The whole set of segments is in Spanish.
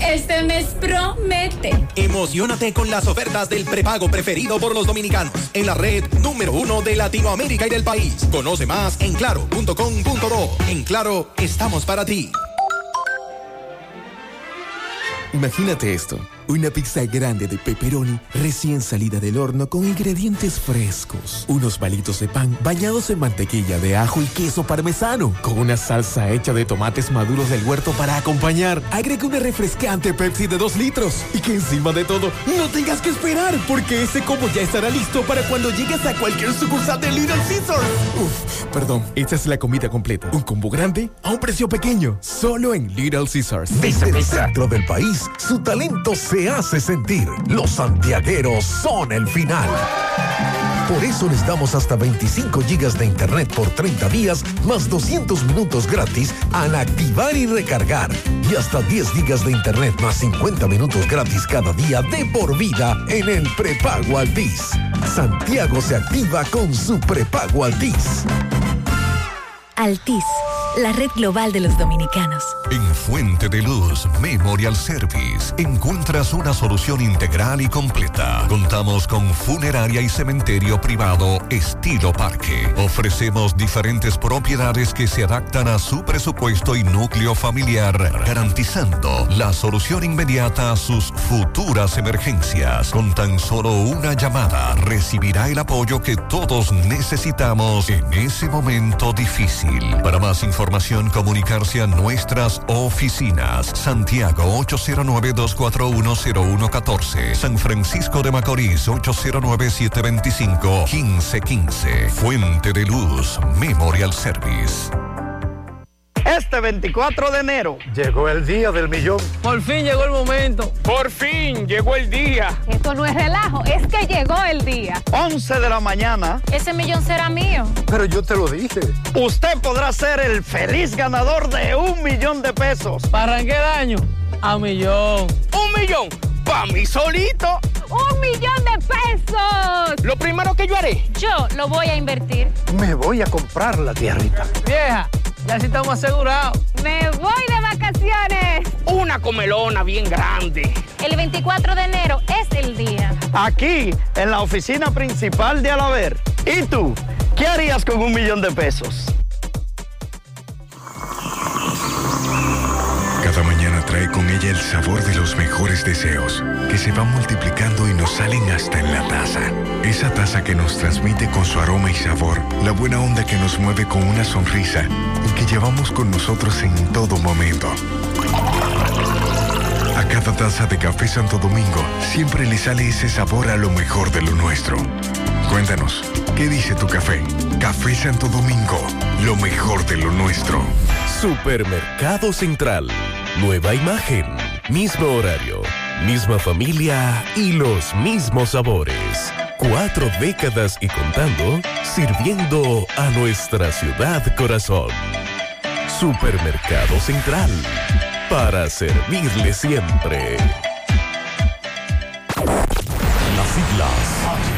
Este mes promete. Emocionate con las ofertas del prepago preferido por los dominicanos en la red número uno de Latinoamérica y del país. Conoce más en claro.com.do. En Claro, estamos para ti. Imagínate esto. Una pizza grande de pepperoni recién salida del horno con ingredientes frescos. Unos palitos de pan bañados en mantequilla de ajo y queso parmesano. Con una salsa hecha de tomates maduros del huerto para acompañar. Agrega una refrescante Pepsi de 2 litros. Y que encima de todo no tengas que esperar porque ese combo ya estará listo para cuando llegues a cualquier sucursal de Little Caesars. Uf, perdón. Esta es la comida completa. Un combo grande a un precio pequeño. Solo en Little Caesars. Desde el centro del país, su talento se hace sentir. Los santiagueros son el final. Por eso les damos hasta 25 gigas de internet por 30 días, más 200 minutos gratis al activar y recargar. Y hasta 10 gigas de internet más 50 minutos gratis cada día de por vida en el prepago Altis. Santiago se activa con su prepago Altis. Altis, la red global de los dominicanos. En Fuente de Luz Memorial Service encuentras una solución integral y completa. Contamos con funeraria y cementerio privado estilo parque. Ofrecemos diferentes propiedades que se adaptan a su presupuesto y núcleo familiar, garantizando la solución inmediata a sus futuras emergencias. Con tan solo una llamada recibirá el apoyo que todos necesitamos en ese momento difícil. Para más información, comunicarse a nuestras oficinas. Santiago 809-241-0114. San Francisco de Macorís 809-725-1515. Fuente de Luz Memorial Service. Este 24 de enero llegó el día del millón. Por fin llegó el momento. Por fin llegó el día. Esto no es relajo, es que llegó el día. 11 de la mañana. Ese millón será mío. Pero yo te lo dije. Usted podrá ser el feliz ganador de un millón de pesos. ¿Para qué daño? A millón. ¿Un millón? ¿Para mí solito? ¡Un millón de pesos! Lo primero que yo haré. Yo lo voy a invertir. Me voy a comprar la tierrita. Vieja, ya sí estamos asegurados. Me voy de vacaciones. Una comelona bien grande. El 24 de enero es el día. Aquí, en la oficina principal de Alaber. ¿Y tú? ¿Qué harías con un millón de pesos? Con ella el sabor de los mejores deseos, que se van multiplicando y nos salen hasta en la taza. Esa taza que nos transmite con su aroma y sabor, la buena onda que nos mueve con una sonrisa y que llevamos con nosotros en todo momento. A cada taza de café Santo Domingo siempre le sale ese sabor a lo mejor de lo nuestro. Cuéntanos, ¿qué dice tu café? Café Santo Domingo, lo mejor de lo nuestro. Supermercado Central. Nueva imagen, mismo horario, misma familia y los mismos sabores. Cuatro décadas y contando, sirviendo a nuestra ciudad corazón. Supermercado Central. Para servirle siempre. Las siglas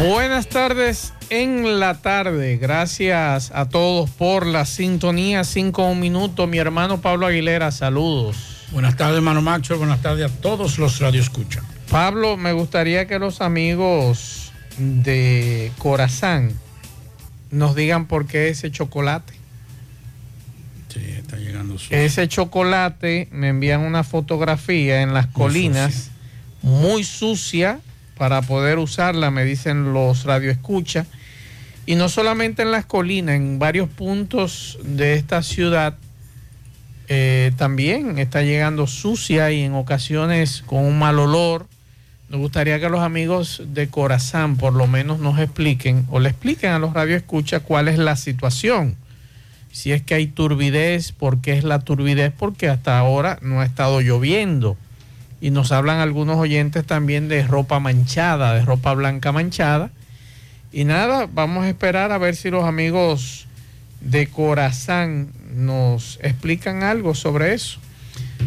Buenas tardes en la tarde. Gracias a todos por la sintonía. Cinco minutos. Mi hermano Pablo Aguilera, saludos. Buenas tardes, hermano Macho. Buenas tardes a todos los radioescuchan. Pablo, me gustaría que los amigos de Corazán nos digan por qué ese chocolate. Sí, está llegando su... Ese chocolate, me envían una fotografía en las colinas, muy sucia para poder usarla, me dicen los radioescuchas. Y no solamente en las colinas, en varios puntos de esta ciudad eh, también está llegando sucia y en ocasiones con un mal olor. Nos gustaría que los amigos de Corazán por lo menos nos expliquen o le expliquen a los radioescuchas cuál es la situación Si es que hay turbidez, ¿por qué es la turbidez? Porque hasta ahora no ha estado lloviendo. Y nos hablan algunos oyentes también de ropa manchada, de ropa blanca manchada. Y nada, vamos a esperar a ver si los amigos de Corazán nos explican algo sobre eso.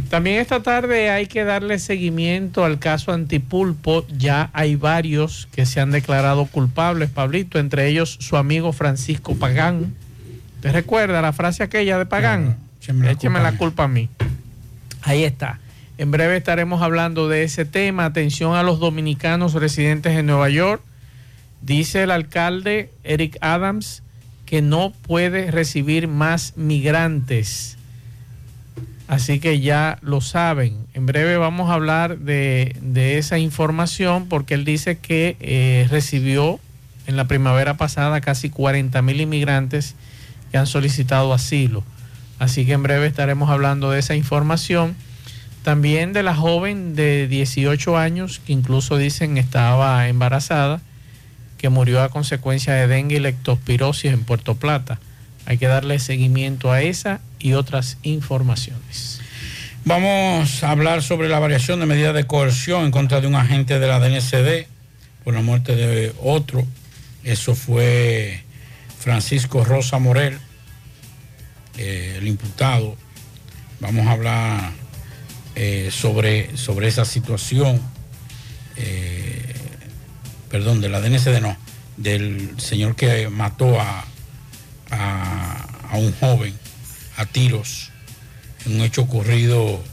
También esta tarde hay que darle seguimiento al caso Antipulpo. Ya hay varios que se han declarado culpables, Pablito, entre ellos su amigo Francisco Pagán. ¿Te recuerda la frase aquella de Pagán? Écheme la, culpa, a mí. Ahí está. En breve estaremos hablando de ese tema. Atención a los dominicanos residentes en Nueva York. Dice el alcalde Eric Adams que no puede recibir más migrantes. Así que ya lo saben. En breve vamos a hablar de, esa información porque él dice que eh, recibió en la primavera pasada casi 40 mil inmigrantes que han solicitado asilo. Así que en breve estaremos hablando de esa información. También de la joven de 18 años que incluso dicen estaba embarazada, que murió a consecuencia de dengue y lectospirosis en Puerto Plata. Hay que darle seguimiento a esa y otras informaciones. Vamos a hablar sobre la variación de medidas de coerción en contra de un agente de la DNCD por la muerte de otro. Eso fue Francisco Rosa Morel, eh, el imputado. Vamos a hablar eh, sobre, sobre esa situación, eh, perdón, de la DNCD, no, del señor que mató a, a, un joven a tiros en un hecho ocurrido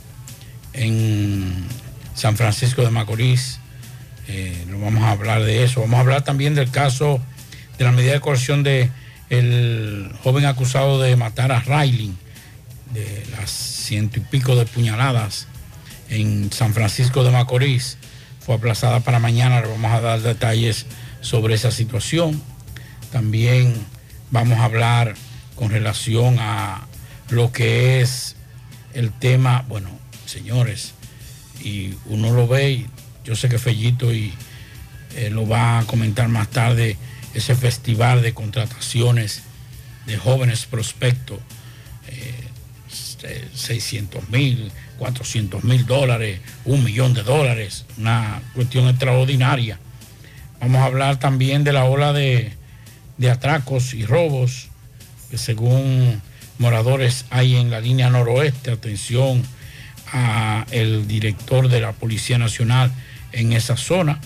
en San Francisco de Macorís. no vamos a hablar de eso. Vamos a hablar también del caso de la medida de coerción de el joven acusado de matar a Riley, de las ciento y pico de puñaladas en San Francisco de Macorís, fue aplazada para mañana. Le vamos a dar detalles sobre esa situación. También vamos a hablar con relación a lo que es el tema, bueno, señores, y uno lo ve, y yo sé que Fellito y eh, lo va a comentar más tarde ese festival de contrataciones de jóvenes prospectos, 600 eh, mil, 400 mil dólares, un millón de dólares, una cuestión extraordinaria. Vamos a hablar también de la ola de, de atracos y robos que según moradores hay en la línea noroeste. Atención a el director de la Policía Nacional en esa zona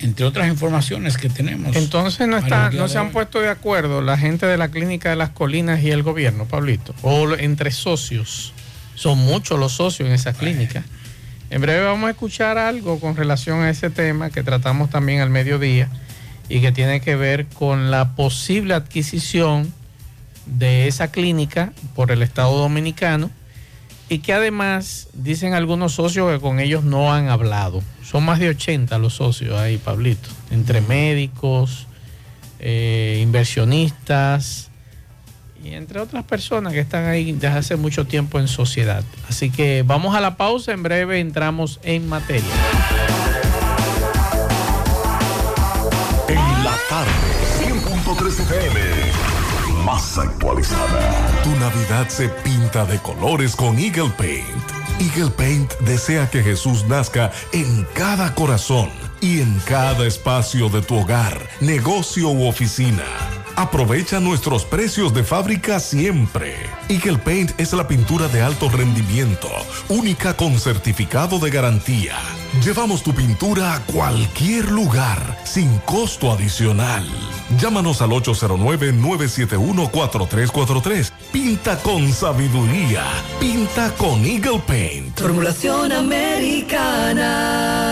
entre otras informaciones que tenemos. Entonces no, está, no se han puesto de acuerdo la gente de la Clínica de las Colinas y el gobierno, Pablito, o entre socios. Son muchos los socios en esa clínica. En breve vamos a escuchar algo con relación a ese tema que tratamos también al mediodía y que tiene que ver con la posible adquisición de esa clínica por el Estado Dominicano y que además dicen algunos socios que con ellos no han hablado. Son más de 80 los socios ahí, Pablito, entre médicos, eh, inversionistas y entre otras personas que están ahí desde hace mucho tiempo en sociedad. Así que vamos a la pausa, en breve entramos en materia. En la tarde, 100.3 FM, más actualizada. Tu Navidad se pinta de colores con Eagle Paint. Eagle Paint desea que Jesús nazca en cada corazón y en cada espacio de tu hogar, negocio u oficina. Aprovecha nuestros precios de fábrica siempre. Eagle Paint es la pintura de alto rendimiento, única con certificado de garantía. Llevamos tu pintura a cualquier lugar, sin costo adicional. Llámanos al 809-971-4343. Pinta con sabiduría. Pinta con Eagle Paint. Formulación americana.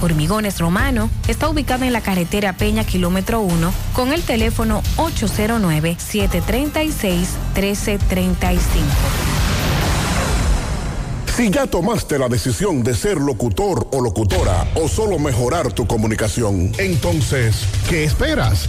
Hormigones Romano está ubicado en la carretera Peña Kilómetro 1 con el teléfono 809-736-1335. Si ya tomaste la decisión de ser locutor o locutora o solo mejorar tu comunicación, entonces, ¿qué esperas?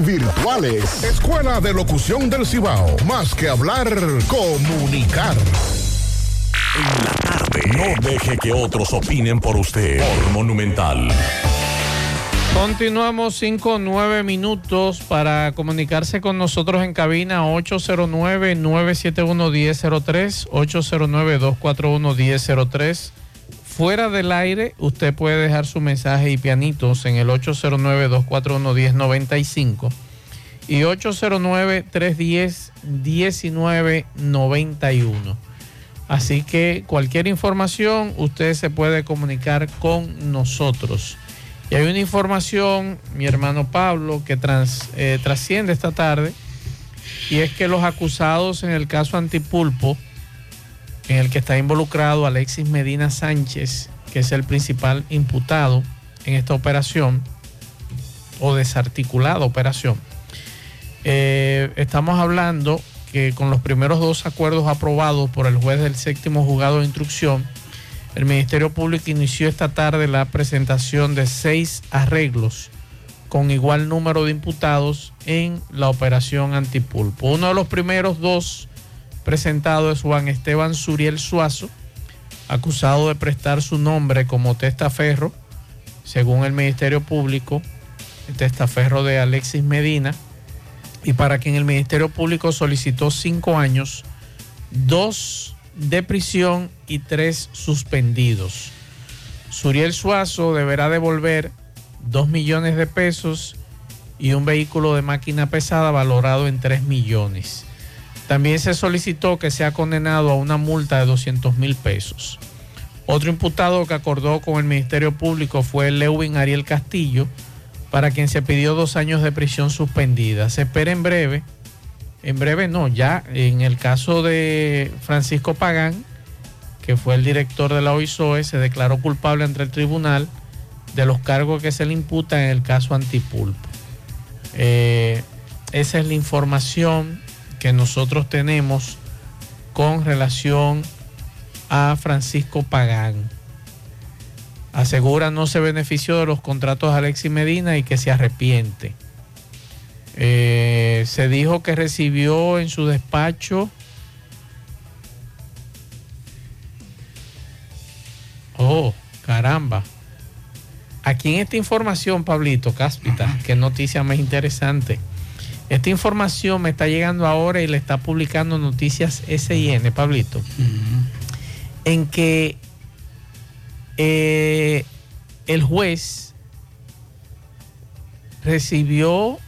virtuales. Escuela de Locución del Cibao. Más que hablar, comunicar. En la tarde. No deje que otros opinen por usted. Por Monumental. Continuamos 5 9 minutos para comunicarse con nosotros en cabina 809-971-1003, 809-241-1003. Fuera del aire, usted puede dejar su mensaje y pianitos en el 809-241-1095 y 809-310-1991. Así que cualquier información, usted se puede comunicar con nosotros. Y hay una información, mi hermano Pablo, que trans, eh, trasciende esta tarde, y es que los acusados en el caso Antipulpo, en el que está involucrado Alexis Medina Sánchez, que es el principal imputado en esta operación, o desarticulada operación, eh, estamos hablando que con los primeros dos acuerdos aprobados por el juez del séptimo juzgado de instrucción, el Ministerio Público inició esta tarde la presentación de seis arreglos con igual número de imputados en la operación Antipulpo. Uno de los primeros dos presentados es Juan Esteban Suriel Suazo, acusado de prestar su nombre como testaferro, según el Ministerio Público, el testaferro de Alexis Medina, y para quien el Ministerio Público solicitó cinco años, dos de prisión y tres suspendidos. Suriel Suazo deberá devolver dos millones de pesos y un vehículo de máquina pesada valorado en 3 millones. También se solicitó que sea condenado a una multa de 200 mil pesos. Otro imputado que acordó con el Ministerio Público fue Lewin Ariel Castillo, para quien se pidió dos años de prisión suspendida. Se espera en breve en breve no, ya en el caso de Francisco Pagán, que fue el director de la OISOE, se declaró culpable ante el tribunal de los cargos que se le imputan en el caso Antipulpo. Eh, esa es la información que nosotros tenemos con relación a Francisco Pagán. Asegura no se benefició de los contratos de Alexis Medina y que se arrepiente. Eh, se dijo que recibió en su despacho. Oh, caramba. Aquí en esta información, Pablito Cáspita, qué noticia más interesante. Esta información me está llegando ahora y le está publicando Noticias SIN, Pablito, en que eh, el juez recibió,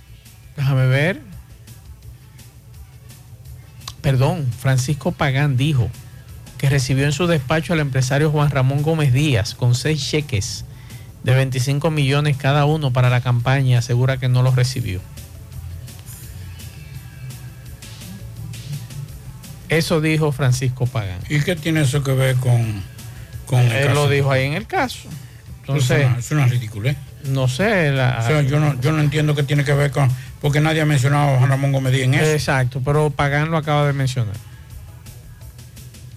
déjame ver, perdón, Francisco Pagán dijo que recibió en su despacho al empresario Juan Ramón Gómez Díaz con seis cheques de 25 millones cada uno para la campaña, asegura que no los recibió. Eso dijo Francisco Pagán. ¿Y qué tiene eso que ver con, con el Él caso? lo dijo ahí en el caso. Entonces, es una, ridiculez. no sé. la- O sea, yo no, yo no entiendo qué tiene que ver con. Porque nadie ha mencionado a Juan Ramón Gómez en eso. Exacto, pero Pagán lo acaba de mencionar.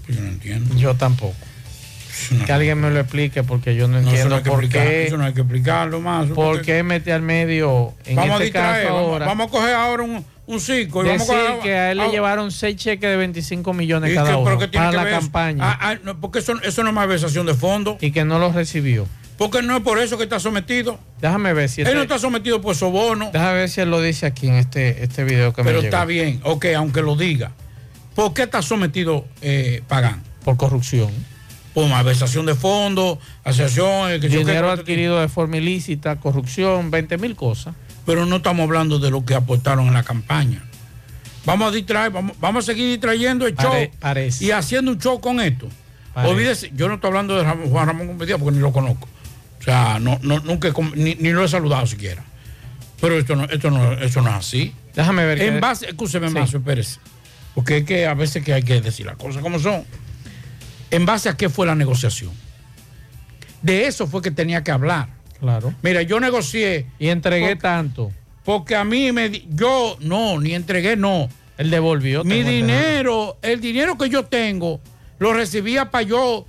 Yo no entiendo. Yo tampoco. Que alguien me lo explique porque yo no entiendo no por qué. eso no hay que explicarlo más. ¿Por qué mete al medio en vamos a este caso distraer, vamos, ahora? vamos a coger ahora un, un circo y vamos decir a que a él le a- llevaron seis cheques de 25 millones ¿Y cada qué- uno tiene para que la ver campaña Ah, ah, no, porque eso, eso no es malversación de fondo. y que no los recibió. Porque no es por eso que está sometido. Déjame ver si Él este- no está sometido por soborno. déjame ver si él lo dice aquí en este este video que Pero me llegó. está bien, ok, aunque lo diga. ¿Por qué está sometido eh, Pagán? Por corrupción. Por malversación de fondos, asociaciones, que yo Dinero cuánto- adquirido de forma ilícita, corrupción, 20 mil cosas. Pero no estamos hablando de lo que aportaron en la campaña. Vamos a distraer, vamos, vamos a seguir distrayendo el show y haciendo un show con esto. Parece. Olvídese, yo no estoy hablando de Ramón- Juan Ramón Díaz porque ni lo conozco. O sea, no, no, nunca ni, ni lo he saludado siquiera. Pero esto no, esto no, esto no es así. Déjame ver. En base, escúcheme, Sí. Mazo Pérez, porque es que a veces que hay que decir las cosas como son. ¿En base a qué fue la negociación? De eso fue que tenía que hablar. Claro. Mira, yo negocié. Y entregué Porque- tanto. Porque a mí me. Yo, no, ni entregué, no. Él devolvió. Mi entendido. dinero, el dinero que yo tengo, lo recibía para yo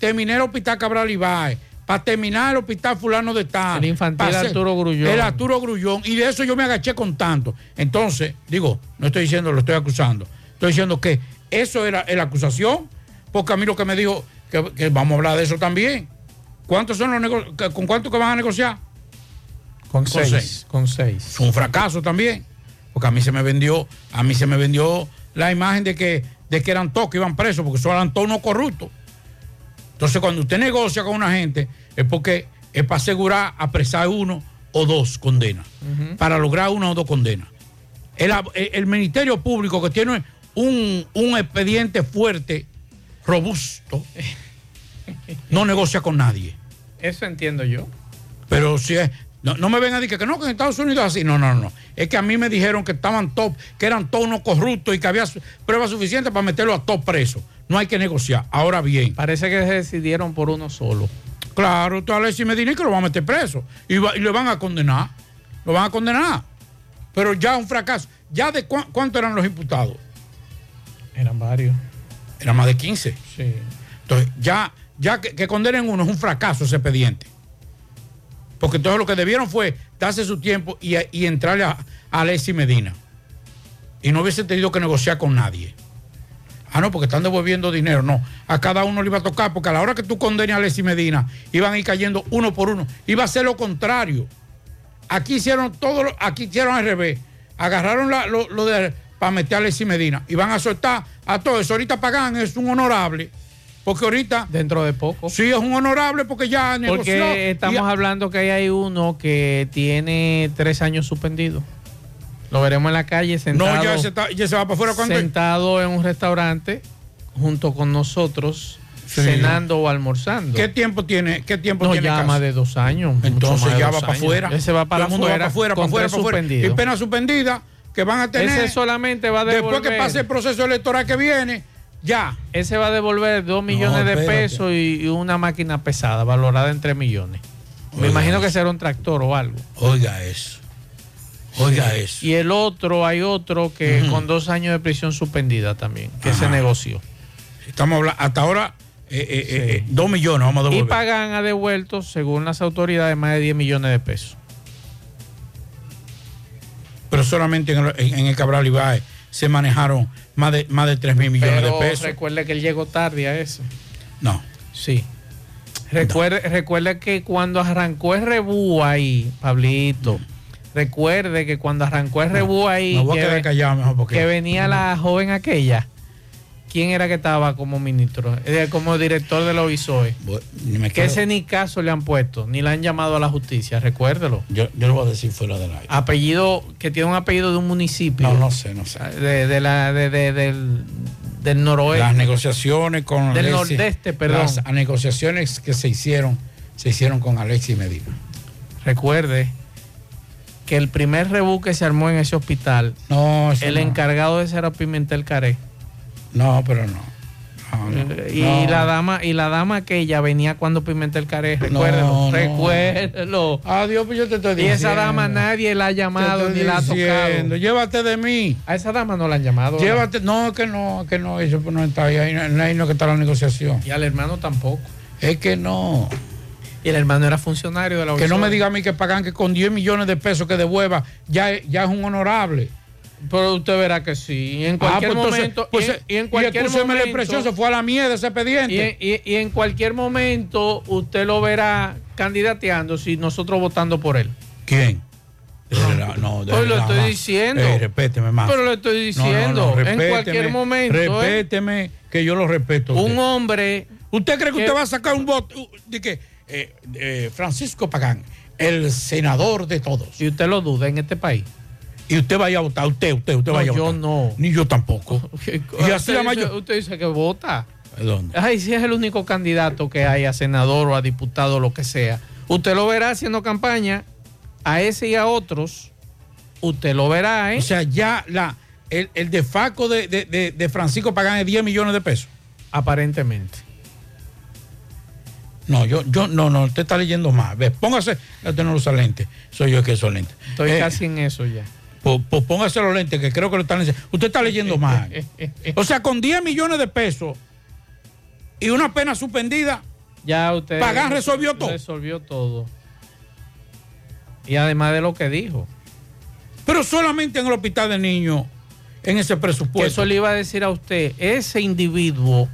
terminar el hospital Cabral Ibáez, para terminar el hospital Fulano de Tal. El infantil Arturo Grullón. El Arturo Grullón. Y de eso yo me agaché con tanto. Entonces, digo, no estoy diciendo, lo estoy acusando. Estoy diciendo que eso era la acusación, porque a mí lo que me dijo, que, que vamos a hablar de eso también. ¿Cuántos son los ¿Con cuánto que van a negociar? Con, Con seis, seis. Con seis. Es un fracaso también. Porque a mí se me vendió, a mí se me vendió la imagen de que, de que eran todos que iban presos, porque son eran todos unos corruptos. Entonces, cuando usted negocia con una gente, es porque es para asegurar apresar uno o dos condenas. Para lograr una o dos condenas. El- el Ministerio Público que tiene un, un expediente fuerte, robusto, no negocia con nadie. Eso entiendo yo. Pero si es. No, no me vengan a decir que no, que en Estados Unidos es así. No, no, no. Es que a mí me dijeron que estaban top, que eran todos unos corruptos y que había pruebas suficientes para meterlo a todos presos. No hay que negociar. Ahora bien. Parece que se decidieron por uno solo. Claro, tú Alexis Medina que lo van a meter preso. Y, va- y lo van a condenar. Lo van a condenar. Pero ya un fracaso. ¿Ya de cuán- cuánto eran los imputados? Eran varios. Eran más de 15. Sí. Entonces, ya, ya que, condenen uno es un fracaso ese expediente. Porque entonces lo que debieron fue darse su tiempo y, y entrarle a, a Medina. Y no hubiese tenido que negociar con nadie. Ah, no, porque están devolviendo dinero. No, a cada uno le iba a tocar, porque a la hora que tú condenes a Alexis Medina, iban a ir cayendo uno por uno. Iba a ser lo contrario. Aquí hicieron todo, lo- aquí hicieron al revés. Agarraron la- lo, de para meter a Alexis Medina. Y van a soltar a todos. Ahorita pagan, es un honorable. Porque ahorita. Dentro de poco. Sí, es un honorable porque ya negoció. Porque estamos hablando que ahí hay uno que tiene tres años suspendido. Lo veremos en la calle sentado. No, ya se, está- ya se va para afuera cuando. sentado en un restaurante junto con nosotros, Sí. cenando o almorzando. ¿Qué tiempo tiene? ¿Qué tiempo No, tiene? ya caso? más de dos años. Entonces ya va para afuera. Ese va para afuera. para afuera. Y pena suspendida que van a tener. Ese solamente va a devolver. Después que pase el proceso electoral que viene, ya. Ese va a devolver dos millones de pesos y, y una máquina pesada valorada en tres millones. Me imagino que será un tractor o algo. Oiga eso. Oiga eso. Y el otro, hay otro que con dos años de prisión suspendida también, que se Ajá. negoció. Estamos hablando, hasta ahora, eh, eh, eh, eh, dos millones vamos a Y devolver. Pagan ha devuelto, según las autoridades, más de 10 millones de pesos. Pero solamente en el, en- en el Cabral Ibáez se manejaron más de, más de 3 mil millones Pero de pesos. recuerde que él llegó tarde a eso. No. Sí. Recuerde, recuerde que cuando arrancó el rebú ahí, Pablito, recuerde que cuando arrancó el rebú ahí, Me voy a que, quedar callado mejor porque. que venía la joven aquella quién era que estaba como ministro, eh, como director de la OISOE. me que ese ni caso le han puesto, ni le han llamado a la justicia, recuérdelo. Yo, yo lo voy a decir fuera del aire. Apellido, que tiene un apellido de un municipio. No, no sé, no sé. De, de la, de- de- del, del noroeste. Las negociaciones con Del Alexis- nordeste, perdón. Las negociaciones que se hicieron, se hicieron con Alexis Medina. Recuerde que el primer rebú que se armó en ese hospital, No, el no. encargado de ese era Pimentel Caré. No, pero no. No, no. Eh, Y No. la dama, y la dama que ella venía cuando Pimentel Caré, recuérdelo, recuérdelo. Adiós, pues yo te estoy Y diciendo. esa dama nadie la ha llamado ni la ha tocado. Llévate de mí. A esa dama no la han llamado. Llévate, no, que no, que no, eso pues no está ahí, ahí no, ahí no que está la negociación. Y al hermano tampoco. Es que no. Y el hermano era funcionario de la Que no me diga a mí que pagan que con 10 millones de pesos que devuelva ya, ya es un honorable. Pero usted verá que sí. Y en cualquier Ah, pues entonces, momento. pues, y, en- y en y cualquier la momento. expresión, se fue a la mierda ese expediente. Y, en- y- y en cualquier momento usted lo verá candidateando si nosotros votando por él. ¿Quién? No, de Pues lo estoy diciendo. Eh, respéteme más. Pero lo estoy No, no, diciendo. en cualquier momento. ¿eh? Respéteme, que yo lo respeto. Un usted. hombre. ¿Usted cree que, que- usted va a sacar un voto uh, de que eh, eh, Francisco Pagán, el senador de todos? Y usted lo duda en este país. Y usted vaya a votar, usted, usted, usted No, vaya a yo votar. no. Ni yo tampoco. y así usted, la dice, mayor. usted dice que vota. ¿Dónde? Ay, si es el único candidato que hay a senador o a diputado, lo que sea. Usted lo verá haciendo campaña a ese y a otros. Usted lo verá, ¿eh? O sea, ya la, el, el defaco de, de- de- de Francisco Pagán es 10 millones de pesos. Aparentemente. No, yo, yo, no, no, usted está leyendo más. Ve, póngase, usted no usa lentes. Soy yo el que uso lentes. Estoy Eh, casi en eso ya. Pues, pues póngase los lentes, que creo que lo están leyendo. Usted está leyendo mal. O sea, con 10 millones de pesos y una pena suspendida, Ya usted. Pagán resolvió todo. Resolvió todo. Y además de lo que dijo. pero solamente en el hospital de niños, en ese presupuesto. eso le iba a decir a usted. Ese individuo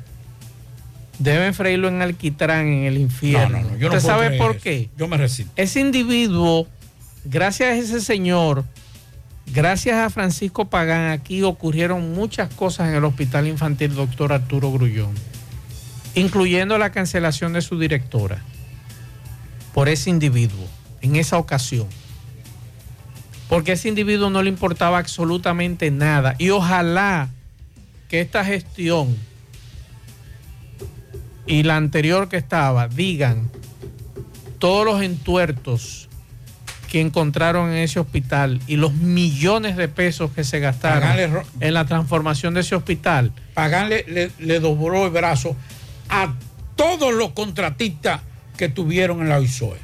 deben freírlo en alquitrán en el infierno. No, no, no, yo ¿Usted sabe por eso. qué? Yo me resisto. Ese individuo, gracias a ese señor, gracias a Francisco Pagán, aquí ocurrieron muchas cosas en el Hospital Infantil Doctor Arturo Grullón, incluyendo la cancelación de su directora por ese individuo, en esa ocasión. Porque ese individuo no le importaba absolutamente nada. Y ojalá que esta gestión y la anterior que estaba digan todos los entuertos que encontraron en ese hospital y los millones de pesos que se gastaron en la transformación de ese hospital. Pagán le, le- le dobló el brazo a todos los contratistas que tuvieron en la OISOE.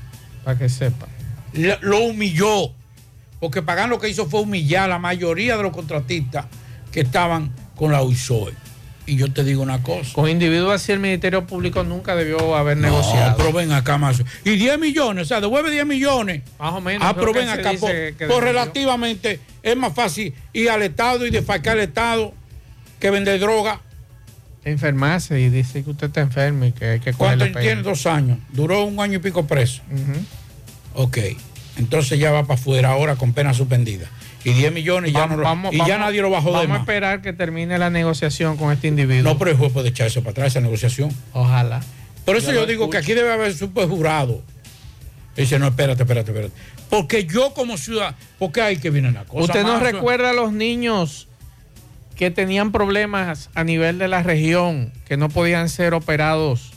Para que sepa. Le- lo humilló. Porque Pagán lo que hizo fue humillar a la mayoría de los contratistas que estaban con la OISOE. Y yo te digo una cosa. Con individuos así el Ministerio Público nunca debió haber No, negociado. pero ven acá más. Y 10 millones, o sea, devuelve 10 millones. Más o menos. Ah, ven se acá, por, por relativamente es más fácil ir al Estado y defalcar al Estado que vender droga. Enfermarse y dice que usted está enfermo y que hay que ¿Cuánto tiene? Dos años. Duró un año y pico preso. Ujú. Ok. Entonces ya va para afuera ahora con pena suspendida. Y 10 millones ya, no, vamos- y ya vamos- nadie lo bajó de Vamos a más. esperar que termine la negociación con este individuo. No, pero el juez puede echar eso para atrás, esa negociación. Ojalá. Por eso Yo digo que aquí debe haber super jurado. Dice, no, espérate, espérate, espérate. Porque yo como ciudad, porque hay que viene la cosa. ¿Usted no más? recuerda a los niños que tenían problemas a nivel de la región, que no podían ser operados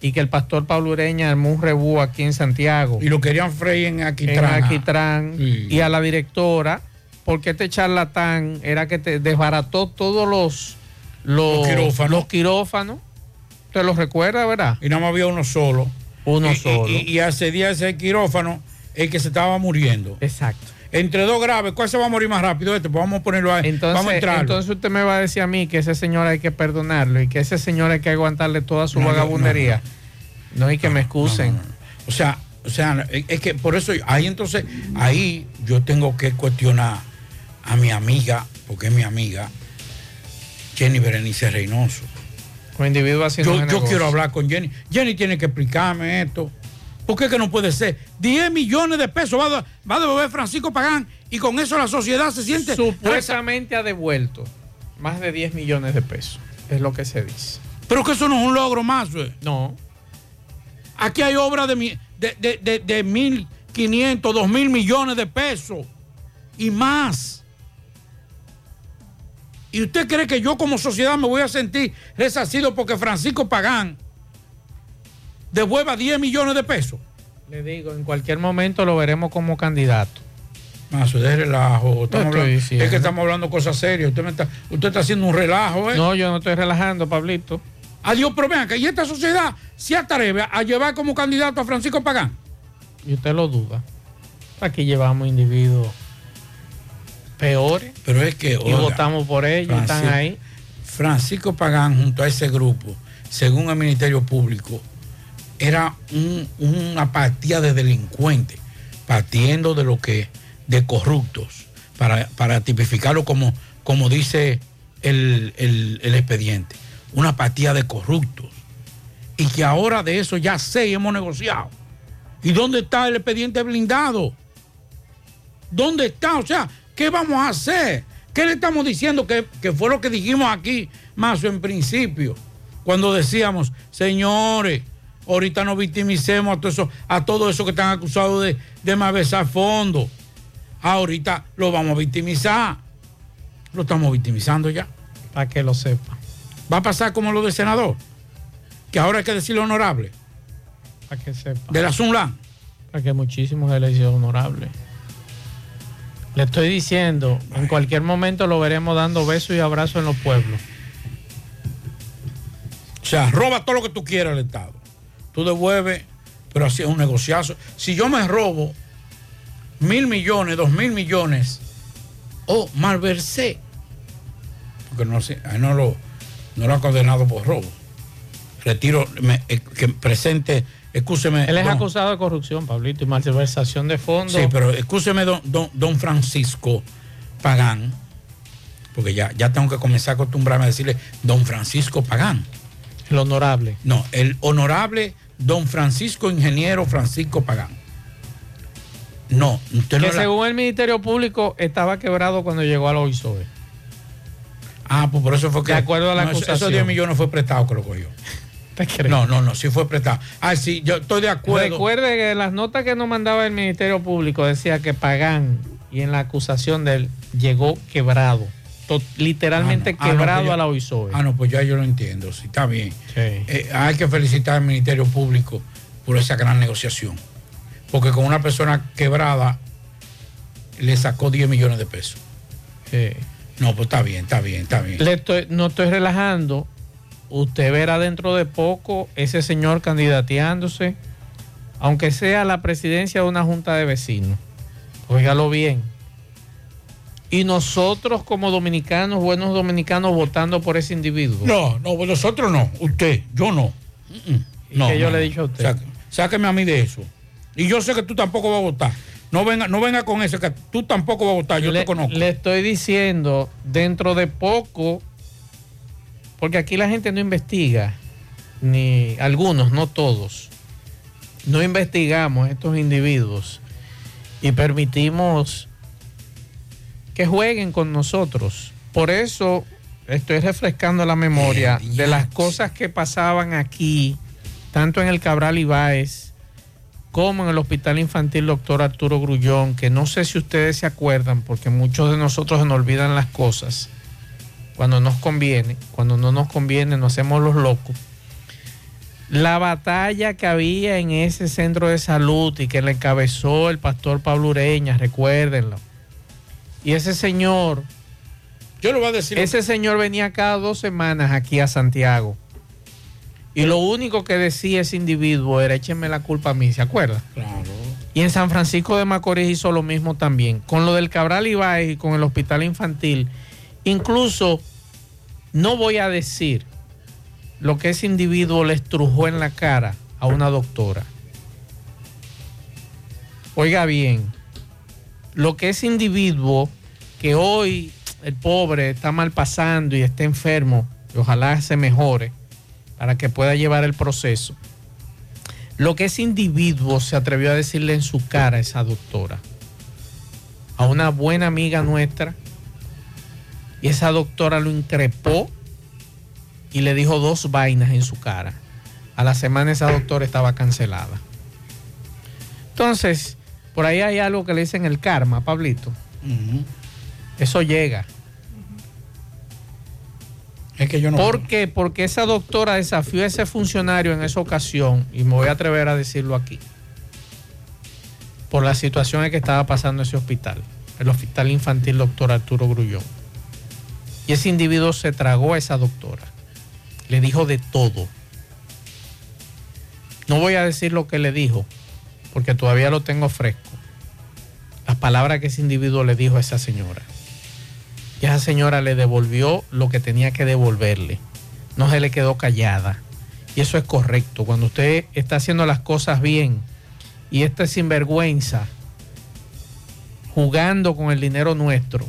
y que el pastor Pablo Ureña armó un rebú aquí en Santiago? Y lo querían freír en Aquitrán. En Aquitrán. Sí. Y a la directora, porque este charlatán era que te desbarató todos los, los, Los quirófanos. los quirófanos. ¿Usted los recuerda, verdad? Y nada más había uno solo. Uno Y- solo. Y, y hace días ese quirófano, el que se estaba muriendo. Exacto. Entre dos graves, ¿cuál se va a morir más rápido? Este, pues vamos a ponerlo ahí. Entonces, vamos a entonces usted me va a decir a mí que ese señor hay que perdonarlo y que ese señor hay que aguantarle toda su No, no, vagabundería. No, hay que me excusen. O sea, o sea, es que por eso ahí entonces, ahí yo tengo que cuestionar a mi amiga, porque es mi amiga, Jenny Berenice Reynoso. Con individuos haciendo Yo, yo quiero hablar con Jenny. Jenny tiene que explicarme esto. ¿Por qué que no puede ser? 10 millones de pesos va a, va a devolver Francisco Pagán y con eso la sociedad se siente. Supuestamente ha devuelto más de 10 millones de pesos. Es lo que se dice. Pero que eso no es un logro más, güey. No. Aquí hay obras de, mi- de, de, de, de 1.500, 2.000 millones de pesos y más. ¿Y usted cree que yo como sociedad me voy a sentir resarcido porque Francisco Pagán devuelva 10 millones de pesos? Le digo, en cualquier momento lo veremos como candidato. Más de relajo. Estamos hablando- es que estamos hablando cosas serias. Usted, me está, usted está haciendo un relajo, ¿eh? No, yo no estoy relajando, Pablito. Adiós, pero vean que y esta sociedad se atreve a llevar como candidato a Francisco Pagán. Y usted lo duda. Aquí llevamos individuos peores. Pero es que. Y votamos por ellos, están Francisco- ahí. Francisco Pagán, junto a ese grupo, según el Ministerio Público, era un- una apatía de delincuentes, partiendo de lo que, de corruptos, para, para tipificarlo como, como dice el, el- el expediente, una apatía de corruptos. Y que ahora de eso ya sé y hemos negociado. ¿Y dónde está el expediente blindado? ¿Dónde está? O sea, ¿qué vamos a hacer? ¿Qué le estamos diciendo? Que, que fue lo que dijimos aquí, Mazo, en principio, cuando decíamos, señores, ahorita no victimicemos a todo eso, a todo eso que están acusados de, de malversar fondos. Ahorita lo vamos a victimizar. Lo estamos victimizando ya. Para que lo sepa. Va a pasar como lo del senador, que ahora hay que decirlo honorable, Para que sepa. de la Sunlan. Para que muchísimos elecciones honorables. Le estoy diciendo, en cualquier momento lo veremos dando besos y abrazos en los pueblos. O sea, roba todo lo que tú quieras al Estado. Tú devuelves, pero así es un negociazo. Si yo me robo mil millones, dos mil millones, o malversé, porque no, no lo, no lo ha condenado por robo. Retiro, eh, que presente, Él es don- acusado de corrupción, Pablito, y malversación de fondos. Sí, pero excúseme, don, don, don Francisco Pagán, porque ya, ya tengo que comenzar a acostumbrarme a decirle don Francisco Pagán. El honorable. No, el honorable don Francisco Ingeniero Francisco Pagán. No, usted no que la- según el Ministerio Público estaba quebrado cuando llegó a la OISOE. Ah, pues por eso fue que. De acuerdo a la no, eso- acusación. Esos 10 millones fue prestado que lo cogió. No, no, no, sí fue prestado. Ah, sí, yo estoy de acuerdo. Recuerde que las notas que nos mandaba el Ministerio Público decía que Pagán y en la acusación de él llegó quebrado, to- literalmente Ah, no. Ah, no, quebrado pues ya- a la OISOE. Ah, no, pues ya yo lo entiendo, sí, está bien. Eh, hay que felicitar al Ministerio Público por esa gran negociación. Porque con una persona quebrada le sacó 10 millones de pesos. No, pues está bien, está bien, está bien. Le estoy, no estoy relajando. Usted verá dentro de poco ese señor candidateándose, aunque sea la presidencia de una junta de vecinos. Óigalo bien. Y nosotros como dominicanos, buenos dominicanos, votando por ese individuo. No, no, nosotros no, usted, yo no. Mm, mm. ¿Y No, qué yo no, le he dicho a usted? Sáqueme a mí de eso. Y yo sé que tú tampoco vas a votar. No venga, no venga con eso, que tú tampoco vas a votar, yo le, te conozco. le estoy diciendo, dentro de poco, porque aquí la gente no investiga, ni algunos, no todos, no investigamos estos individuos y permitimos que jueguen con nosotros. Por eso estoy refrescando la memoria de las cosas que pasaban aquí, tanto en el Cabral Ibáez, como en el Hospital Infantil Doctor Arturo Grullón, que no sé si ustedes se acuerdan, porque muchos de nosotros nos olvidan las cosas cuando nos conviene, cuando no nos conviene nos hacemos los locos. La batalla que había en ese centro de salud y que le encabezó el pastor Pablo Ureña, recuérdenlo. Y ese señor, yo le voy a decir, ese señor venía cada dos semanas aquí a Santiago. Y lo único que decía ese individuo era échenme la culpa a mí, ¿se acuerda? Claro. Y en San Francisco de Macorís hizo lo mismo también. Con lo del Cabral Ibáez y con el hospital infantil. Incluso, no voy a decir lo que ese individuo le estrujó en la cara a una doctora. Oiga bien, lo que ese individuo que hoy el pobre está mal pasando y está enfermo, y ojalá se mejore para que pueda llevar el proceso. Lo que ese individuo se atrevió a decirle en su cara a esa doctora, a una buena amiga nuestra, y esa doctora lo increpó y le dijo dos vainas en su cara. A la semana esa doctora estaba cancelada. Entonces, por ahí hay algo que le dicen el karma, Pablito. Eso llega. Es que yo no. ¿Por qué? Porque esa doctora desafió a ese funcionario en esa ocasión, y me voy a atrever a decirlo aquí, por la situación en que estaba pasando ese hospital, el Hospital Infantil Doctor Arturo Grullón. Y ese individuo se tragó a esa doctora. Le dijo de todo. No voy a decir lo que le dijo, porque todavía lo tengo fresco. Las palabras que ese individuo le dijo a esa señora. Y esa señora le devolvió lo que tenía que devolverle. No se le quedó callada. Y eso es correcto. Cuando usted está haciendo las cosas bien y este sinvergüenza jugando con el dinero nuestro,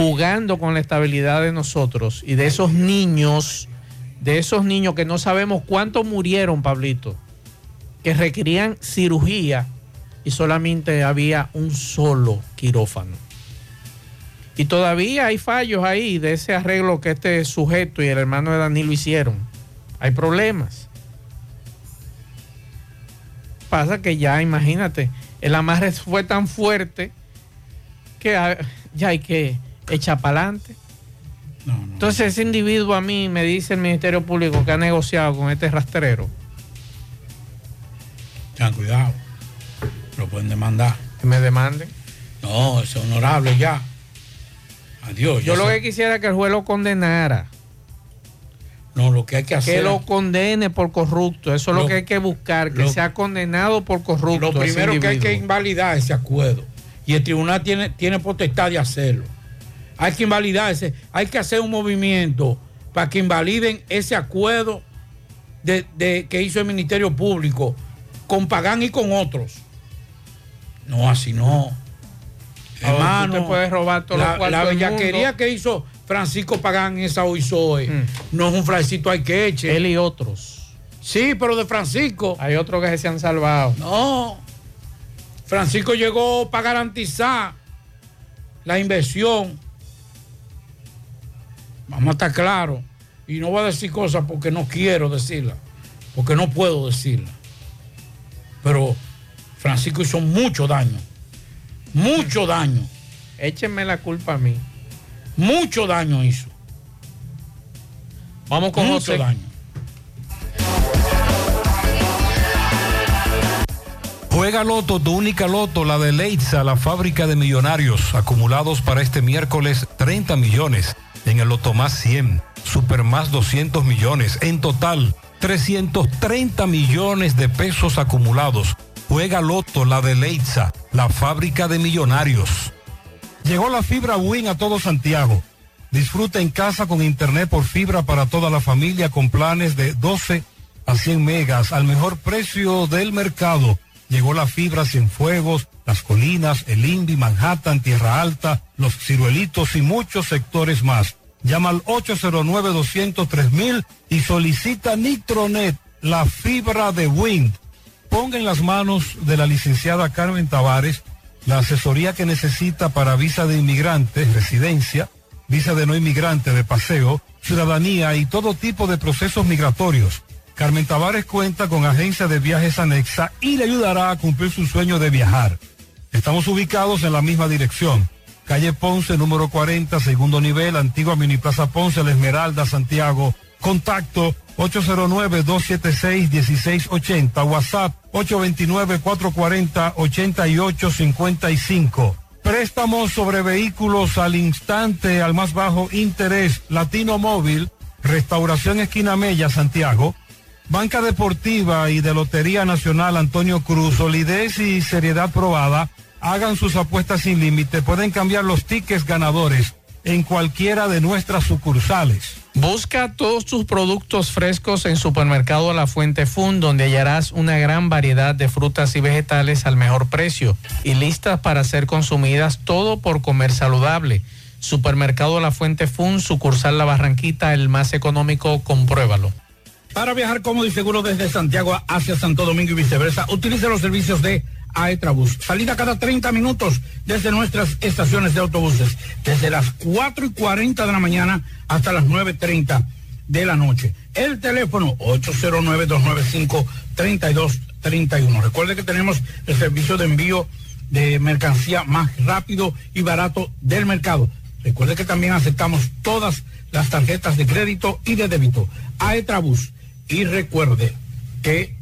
jugando con la estabilidad de nosotros y de esos niños, de esos niños que no sabemos cuántos murieron, Pablito, que requerían cirugía y solamente había un solo quirófano. Y todavía hay fallos ahí de ese arreglo que este sujeto y el hermano de Danilo hicieron. Hay problemas. Pasa que ya, imagínate, el amarre fue tan fuerte que ah, ya hay que echar para adelante. Entonces ese individuo a mí me dice el Ministerio Público que ha negociado con este rastrero. Tengan cuidado. Lo pueden demandar. Que me demanden. No, es honorable ya. Adiós. Yo lo que quisiera es que el juez lo condenara. No, lo que hay que hacer. Que lo condene por corrupto. Eso es lo, Lo- que hay que buscar, que lo- sea condenado por corrupto. Lo primero que hay que invalidar ese acuerdo. Y el tribunal tiene, tiene potestad de hacerlo. Hay que invalidar ese, hay que hacer un movimiento para que invaliden ese acuerdo de, de- que hizo el Ministerio Público con Pagán y con otros. No, así no. Hermano, puedes robar todos los la, bellaquería que hizo Francisco Pagán en esa Oizoe no es un frascito hay que eche. Él y otros. Sí, pero de Francisco. Hay otros que se han salvado. No. Francisco llegó para garantizar la inversión. Vamos a estar claros. Y no voy a decir cosas porque no quiero decirlas. Porque no puedo decirlas. Pero Francisco hizo mucho daño. Mucho daño. Échenme la culpa a mí. Mucho daño hizo. Vamos con mucho José. daño. Juega Loto, tu única Loto, la de Leitza, la fábrica de millonarios, acumulados para este miércoles 30 millones, en el Loto más 100, Super más 200 millones, en total 330 millones de pesos acumulados. Juega Loto, la de Leitza, la fábrica de millonarios. Llegó la fibra Win a todo Santiago. Disfruta en casa con internet por fibra para toda la familia con planes de 12 a 100 megas al mejor precio del mercado. Llegó la fibra Cienfuegos, Las Colinas, El Indy, Manhattan, Tierra Alta, Los Ciruelitos y muchos sectores más. Llama al 809-203 y solicita Nitronet, la fibra de Wind. Ponga en las manos de la licenciada Carmen Tavares la asesoría que necesita para visa de inmigrante, residencia, visa de no inmigrante de paseo, ciudadanía y todo tipo de procesos migratorios. Carmen Tavares cuenta con agencia de viajes anexa y le ayudará a cumplir su sueño de viajar. Estamos ubicados en la misma dirección. Calle Ponce, número 40, segundo nivel, antigua Mini Plaza Ponce, La Esmeralda, Santiago. Contacto 809-276-1680. WhatsApp 829-440-8855. Préstamos sobre vehículos al instante, al más bajo interés. Latino Móvil, Restauración Esquina Mella, Santiago. Banca Deportiva y de Lotería Nacional Antonio Cruz, solidez y seriedad probada. Hagan sus apuestas sin límite. Pueden cambiar los tickets ganadores en cualquiera de nuestras sucursales. Busca todos tus productos frescos en Supermercado La Fuente Fun, donde hallarás una gran variedad de frutas y vegetales al mejor precio y listas para ser consumidas, todo por comer saludable. Supermercado La Fuente Fun, sucursal La Barranquita, el más económico, compruébalo. Para viajar cómodo y seguro desde Santiago hacia Santo Domingo y viceversa, utilice los servicios de Aetrabús. Salida cada 30 minutos desde nuestras estaciones de autobuses, desde las 4 y 40 de la mañana hasta las 9.30 de la noche. El teléfono 809-295-3231. Recuerde que tenemos el servicio de envío de mercancía más rápido y barato del mercado. Recuerde que también aceptamos todas las tarjetas de crédito y de débito. Aetrabús. Y recuerde que,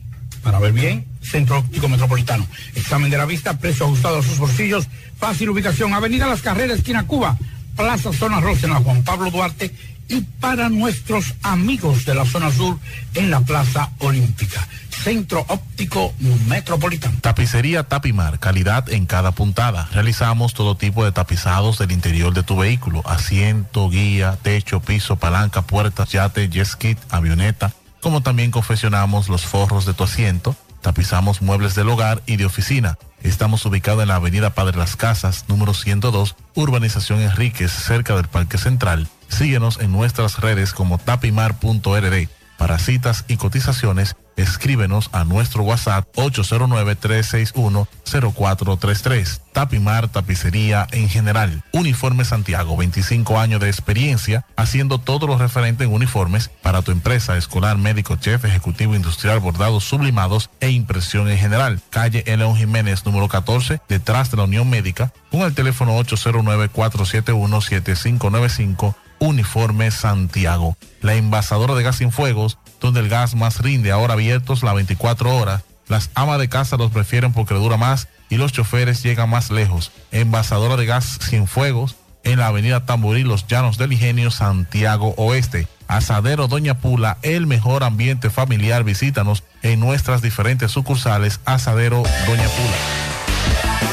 para ver bien, Centro Óptico Metropolitano. Examen de la vista, precio ajustado a sus bolsillos, fácil ubicación, Avenida Las Carreras, esquina Cuba, Plaza Zona Rosa en la Juan Pablo Duarte y para nuestros amigos de la zona sur en la Plaza Olímpica. Centro Óptico Metropolitano. Tapicería Tapimar, calidad en cada puntada. Realizamos todo tipo de tapizados del interior de tu vehículo, asiento, guía, techo, piso, palanca, puertas, yate, jet ski, avioneta, como también confeccionamos los forros de tu asiento, tapizamos muebles del hogar y de oficina. Estamos ubicados en la avenida Padre Las Casas, número 102, Urbanización Enríquez, cerca del Parque Central. Síguenos en nuestras redes como tapimar.rd. Para citas y cotizaciones, escríbenos a nuestro WhatsApp 809-361-0433. Tapimar Tapicería en general. Uniforme Santiago, 25 años de experiencia haciendo todo lo referente en uniformes para tu empresa, escolar, médico, chef, ejecutivo, industrial, bordados, sublimados e impresión en general. Calle León Jiménez, número 14, detrás de la Unión Médica, con el teléfono 809-471-7595. Uniforme Santiago. La envasadora de gas sin fuegos, donde el gas más rinde, ahora abiertos las 24 horas. Las amas de casa los prefieren porque dura más y los choferes llegan más lejos. Envasadora de gas sin fuegos en la avenida Tamboril, Los Llanos del Ingenio, Santiago Oeste. Asadero Doña Pula, el mejor ambiente familiar. Visítanos en nuestras diferentes sucursales. Asadero Doña Pula.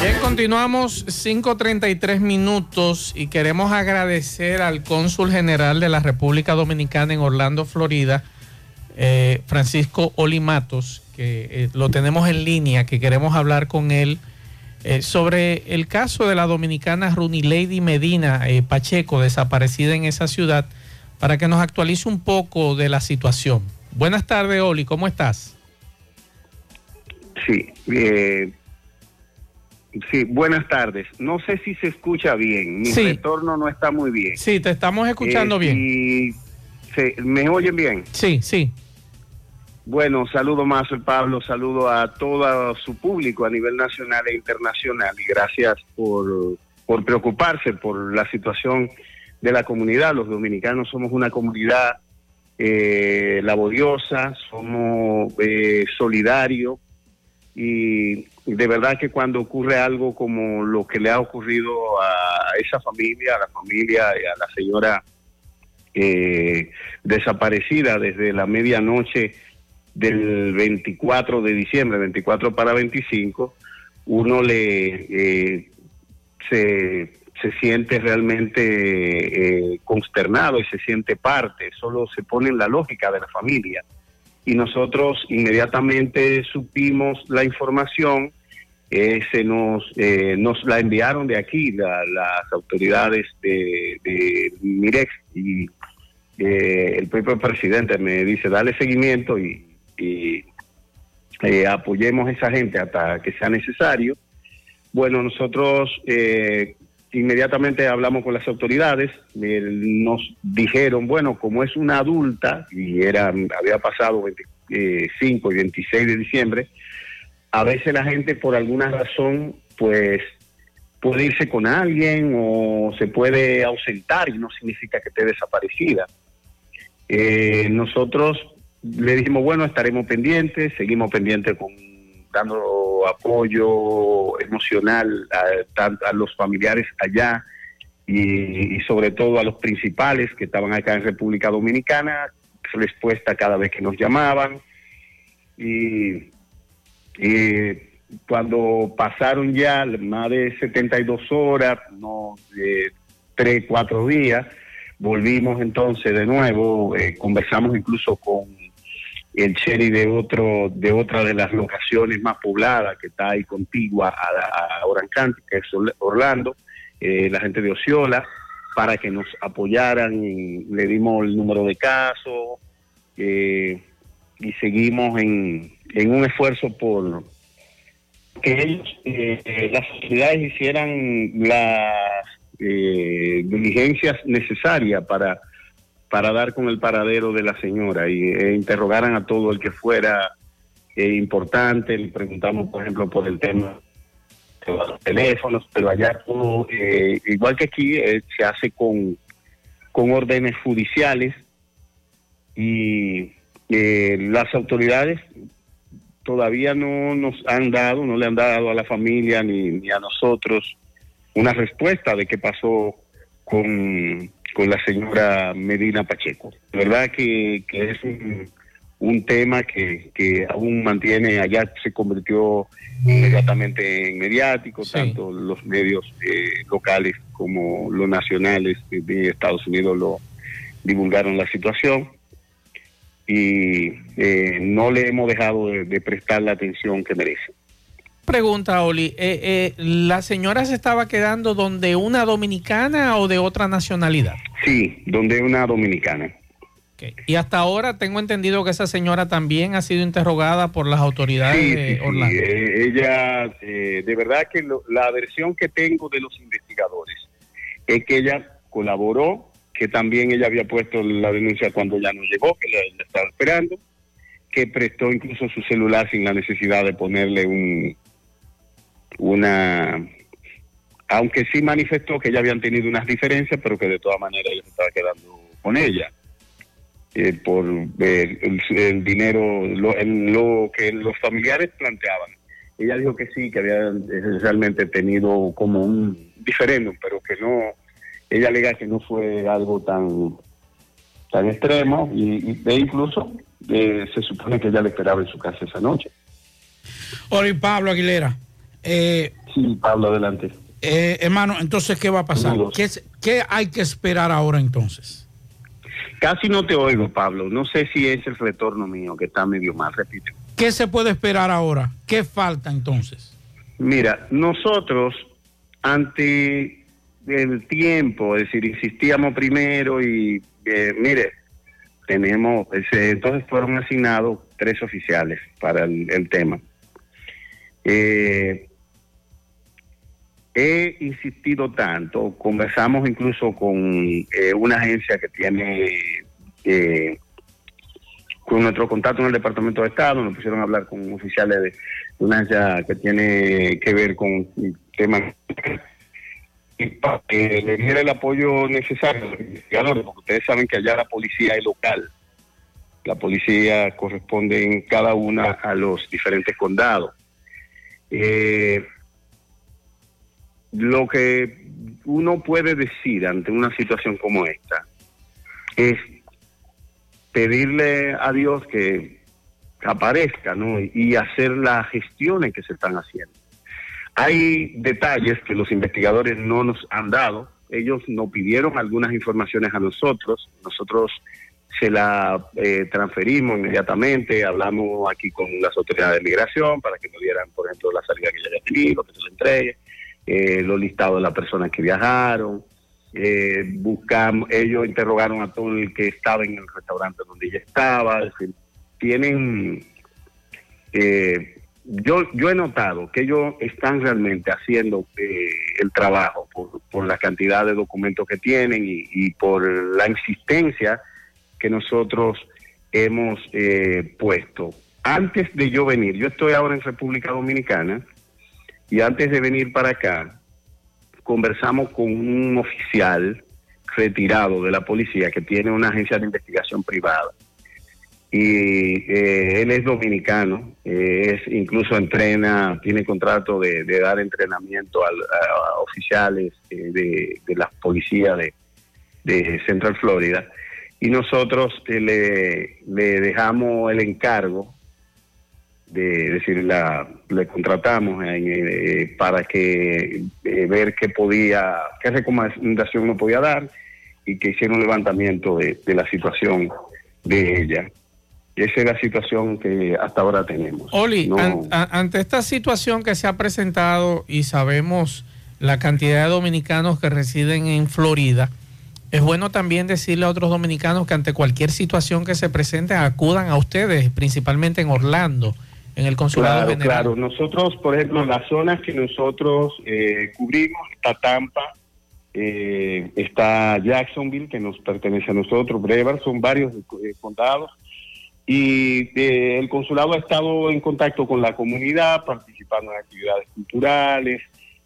Bien, continuamos 5.33 minutos y queremos agradecer al cónsul general de la República Dominicana en Orlando, Florida, eh, Francisco Olimatos, que eh, lo tenemos en línea, que queremos hablar con él eh, sobre el caso de la dominicana Runi Lady Medina Pacheco, desaparecida en esa ciudad, para que nos actualice un poco de la situación. Buenas tardes, Oli, ¿cómo estás? Sí, eh, sí, buenas tardes. No sé si se escucha bien, mi Sí. retorno no está muy bien. Sí, te estamos escuchando Eh, bien. y ¿Me oyen bien? Sí, sí. Bueno, saludo más Pablo, saludo a todo su público a nivel nacional e internacional y gracias por, por preocuparse por la situación de la comunidad. Los dominicanos somos una comunidad eh, laboriosa, somos eh, solidarios y de verdad que cuando ocurre algo como lo que le ha ocurrido a esa familia, a la familia y a la señora eh, desaparecida desde la medianoche del 24 de diciembre, 24 para 25, uno le eh, se, se siente realmente eh, consternado y se siente parte, solo se pone en la lógica de la familia. Y nosotros inmediatamente supimos la información, eh, se nos, eh, nos la enviaron de aquí la- las autoridades de, de Mirex y eh, el propio presidente me dice, dale seguimiento y, y, eh, apoyemos a esa gente hasta que sea necesario. Bueno, nosotros eh, inmediatamente hablamos con las autoridades, eh, nos dijeron, bueno, como es una adulta y era había pasado 25 y 26 de diciembre, a veces la gente por alguna razón, pues puede irse con alguien o se puede ausentar y no significa que esté desaparecida. Eh, nosotros le dijimos, bueno, estaremos pendientes, seguimos pendientes con dando apoyo emocional a, los familiares allá y, sobre todo a los principales que estaban acá en República Dominicana, respuesta cada vez que nos llamaban. Y, cuando pasaron ya más de 72 horas, no de 3, 4 días, volvimos entonces de nuevo, eh, conversamos incluso con el cherry de otro de otra de las locaciones más pobladas que está ahí contigua a, a Orange County, que es Orl- Orlando, eh, la gente de Osceola, para que nos apoyaran, y le dimos el número de casos eh, y seguimos en, en un esfuerzo por que ellos, eh, las autoridades hicieran las eh, diligencias necesarias para para dar con el paradero de la señora y e interrogaran a todo el que fuera eh, importante. Le preguntamos, por ejemplo, por el tema de los teléfonos, pero allá todo, eh, igual que aquí, eh, se hace con, con órdenes judiciales y las autoridades todavía no nos han dado, no le han dado a la familia ni, ni a nosotros una respuesta de qué pasó con, con la señora Medina Pacheco. De verdad que, que es un, un tema que, que aún mantiene, allá se convirtió inmediatamente en mediático, tanto los medios eh, locales como los nacionales de, de Estados Unidos lo divulgaron la situación y eh, no le hemos dejado de, de prestar la atención que merece. Pregunta, Oli, eh, eh, ¿la señora se estaba quedando donde una dominicana o de otra nacionalidad? Sí, donde una dominicana. Y hasta ahora tengo entendido que esa señora también ha sido interrogada por las autoridades Sí, de sí, sí, Orlando. eh, ella, eh, de verdad que lo- la versión que tengo de los investigadores es que ella colaboró, que también ella había puesto la denuncia cuando ya no llegó, que la, la estaba esperando, que prestó incluso su celular sin la necesidad de ponerle un una aunque sí manifestó que ya habían tenido unas diferencias, pero que de todas maneras ella se estaba quedando con ella eh, por eh, el, dinero, lo, el- lo que los familiares planteaban. Ella dijo que sí, que había eh, realmente tenido como un diferéndum, pero que no, ella alega que no fue algo tan tan extremo y, e incluso eh, se supone que ella le esperaba en su casa esa noche. Oli Pablo Aguilera. Eh, sí, Pablo, adelante. Eh, hermano, entonces, ¿qué va a pasar? ¿Qué, hay que esperar ahora entonces? Casi no te oigo, Pablo. No sé si es el retorno mío que está medio mal, repite. ¿Qué se puede esperar ahora? ¿Qué falta entonces? Mira, nosotros ante el tiempo, es decir, insistíamos primero y eh, mire, tenemos, entonces fueron asignados tres oficiales para el, el tema. Eh, he insistido tanto, conversamos incluso con eh, una agencia que tiene eh, con nuestro contacto en el Departamento de Estado, nos pusieron a hablar con oficiales de una agencia que tiene que ver con temas y para que le diera el apoyo necesario a los investigadores, porque ustedes saben que allá la policía es local. La policía corresponde en cada una a los diferentes condados. Eh, lo que uno puede decir ante una situación como esta es pedirle a Dios que aparezca ¿no? y hacer las gestiones que se están haciendo. Hay detalles que los investigadores no nos han dado. Ellos nos pidieron algunas informaciones a nosotros. Nosotros se la eh, transferimos inmediatamente. Hablamos aquí con las autoridades de migración para que nos dieran, por ejemplo, la salida que ya haya tenido, que se le entregue, eh, los listados de las personas que viajaron. Eh, buscamos, ellos interrogaron a todo el que estaba en el restaurante donde ella estaba. Es decir, tienen eh, yo yo he notado que ellos están realmente haciendo eh, el trabajo por, por la cantidad de documentos que tienen y, y por la insistencia que nosotros hemos eh, puesto. Antes de yo venir, yo estoy ahora en República Dominicana y antes de venir para acá, conversamos con un oficial retirado de la policía que tiene una agencia de investigación privada. Y eh, él es dominicano, eh, es incluso entrena, tiene contrato de, dar entrenamiento a, oficiales eh, de, de la policía de, Central Florida. Y nosotros eh, le dejamos el encargo de decir la le contratamos eh, eh, para que eh, ver qué podía qué recomendación nos podía dar y que hiciera un levantamiento de, de la situación de ella. Esa es la situación que hasta ahora tenemos. Oli, No- an- ante esta situación que se ha presentado y sabemos la cantidad de dominicanos que residen en Florida, es bueno también decirle a otros dominicanos que ante cualquier situación que se presente acudan a ustedes, principalmente en Orlando, en el consulado Claro, general. claro. Nosotros, por ejemplo, las zonas que nosotros eh, cubrimos, está Tampa, eh, está Jacksonville, que nos pertenece a nosotros, Brevard, son varios eh, condados. Y el consulado ha estado en contacto con la comunidad, participando en actividades culturales,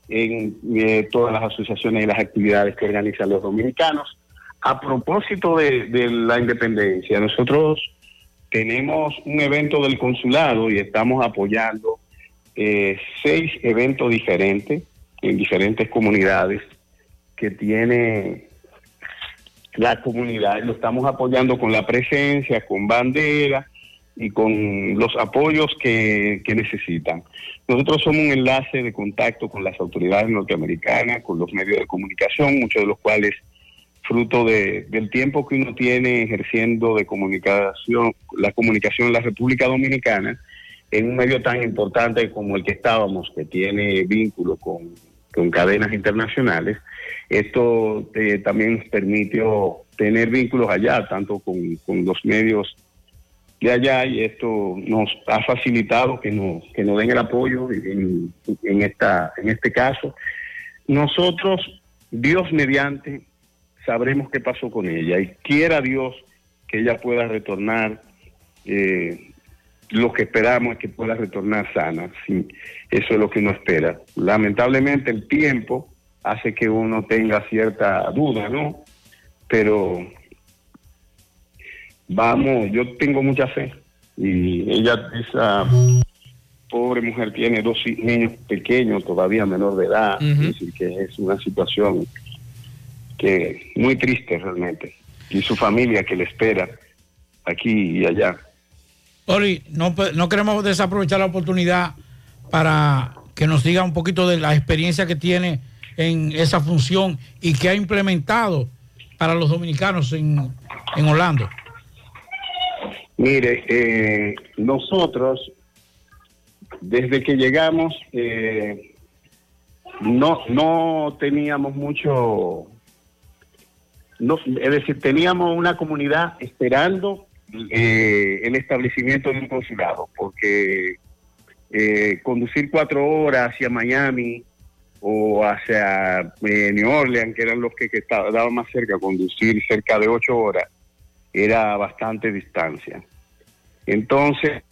en todas las asociaciones y las actividades que organizan los dominicanos. A propósito de, de la independencia, nosotros tenemos un evento del consulado y estamos apoyando eh, seis eventos diferentes en diferentes comunidades que tiene la comunidad. Lo estamos apoyando con la presencia, con bandera y con los apoyos que, que necesitan. Nosotros somos un enlace de contacto con las autoridades norteamericanas, con los medios de comunicación, muchos de los cuales fruto de, del tiempo que uno tiene ejerciendo de comunicación, la comunicación en la República Dominicana, en un medio tan importante como el que estábamos, que tiene vínculo con, con cadenas internacionales, esto eh, también nos permitió tener vínculos allá, tanto con, con, los medios de allá, y esto nos ha facilitado que nos, que nos den el apoyo en, en, esta, en este caso. Nosotros, Dios mediante, sabremos qué pasó con ella, y quiera Dios que ella pueda retornar. Eh, lo que esperamos es que pueda retornar sana. Sí, eso es lo que uno espera. Lamentablemente el tiempo hace que uno tenga cierta duda, ¿no? Pero vamos, yo tengo mucha fe. Y ella, esa pobre mujer, tiene dos niños pequeños, todavía menor de edad. Uh -huh. Es decir, que es una situación que muy triste realmente. Y su familia que le espera aquí y allá. Oli, no, no queremos desaprovechar la oportunidad para que nos diga un poquito de la experiencia que tiene en esa función y que ha implementado para los dominicanos en, en Orlando. Mire, eh, nosotros, desde que llegamos, eh, no, no teníamos mucho, no, es decir, teníamos una comunidad esperando eh, el establecimiento de un consulado, porque eh, conducir cuatro horas hacia Miami o hacia eh, New Orleans, que eran los que, que daban más cerca, conducir cerca de ocho horas, era bastante distancia. Entonces...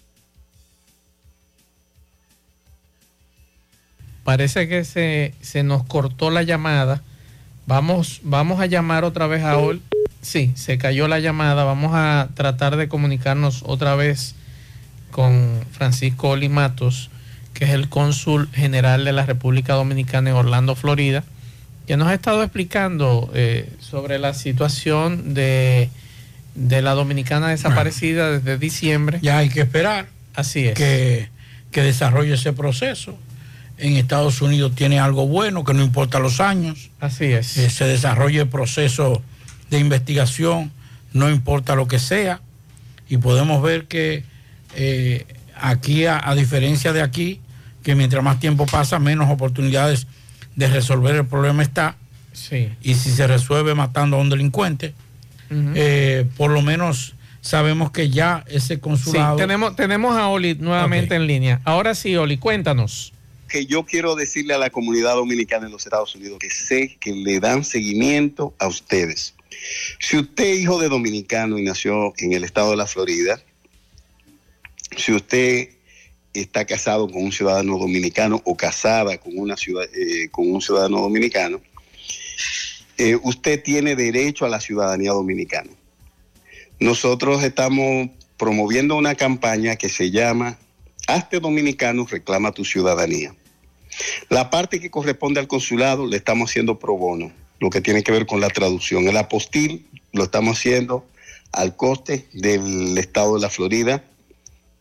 Parece que se, se nos cortó la llamada. Vamos, vamos a llamar otra vez a Ol. Sí, se cayó la llamada. Vamos a tratar de comunicarnos otra vez con Francisco Oli Matos, que es el cónsul general de la República Dominicana en Orlando, Florida, que nos ha estado explicando eh, sobre la situación de, de la dominicana desaparecida bueno, desde diciembre. Ya hay que esperar. Así es. Que, que desarrolle ese proceso. En Estados Unidos tiene algo bueno, que no importa los años. Así es. Eh, se desarrolle el proceso de investigación, no importa lo que sea, y podemos ver que eh, aquí, a, a, diferencia de aquí, que mientras más tiempo pasa, menos oportunidades de resolver el problema está. Sí. Y si se resuelve matando a un delincuente, uh -huh. eh, por lo menos sabemos que ya ese consulado... Sí, tenemos, tenemos a Oli nuevamente okay. en línea. Ahora sí, Oli, cuéntanos que yo quiero decirle a la comunidad dominicana en los Estados Unidos que sé que le dan seguimiento a ustedes. Si usted es hijo de dominicano y nació en el estado de la Florida, si usted está casado con un ciudadano dominicano o casada con, una ciudad, eh, con un ciudadano dominicano, eh, usted tiene derecho a la ciudadanía dominicana. Nosotros estamos promoviendo una campaña que se llama Hazte dominicano, reclama tu ciudadanía. La parte que corresponde al consulado le estamos haciendo pro bono, lo que tiene que ver con la traducción. El apostil lo estamos haciendo al coste del estado de la Florida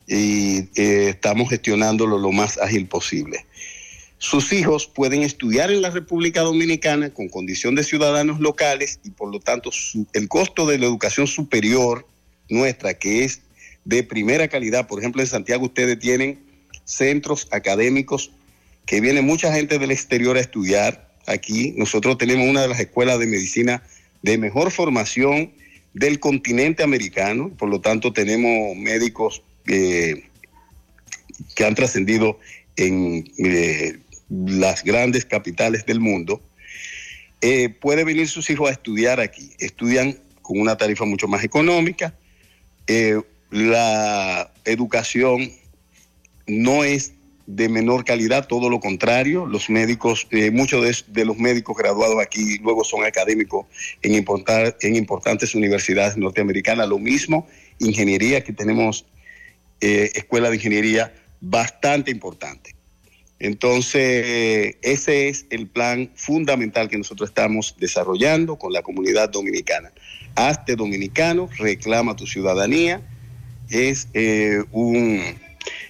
y eh, estamos gestionándolo lo más ágil posible. Sus hijos pueden estudiar en la República Dominicana con condición de ciudadanos locales y por lo tanto el costo de la educación superior nuestra, que es de primera calidad. Por ejemplo, en Santiago ustedes tienen centros académicos que viene mucha gente del exterior a estudiar aquí. Nosotros tenemos una de las escuelas de medicina de mejor formación del continente americano, por lo tanto tenemos médicos eh, que han trascendido en eh, las grandes capitales del mundo. eh, puede venir sus hijos a estudiar aquí. Estudian con una tarifa mucho más económica. La educación no es de menor calidad, todo lo contrario. Los médicos, eh, muchos de, los médicos graduados aquí luego son académicos en, en importantes universidades norteamericanas. Lo mismo, ingeniería, que tenemos eh, escuela de ingeniería bastante importante. Entonces, ese es el plan fundamental que nosotros estamos desarrollando con la comunidad dominicana. Hazte dominicano, reclama tu ciudadanía. Es, eh, un,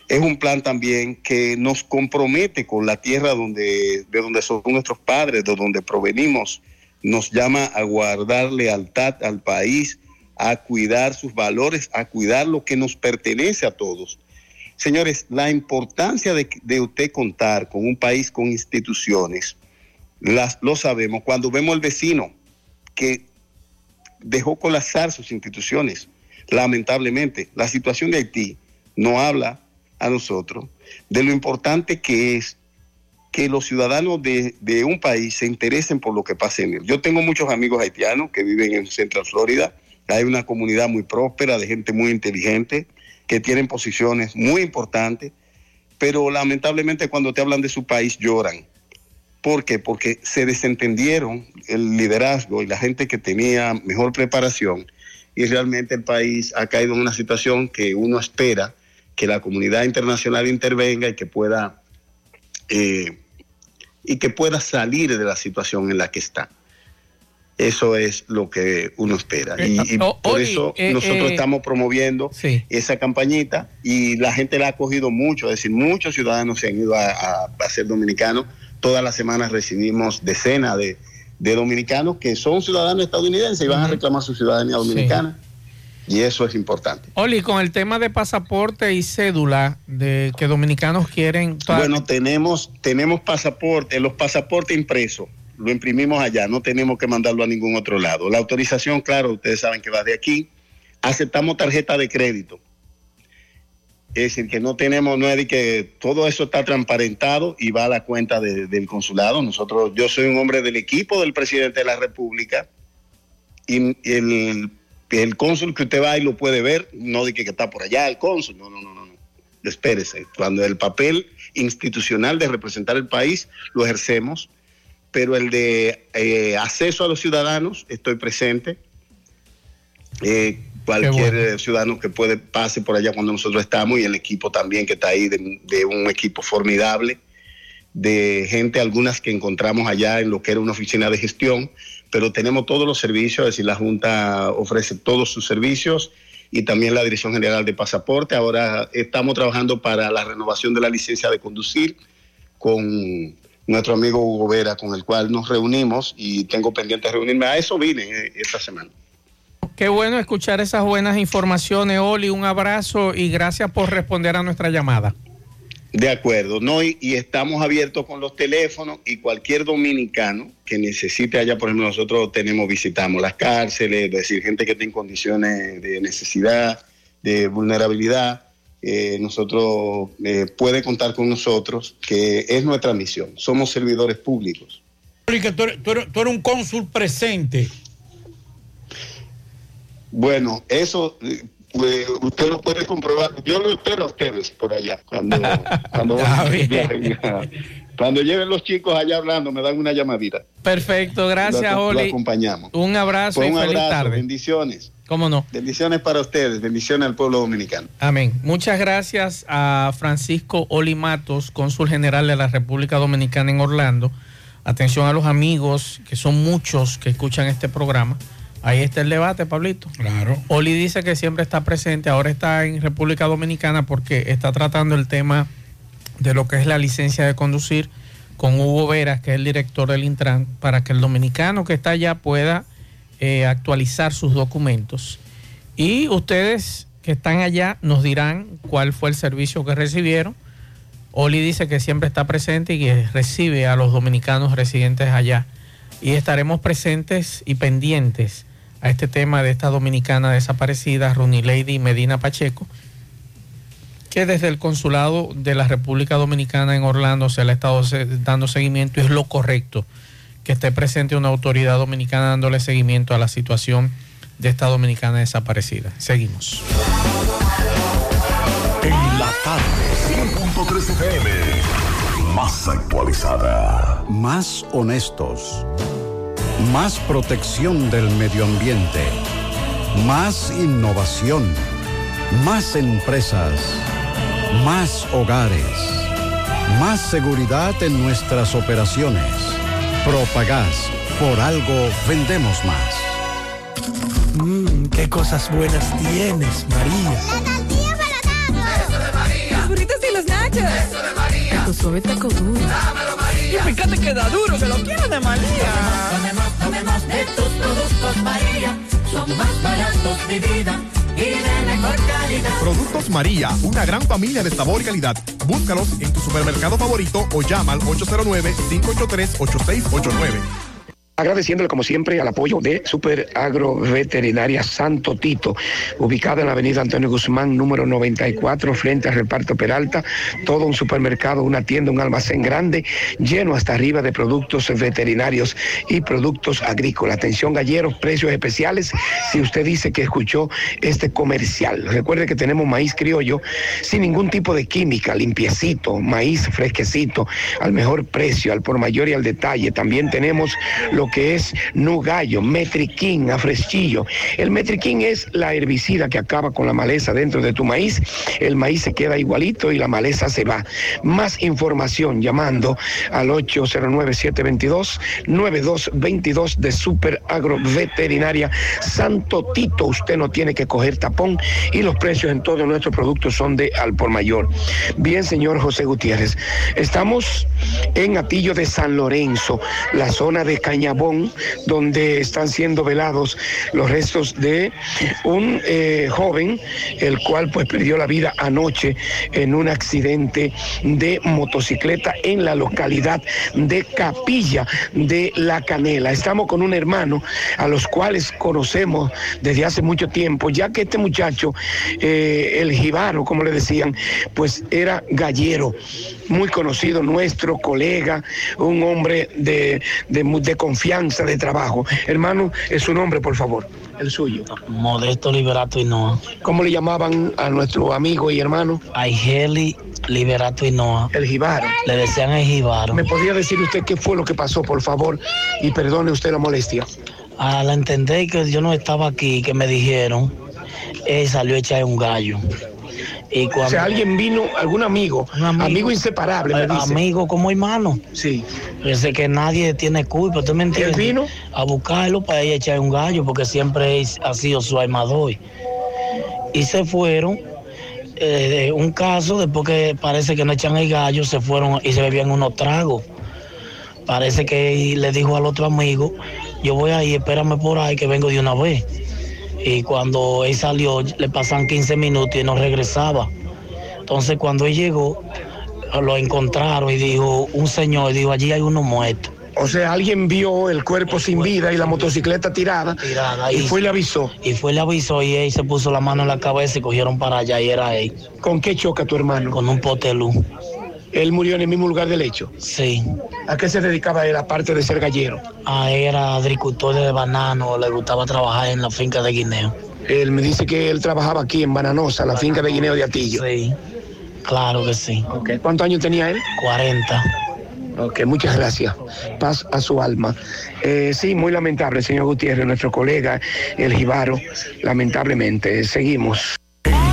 es un plan también que nos compromete con la tierra donde, de donde son nuestros padres, de donde provenimos. Nos llama a guardar lealtad al país, a cuidar sus valores, a cuidar lo que nos pertenece a todos. Señores, la importancia de, de usted contar con un país con instituciones, las, lo sabemos cuando vemos al vecino que dejó colapsar sus instituciones. Lamentablemente, la situación de Haití no habla a nosotros de lo importante que es que los ciudadanos de, de un país se interesen por lo que pasa en él. Yo tengo muchos amigos haitianos que viven en Central Florida. Hay una comunidad muy próspera, de gente muy inteligente, que tienen posiciones muy importantes, pero lamentablemente cuando te hablan de su país lloran. ¿Por qué? Porque se desentendieron el liderazgo y la gente que tenía mejor preparación y realmente el país ha caído en una situación que uno espera que la comunidad internacional intervenga y que pueda eh, y que pueda salir de la situación en la que está. Eso es lo que uno espera. Y, y oh, por eso eh, nosotros eh, estamos promoviendo esa campañita y la gente la ha cogido mucho, es decir, muchos ciudadanos se han ido a, a- a ser dominicanos. Todas las semanas recibimos decenas de, de dominicanos que son ciudadanos estadounidenses y van a reclamar su ciudadanía dominicana. Y eso es importante. Oli, con el tema de pasaporte y cédula de que dominicanos quieren. Bueno, tenemos, tenemos pasaporte, los pasaportes impresos, lo imprimimos allá, no tenemos que mandarlo a ningún otro lado. La autorización, claro, ustedes saben que va de aquí. Aceptamos tarjeta de crédito. Es decir, que no tenemos, no es de que todo eso está transparentado y va a la cuenta de- del consulado. Nosotros, yo soy un hombre del equipo del presidente de la República y el, el cónsul que usted va y lo puede ver, no de que, está por allá el cónsul, no, no, no, no, no. Espérese, cuando el papel institucional de representar el país lo ejercemos, pero el de eh, acceso a los ciudadanos, estoy presente. Eh, cualquier bueno. eh, ciudadano que puede pase por allá cuando nosotros estamos y el equipo también que está ahí de, de un equipo formidable de gente, algunas que encontramos allá en lo que era una oficina de gestión, pero tenemos todos los servicios, es decir, la Junta ofrece todos sus servicios y también la Dirección General de Pasaporte. Ahora estamos trabajando para la renovación de la licencia de conducir con nuestro amigo Hugo Vera, con el cual nos reunimos y tengo pendiente de reunirme. A eso vine eh, esta semana. Qué bueno escuchar esas buenas informaciones, Oli. Un abrazo y gracias por responder a nuestra llamada. De acuerdo, no y, y estamos abiertos con los teléfonos y cualquier dominicano que necesite allá, por ejemplo, nosotros tenemos visitamos las cárceles, es decir, gente que está en condiciones de necesidad, de vulnerabilidad, eh, nosotros eh, puede contar con nosotros, que es nuestra misión. Somos servidores públicos. Oli, que tú eres, tú eres- tú eres un cónsul presente. Bueno, eso eh, usted lo puede comprobar. Yo lo espero a ustedes por allá. Cuando, cuando, cuando lleven los chicos allá hablando, me dan una llamadita. Perfecto, gracias, Lo- lo Oli. acompañamos. Un abrazo Pues y feliz abrazo, tarde. bendiciones. ¿Cómo no? Bendiciones para ustedes, bendiciones al pueblo dominicano. Amén. Muchas gracias a Francisco Oli Matos, cónsul general de la República Dominicana en Orlando. Atención a los amigos, que son muchos que escuchan este programa. Ahí está el debate, Pablito. Claro. Oli dice que siempre está presente, ahora está en República Dominicana porque está tratando el tema de lo que es la licencia de conducir con Hugo Veras, que es el director del Intran, para que el dominicano que está allá pueda eh, actualizar sus documentos. Y ustedes que están allá nos dirán cuál fue el servicio que recibieron. Oli dice que siempre está presente y que recibe a los dominicanos residentes allá. Y estaremos presentes y pendientes a este tema de esta dominicana desaparecida, Lady Medina Pacheco, que desde el consulado de la República Dominicana en Orlando se le ha estado dando seguimiento y es lo correcto que esté presente una autoridad dominicana dándole seguimiento a la situación de esta dominicana desaparecida. Seguimos. En la tarde, 100.3 FM, más actualizada. Más honestos. Más protección del medio ambiente. Más innovación. Más empresas. Más hogares. Más seguridad en nuestras operaciones. Propagás. Por algo vendemos más. Mmm, qué cosas buenas tienes, María. La tortilla para Eso de María. Los burritos y los nachos. Eso de María. Tu suave taco duro. Dámelo, María. Y fíjate que da duro, que lo quiero de María. Tomemos, tomemos de tus productos, María. Son más baratos de vida y de mejor calidad. Productos María, una gran familia de sabor y calidad. Búscalos en tu supermercado favorito o llama al 809-583-8689. Agradeciéndole como siempre al apoyo de Super Agro Veterinaria Santo Tito, ubicada en la avenida Antonio Guzmán, número 94, frente al reparto Peralta, todo un supermercado, una tienda, un almacén grande, lleno hasta arriba de productos veterinarios y productos agrícolas. Atención galleros, precios especiales, si usted dice que escuchó este comercial. Recuerde que tenemos maíz criollo sin ningún tipo de química, limpiecito, maíz fresquecito, al mejor precio, al por mayor y al detalle. También tenemos lo que es Nugallo, Metriquín, Afresquillo. El Metriquín es la herbicida que acaba con la maleza dentro de tu maíz. El maíz se queda igualito y la maleza se va. Más información llamando al 809-722-9222 de Super Agroveterinaria Santo Tito. Usted no tiene que coger tapón y los precios en todos nuestros productos son de al por mayor. Bien, señor José Gutiérrez, estamos en Atillo de San Lorenzo, la zona de Donde están siendo velados los restos de un eh, joven, el cual pues perdió la vida anoche en un accidente de motocicleta en la localidad de Capilla de La Canela. Estamos con un hermano a los cuales conocemos desde hace mucho tiempo, ya que este muchacho, eh, el jibaro, como le decían, pues era gallero, muy conocido nuestro, colega, un hombre de, de, de confianza, de trabajo. Hermano, es su nombre, por favor, el suyo. Modesto Liberato Hinoa. ¿Cómo le llamaban a nuestro amigo y hermano? Aigeli Liberato Hinoa. El jibaro. Le decían el jibaro. ¿Me podría decir usted qué fue lo que pasó, por favor? Y perdone usted la molestia. Al entender que yo no estaba aquí, que me dijeron, él salió a echar un gallo. Y cuando, o sea, alguien vino, algún amigo, amigo, amigo, inseparable, me dice. Amigo como hermano. Sí. Dice que nadie tiene culpa, ¿tú me entiendes? ¿Él vino? A buscarlo para ella echar un gallo, porque siempre ha sido su armador. Y se fueron. Eh, un caso, después que parece que no echan el gallo, se fueron y se bebían unos tragos. Parece que le dijo al otro amigo, yo voy ahí, espérame por ahí que vengo de una vez y cuando él salió le pasan 15 minutos y no regresaba. Entonces cuando él llegó, lo encontraron y dijo, un señor, dijo, allí hay uno muerto. O sea, alguien vio el cuerpo sin vida y la motocicleta tirada, tirada y, y, fue y le avisó. Y fue y le avisó y él se puso la mano en la cabeza y cogieron para allá y era él. ¿Con qué choca tu hermano? Con un potelú. ¿Él murió en el mismo lugar del hecho? Sí. ¿A qué se dedicaba él, aparte de ser gallero? Ah, era agricultor de banano, le gustaba trabajar en la finca de Guineo. Él me dice que él trabajaba aquí en Bananosa, la finca de Guineo de Atillo. Sí, claro que sí. Okay. ¿Cuántos años tenía él? 40. Ok, muchas gracias. Paz a su alma. Eh, sí, muy lamentable, señor Gutiérrez, nuestro colega, el Jibaro, lamentablemente. Seguimos.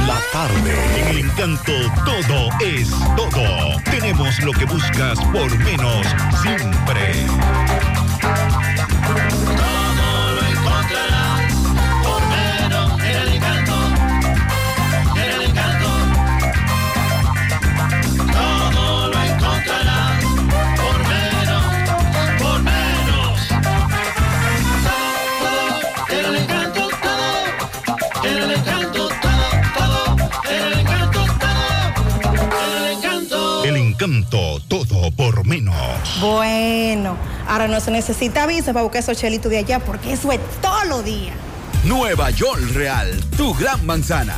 La tarde, en el encanto todo es todo. Tenemos lo que buscas por menos siempre. Por menos. Bueno, ahora no se necesita visa para buscar esos chelitos de allá porque eso es todo lo día. Nueva York Real, tu gran manzana.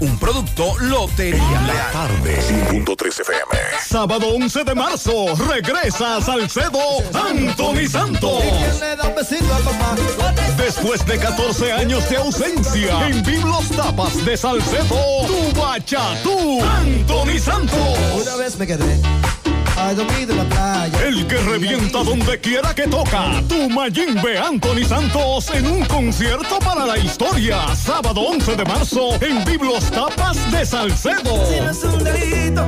Un producto Lotería La tarde, 100.3 FM. Sábado 11 de marzo, regresa a Salcedo Anthony Santos. Después de 14 años de ausencia, en Biblos Tapas de Salcedo, tu bachatú, Anthony Santos. Una vez me quedé la playa. El que revienta donde quiera que toca. Tu Mayimbe Anthony Santos en un concierto para la historia. Sábado 11 de marzo en Biblos Tapas de Salcedo. Si no es un delito,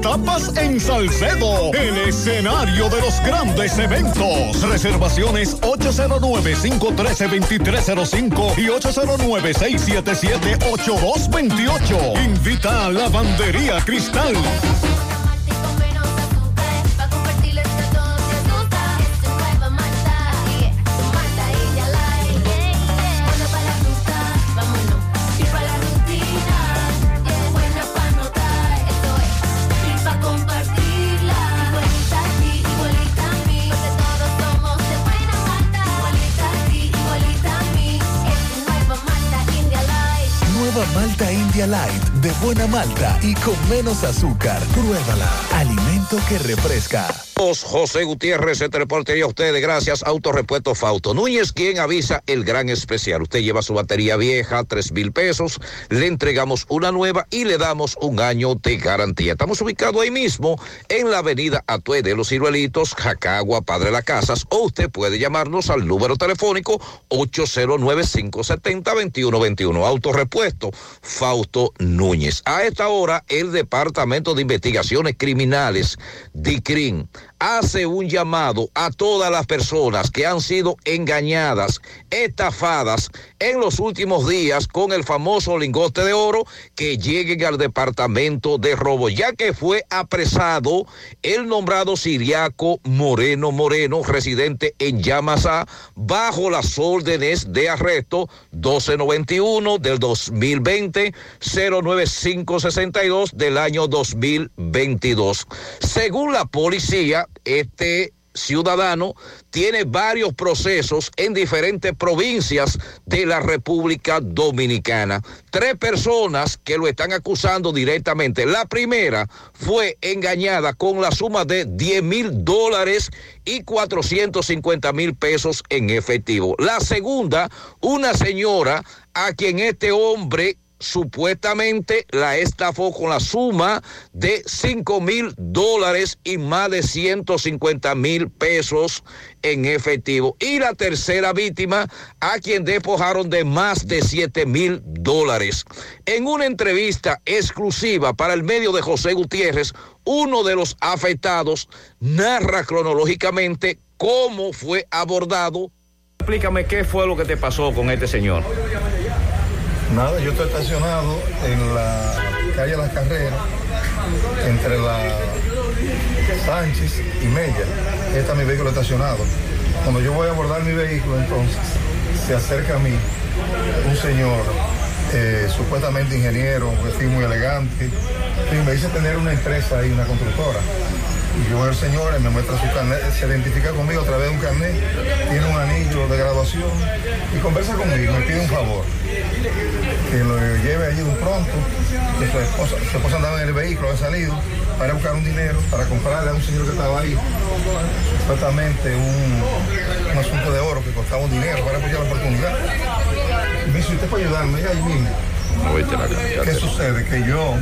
Tapas en Salcedo. El escenario de los grandes eventos. Reservaciones 809-513-2305 y 809-677-8228. Invita a Lavandería Cristal. Light de buena malta y con menos azúcar. Pruébala. Que refresca. José Gutiérrez, este reportería a ustedes, gracias, Autorepuesto Fausto. Núñez, quien avisa el gran especial. Usted lleva su batería vieja, tres mil pesos, le entregamos una nueva y le damos un año de garantía. Estamos ubicados ahí mismo, en la avenida Atue de los Ciruelitos, Jacagua, Padre Las Casas, o usted puede llamarnos al número telefónico 809-570-2121. Autorepuesto Fausto Núñez. A esta hora, el Departamento de Investigaciones Criminales, Decrim. Hace un llamado a todas las personas que han sido engañadas, estafadas en los últimos días con el famoso lingote de oro que lleguen al departamento de robo, ya que fue apresado el nombrado Siriaco Moreno Moreno, residente en Yamasá, bajo las órdenes de arresto 1291 del 2020, 09562 del año 2022. Según la policía, este ciudadano tiene varios procesos en diferentes provincias de la República Dominicana. Tres personas que lo están acusando directamente. La primera fue engañada con la suma de 10 mil dólares y 450 mil pesos en efectivo. La segunda, una señora a quien este hombre supuestamente la estafó con la suma de 5 mil dólares y más de 150 mil pesos en efectivo. Y la tercera víctima, a quien despojaron de más de 7 mil dólares. En una entrevista exclusiva para el medio de José Gutiérrez, uno de los afectados narra cronológicamente cómo fue abordado. Explícame qué fue lo que te pasó con este señor. Nada, yo estoy estacionado en la calle Las Carreras, entre la Sánchez y Mella. Está mi vehículo estacionado. Cuando yo voy a abordar mi vehículo, entonces, se acerca a mí un señor, eh, supuestamente ingeniero, un vestido muy elegante, y me dice tener una empresa ahí, una constructora. Y yo veo al señor, él me muestra su carnet, se identifica conmigo a través de un carnet, tiene un anillo de graduación y conversa conmigo, me pide un favor que lo lleve allí un pronto, que su esposa, su esposa andaba en el vehículo, había salido para buscar un dinero, para comprarle a un señor que estaba ahí, supuestamente un, un asunto de oro que costaba un dinero, para apoyar la oportunidad. Y me dice, ¿usted puede ayudarme? Ahí mismo. ¿Qué sucede? Que yo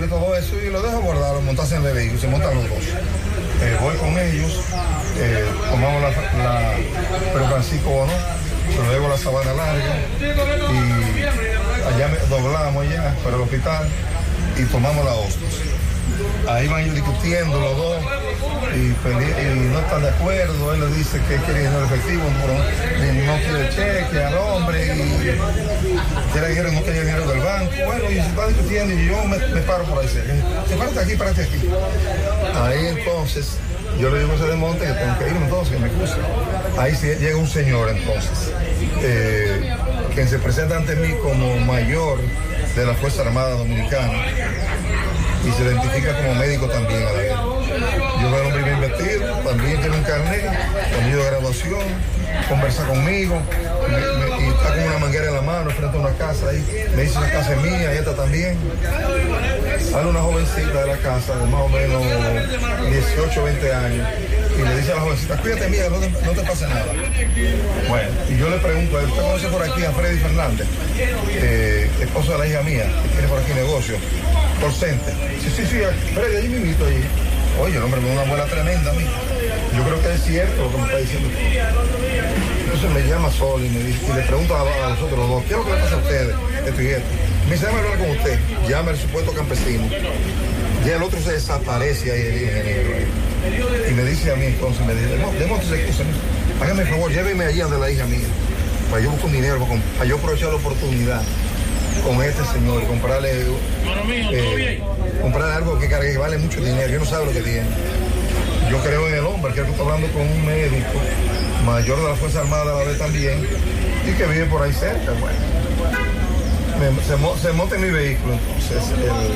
y todo eso, y lo dejo abordar, montarse en el vehículo, se montan los dos. Eh, voy con ellos, eh, tomamos la, la pero Francisco no, luego la sabana larga y allá me- doblamos ya para el hospital y tomamos la hostia. ahí van discutiendo los dos y, no están de acuerdo. Él le dice que quiere dinero efectivo, pero no quiere cheque al hombre y quiere dinero, no quiere dinero del banco. Bueno, y se está discutiendo y yo me, paro por ahí cerca. Se párate aquí, párate aquí. Ahí entonces yo le digo a ese de monte que tengo que irme entonces, que me cruce. Ahí llega un señor entonces, eh, quien se presenta ante mí como mayor de la Fuerza Armada Dominicana y se identifica como médico también a la. También tiene un carnet, conmigo de graduación, conversa conmigo y está con una manguera en la mano frente a una casa ahí. Me dice la casa es mía y esta también. Sale una jovencita de la casa de más o menos 18, 20 años y le dice a la jovencita, cuídate mía, no te, no te pase nada. Bueno, y yo le pregunto ¿usted conoce por aquí a Freddy Fernández? Eh, esposo de la hija mía, que tiene por aquí negocio, por. Sí, sí, sí, Freddy, ahí mismito ahí. Oye, el hombre me da una abuela tremenda a mí. Yo creo que es cierto lo que me está diciendo. Entonces me llama Sol y, me y le pregunto a, a los otros dos, ¿qué es lo que le pasa a ustedes? Esto y esto. Me dice, hablar con usted. Llama al supuesto campesino. Ya el otro se desaparece ahí, el ingeniero. Y me dice a mí entonces, me dice, demuestre excusa, hágame el favor, lléveme allí donde la hija mía. Para yo buscar un dinero, para yo aprovechar la oportunidad con este señor comprarle, eh, comprarle algo que cargue, que vale mucho dinero. Yo no sabe lo que tiene. Yo creo en el hombre, creo que está hablando con un médico mayor de la Fuerza Armada a la vez también y que vive por ahí cerca. Bueno, Me- se, se monta en mi vehículo, entonces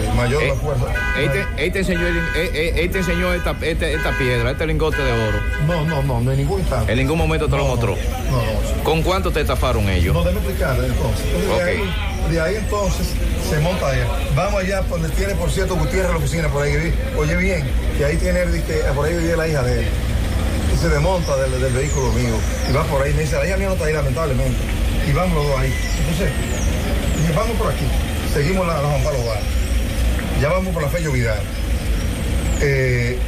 el mayor de la Fuerza. Él te, él te enseñó, el- él- él- él te enseñó esta, este- esta piedra, este lingote de oro. No, no, no, no en ningún instante. En ningún momento te lo mostró. No, no. ¿Con cuánto te estafaron ellos? No, déjame explicarle entonces. De, ahí, de ahí entonces se monta él. Vamos allá donde tiene, por cierto, Gutiérrez la oficina por ahí. Oye bien, que ahí tiene, que por ahí vive la hija de él. Y se desmonta del, del vehículo mío. Y va por ahí. Me dice, la hija mía no está ahí, lamentablemente. Y vamos los dos ahí. Entonces, dije, vamos por aquí. Seguimos la, la Juan Pablo. Ya vamos por la Fello Vidal. Eh,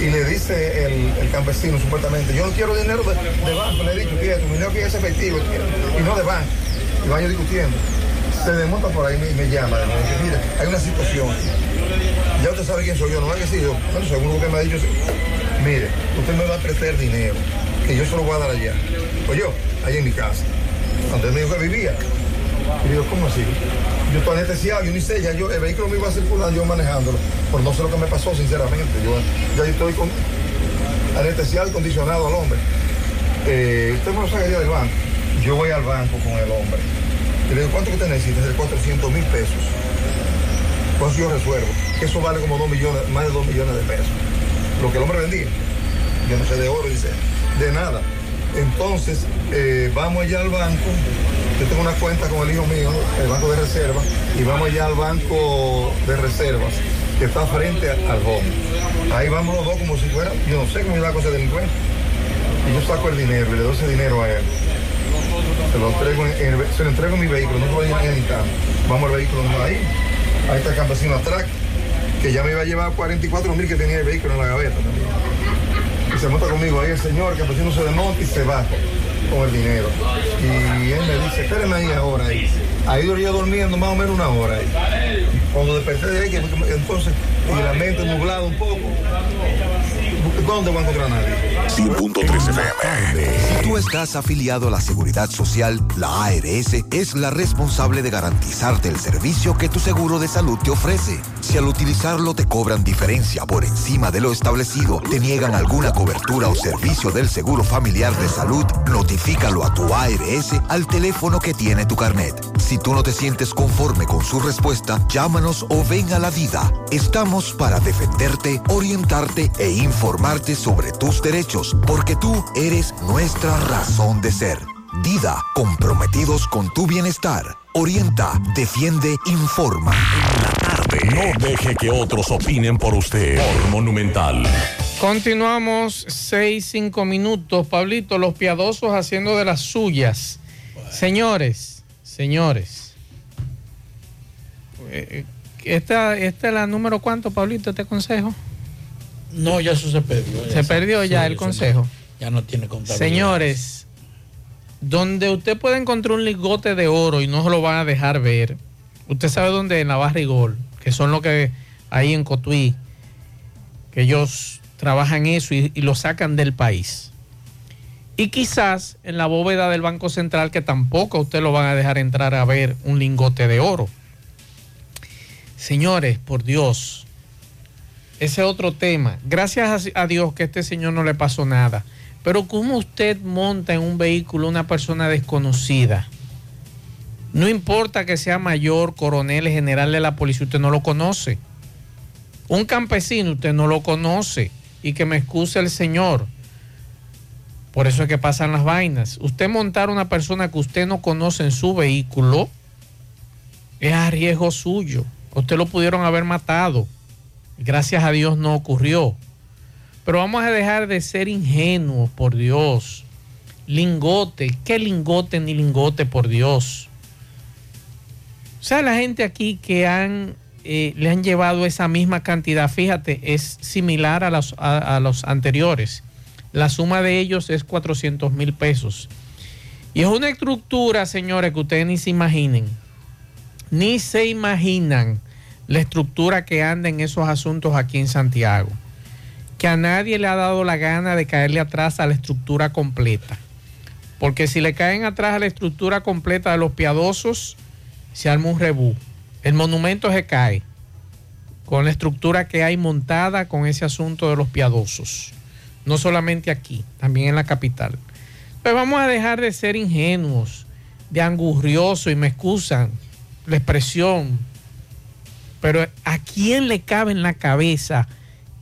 y le dice el, el campesino supuestamente, yo no quiero dinero de, de banco, le he dicho, fíjate, mi dinero que es efectivo, y no de banco. Y van discutiendo. Se desmonta por ahí y me, me llama, me dice, mira, hay una situación. Ya usted sabe quién soy yo, no es que sí, yo, bueno, según lo que me ha dicho, mire, usted me va a prestar dinero, que yo se lo voy a dar allá. Pues yo, allá en mi casa, donde me dijo que vivía. Y digo, ¿cómo así? Yo estoy anestesiado, yo ni sé, ya yo, el vehículo me iba a circular, yo manejándolo. Pues no sé lo que me pasó, sinceramente. Yo ya estoy con, anestesiado y condicionado al hombre. Eh, usted me lo sacaría del banco. Yo voy al banco con el hombre. Y le digo, ¿cuánto que usted necesita? De 400 mil pesos. Pues yo resuelvo. Eso vale como 2 millones, más de 2 millones de pesos. Lo que el hombre vendía. Yo no sé de oro, dice. De nada. Entonces, eh, vamos allá al banco. Yo tengo una cuenta con el hijo mío, el banco de reserva, y vamos allá al banco de reservas, que está frente al home. Ahí vamos los dos como si fuera, yo no sé cómo iba con ese delincuente. Y yo saco el dinero y le doy ese dinero a él. Se lo entrego en, se lo entrego en mi vehículo, no lo voy a instante. Vamos al vehículo no, ahí. Ahí está el campesino atrás, que ya me iba a llevar 44 mil que tenía el vehículo en la gaveta también. Se monta conmigo ahí el señor, el campesino se desmonta y se va con el dinero. Y él me dice, espérenme ahí ahora. Ahí, ahí yo durmiendo más o menos una hora. Ahí. Cuando desperté que, que- entonces, y la mente nublada un poco, ¿dónde voy a encontrar a nadie? 100.3 FM. Si tú estás afiliado a la Seguridad Social, la ARS es la responsable de garantizarte el servicio que tu seguro de salud te ofrece. Si al utilizarlo te cobran diferencia por encima de lo establecido, te niegan alguna cobertura o servicio del Seguro Familiar de Salud, notifícalo a tu ARS al teléfono que tiene tu carnet. Si tú no te sientes conforme con su respuesta, o ven a la vida. Estamos para defenderte, orientarte e informarte sobre tus derechos, porque tú eres nuestra razón de ser. Dida, comprometidos con tu bienestar. Orienta, defiende, informa. No deje que otros opinen por usted. Por Monumental. Continuamos seis, cinco minutos. Pablito, los piadosos haciendo de las suyas. Señores, señores. Eh, Esta, esta es la número cuánto, Pablito, este consejo. No, ya eso se perdió. Se perdió ya el consejo. no- ya no tiene contabilidad. Señores, donde usted puede encontrar un lingote de oro y no se lo van a dejar ver, usted sabe dónde en la Barrigol, que son los que ahí en Cotuí, que ellos trabajan eso y, y lo sacan del país. Y quizás en la bóveda del Banco Central, que tampoco a usted lo van a dejar entrar a ver un lingote de oro. Señores, por Dios, ese otro tema. Gracias a Dios que a este señor no le pasó nada. Pero ¿cómo usted monta en un vehículo una persona desconocida? No importa que sea mayor, coronel, general de la policía, usted no lo conoce. Un campesino, usted no lo conoce. Y que me excuse el señor. Por eso es que pasan las vainas. Usted montar una persona que usted no conoce en su vehículo es a riesgo suyo. Usted lo pudieron haber matado. Gracias a Dios no ocurrió. Pero vamos a dejar de ser ingenuos, por Dios. Lingote, ¿qué lingote ni lingote, por Dios? O sea, la gente aquí que han, eh, le han llevado esa misma cantidad, fíjate, es similar a a los anteriores. La suma de ellos es 400 mil pesos. Y es una estructura, señores, que ustedes ni se imaginen. Ni se imaginan la estructura que anda en esos asuntos aquí en Santiago. Que a nadie le ha dado la gana de caerle atrás a la estructura completa. Porque si le caen atrás a la estructura completa de los piadosos, se arma un rebú. El monumento se cae con la estructura que hay montada con ese asunto de los piadosos. No solamente aquí, también en la capital. Pues vamos a dejar de ser ingenuos, de angurrioso, y me excusan la expresión, pero ¿a quién le cabe en la cabeza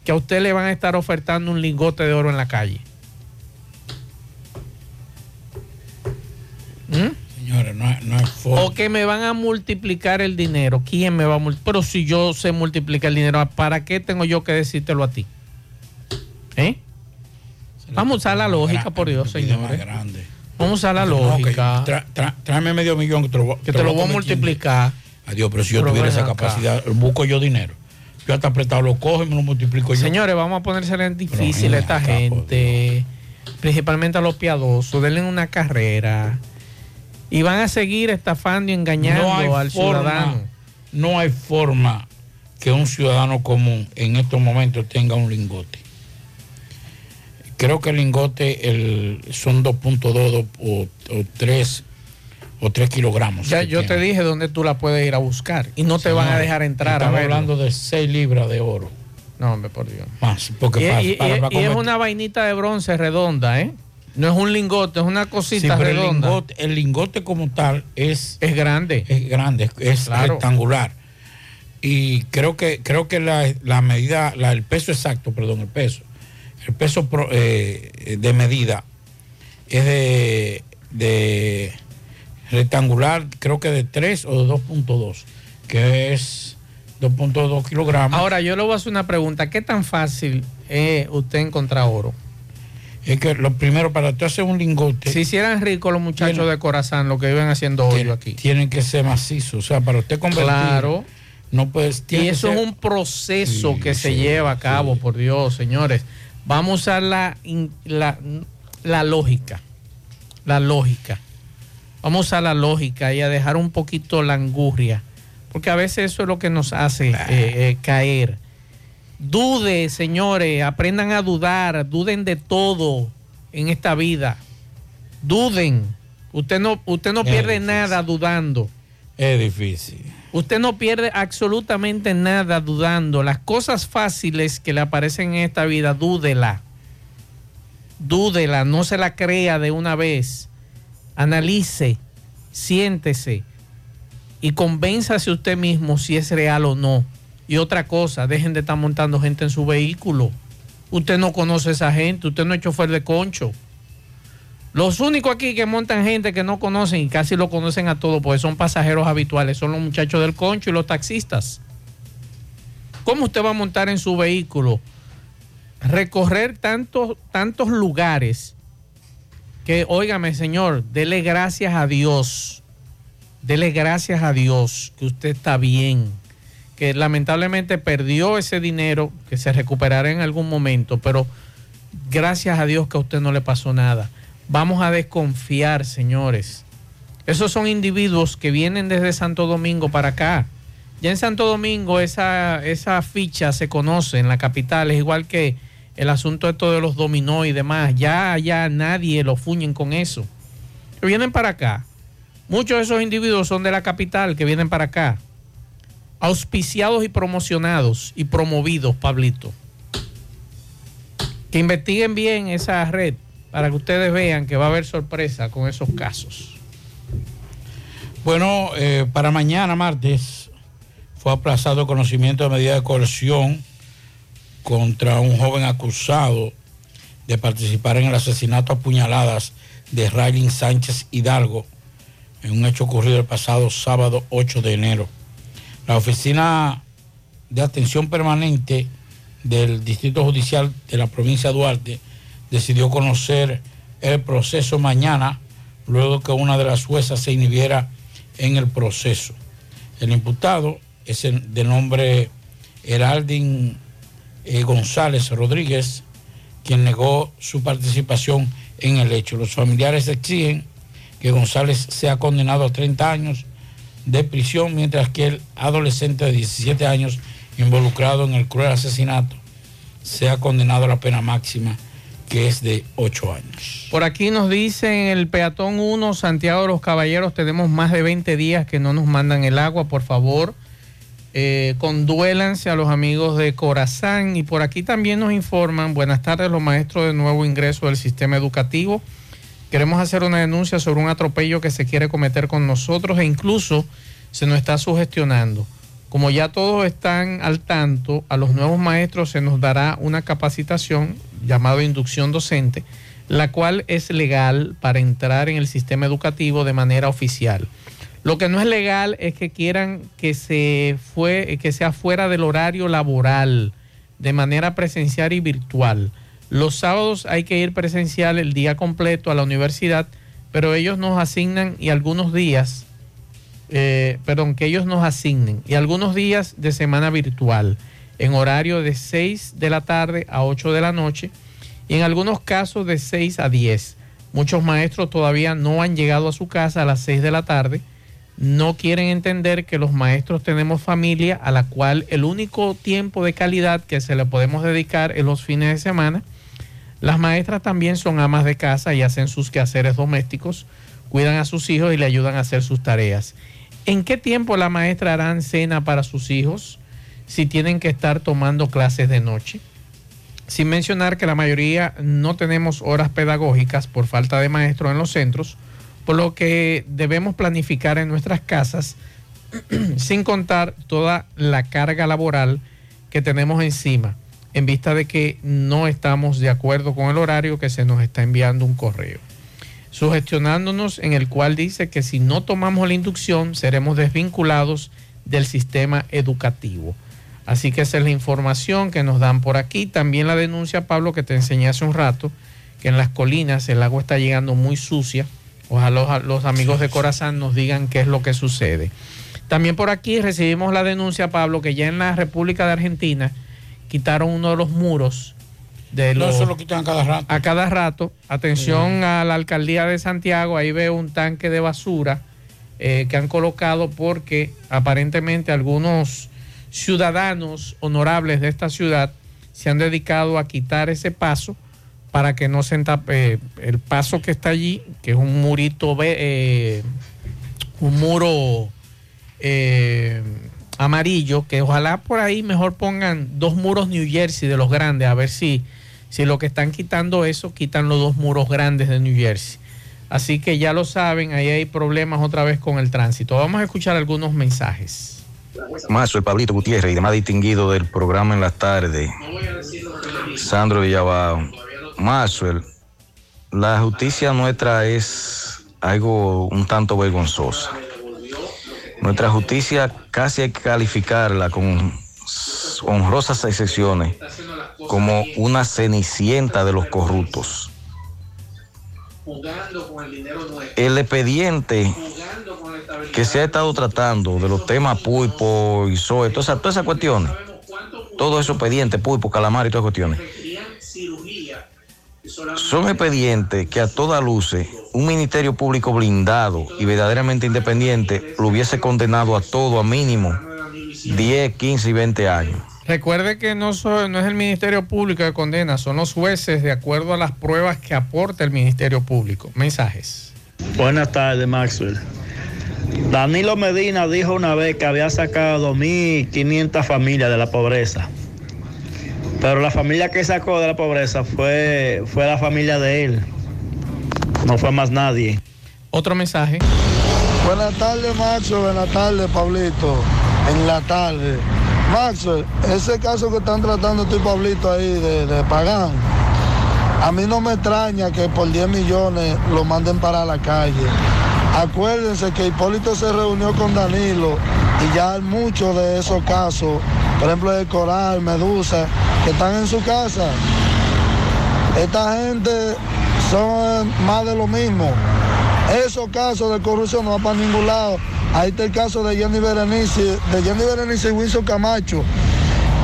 que a usted le van a estar ofertando un lingote de oro en la calle? ¿Mm? Señores, no, no hay forma. O que me van a multiplicar el dinero. ¿Quién me va a multiplicar? Pero si yo sé multiplicar el dinero, ¿para qué tengo yo que decírtelo a ti? ¿Eh? Vamos a usar la lógica, por Dios, señores. Vamos a la No, lógica. tráeme medio millón que te lo, voy- Que te lo voy a multiplicar. Adiós, pero si yo Pero tuviera esa acá. capacidad, busco yo dinero. Yo hasta apretado lo cojo y me lo multiplico yo. Señores, vamos a ponérsela en difícil a esta acá, gente, principalmente a los piadosos, denle una carrera y van a seguir estafando y engañando no al forma, ciudadano. No hay forma que un ciudadano común en estos momentos tenga un lingote. Creo que el lingote el, son 2.2 o, o 3 o 3 kilogramos. Ya yo te dije dónde tú la puedes ir a buscar y no te van a dejar entrar Estamos hablando de 6 libras de oro. No, hombre, por Dios. Más, porque Y, para- y- para- y- para y es una vainita de bronce redonda, ¿eh? No es un lingote, es una Sí, cosita el redonda. lingote, el lingote como tal es, es grande. Es grande, es, es Claro. rectangular. Y creo que, creo que la, la medida, la, el peso exacto, perdón, el peso, el peso pro- eh, de medida es de, de rectangular, creo que de 3 o de 2.2, que es 2.2 kilogramos. Ahora, yo le voy a hacer una pregunta. ¿Qué tan fácil es usted encontrar oro? Es que lo primero, para tú hacer un lingote. Si hicieran ricos los muchachos de Corazán, lo que viven haciendo hoyo aquí. Tienen que ser macizos. O sea, para usted convertir. Claro. No puedes. Y eso es un proceso que se lleva a cabo, por Dios, señores. Vamos a la, la, la lógica. La lógica. Vamos a la lógica y a dejar un poquito la angurria. Porque a veces eso es lo que nos hace eh, eh, caer. Dude, señores, aprendan a dudar, duden de todo en esta vida. Duden. Usted no, usted no Es pierde difícil. nada dudando. Es difícil. Usted no pierde absolutamente nada dudando. Las cosas fáciles que le aparecen en esta vida, dúdela. Dúdela, no se la crea de una vez. Analice, siéntese y convénzase usted mismo si es real o no. Y otra cosa, dejen de estar montando gente en su vehículo. Usted no conoce a esa gente, usted no es chofer de concho. Los únicos aquí que montan gente que no conocen y casi lo conocen a todos porque son pasajeros habituales, son los muchachos del concho y los taxistas. ¿Cómo usted va a montar en su vehículo? Recorrer tantos, tantos lugares que, óigame señor, dele gracias a Dios, dele gracias a Dios que usted está bien, que lamentablemente perdió ese dinero, que se recuperará en algún momento, pero gracias a Dios que a usted no le pasó nada. Vamos a desconfiar, señores. Esos son individuos que vienen desde Santo Domingo para acá Ya en Santo Domingo esa, esa ficha se conoce en la capital, es igual que el asunto de todos los dominó y demás. Ya, ya nadie lo fuñen con eso. Que vienen para acá. Muchos de esos individuos son de la capital que vienen para acá. Auspiciados y promocionados y promovidos, Pablito. Que investiguen bien esa red para que ustedes vean que va a haber sorpresa con esos casos. Bueno, eh, para mañana, martes, fue aplazado conocimiento de medida de coerción contra un joven acusado de participar en el asesinato a puñaladas de Raylin Sánchez Hidalgo en un hecho ocurrido el pasado sábado 8 de enero. La Oficina de Atención Permanente del Distrito Judicial de la provincia de Duarte decidió conocer el proceso mañana, luego que una de las juezas se inhibiera en el proceso. El imputado es el de nombre Heraldin eh, González Rodríguez, quien negó su participación en el hecho. Los familiares exigen que González sea condenado a 30 años de prisión, mientras que el adolescente de 17 años involucrado en el cruel asesinato sea condenado a la pena máxima, que es de 8 años. Por aquí nos dicen el peatón 1, Santiago de los Caballeros, tenemos más de 20 días que no nos mandan el agua, por favor. Eh, conduélanse a los amigos de Corazán y por aquí también nos informan, buenas tardes los maestros de nuevo ingreso del sistema educativo. Queremos hacer una denuncia sobre un atropello que se quiere cometer con nosotros e incluso se nos está sugestionando. Como ya todos están al tanto, a los nuevos maestros se nos dará una capacitación llamada inducción docente, la cual es legal para entrar en el sistema educativo de manera oficial. Lo que no es legal es que quieran que, se fue, que sea fuera del horario laboral, de manera presencial y virtual. Los sábados hay que ir presencial el día completo a la universidad, pero ellos nos asignan y algunos días, eh, perdón, que ellos nos asignen y algunos días de semana virtual, en horario de 6 de la tarde a 8 de la noche y en algunos casos de 6 a 10. Muchos maestros todavía no han llegado a su casa a las 6 de la tarde no quieren entender que los maestros tenemos familia a la cual el único tiempo de calidad que se le podemos dedicar es los fines de semana. Las maestras también son amas de casa y hacen sus quehaceres domésticos, cuidan a sus hijos y le ayudan a hacer sus tareas. ¿En qué tiempo la maestra harán cena para sus hijos si tienen que estar tomando clases de noche? Sin mencionar que la mayoría no tenemos horas pedagógicas por falta de maestros en los centros por lo que debemos planificar en nuestras casas sin contar toda la carga laboral que tenemos encima, en vista de que no estamos de acuerdo con el horario que se nos está enviando un correo. Sugestionándonos en el cual dice que si no tomamos la inducción seremos desvinculados del sistema educativo. Así que esa es la información que nos dan por aquí. También la denuncia, Pablo, que te enseñé hace un rato, que en las colinas el agua está llegando muy sucia Ojalá los, amigos de Corazán nos digan qué es lo que sucede. También por aquí recibimos la denuncia, Pablo, que ya en la República de Argentina quitaron uno de los muros de los... No, eso lo quitan a cada rato. A cada rato. Atención a la alcaldía de Santiago, ahí veo un tanque de basura eh, que han colocado porque aparentemente algunos ciudadanos honorables de esta ciudad se han dedicado a quitar ese paso para que no se entape el paso que está allí, que es un murito, eh, un muro eh, amarillo, que ojalá por ahí mejor pongan dos muros New Jersey de los grandes, a ver si, si lo que están quitando eso, quitan los dos muros grandes de New Jersey. Así que ya lo saben, ahí hay problemas otra vez con el tránsito. Vamos a escuchar algunos mensajes. Más soy Pablito Gutiérrez y demás distinguido del programa en las tardes. Sandro Villabao Maxwell, la justicia nuestra es algo un tanto vergonzosa. Nuestra justicia casi hay que calificarla con honrosas excepciones como una cenicienta de los corruptos. El expediente que se ha estado tratando de los temas pulpo y soy, todas esas, cuestiones, todo eso expediente, pulpo, calamar y todas cuestiones. Son expedientes que a toda luce un ministerio público blindado y verdaderamente independiente lo hubiese condenado a todo a mínimo 10, 15 y 20 años. Recuerde que no, so- no es el Ministerio Público que condena, son los jueces de acuerdo a las pruebas que aporta el Ministerio Público. Mensajes. Buenas tardes, Maxwell. Danilo Medina dijo una vez que había sacado 2.500 familias de la pobreza. Pero la familia que sacó de la pobreza fue, fue la familia de él. No fue más nadie. Otro mensaje. Buenas tardes, Maxo. Buenas tardes, Pablito. En la tarde. Maxo, ese caso que están tratando tú y Pablito ahí de, de Pagán, a mí no me extraña que por 10 millones lo manden para la calle. Acuérdense que Hipólito se reunió con Danilo y ya hay muchos de esos casos, por ejemplo el Coral, Medusa, que están en su casa. Esta gente son más de lo mismo. Esos casos de corrupción no van para ningún lado. Ahí está el caso de Jenny Berenice, de Jenny Berenice y Wilson Camacho,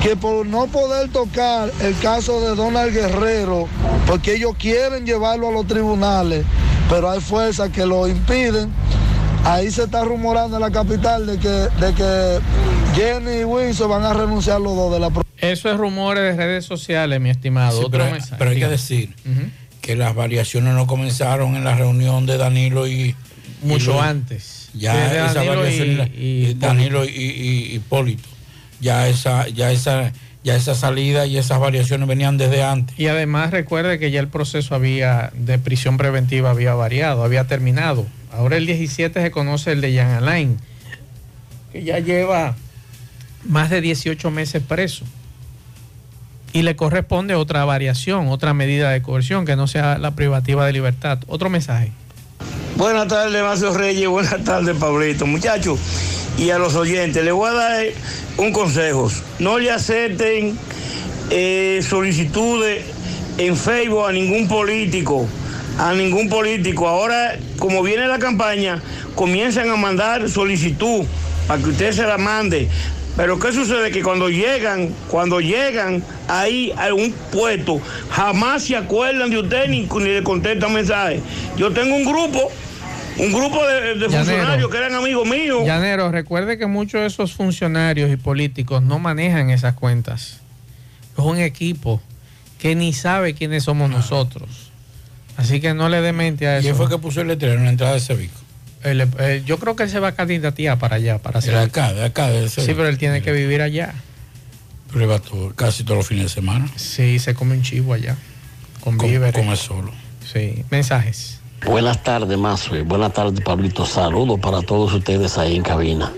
que por no poder tocar el caso de Donald Guerrero, porque ellos quieren llevarlo a los tribunales, pero hay fuerzas que lo impiden. Ahí se está rumorando en la capital de que, de que Jenny y Wilson van a renunciar los dos de la Eso es rumores de redes sociales, mi estimado. Sí, Otro pero, mensaje. pero hay que decir que las variaciones no comenzaron en la reunión de Danilo y. Mucho y antes. Ya Desde esa Danilo variación y- la- y y Danilo y, y- y Hipólito. Ya esa, ya esa, ya esa salida y esas variaciones venían desde antes. Y además recuerde que ya el proceso había de prisión preventiva había variado, había terminado. Ahora el 17 se conoce el de Jean Alain, que ya lleva más de 18 meses preso. Y le corresponde otra variación, otra medida de coerción que no sea la privativa de libertad. Otro mensaje. Buenas tardes, Macio Reyes. Buenas tardes, Pablito. Muchachos, y a los oyentes, les voy a dar un consejo. No le acepten eh, solicitudes en Facebook a ningún político. A ningún político. Ahora, como viene la campaña, comienzan a mandar solicitud para que usted se la mande. Pero ¿qué sucede? Que cuando llegan, cuando llegan ahí a un puesto, jamás se acuerdan de usted ni, ni le contestan mensajes. Yo tengo un grupo, un grupo de, de Llanero. funcionarios que eran amigos míos. Llanero, recuerde que muchos de esos funcionarios y políticos no manejan esas cuentas. Es un equipo que ni sabe quiénes somos nosotros. Así que no le dé mente a eso. ¿Quién fue que puso el letrero en la entrada de Cevico? El- yo creo que él se va a candidatear para allá, para De acá, de acá, de Sí, pero él tiene que vivir allá. Pero va todo- casi todos los fines de semana. Sí, se come un chivo allá. Con Com- víveres. come solo. Sí. Mensajes. Buenas tardes, Mazo. Buenas tardes, Pablito. Saludos para todos ustedes ahí en cabina.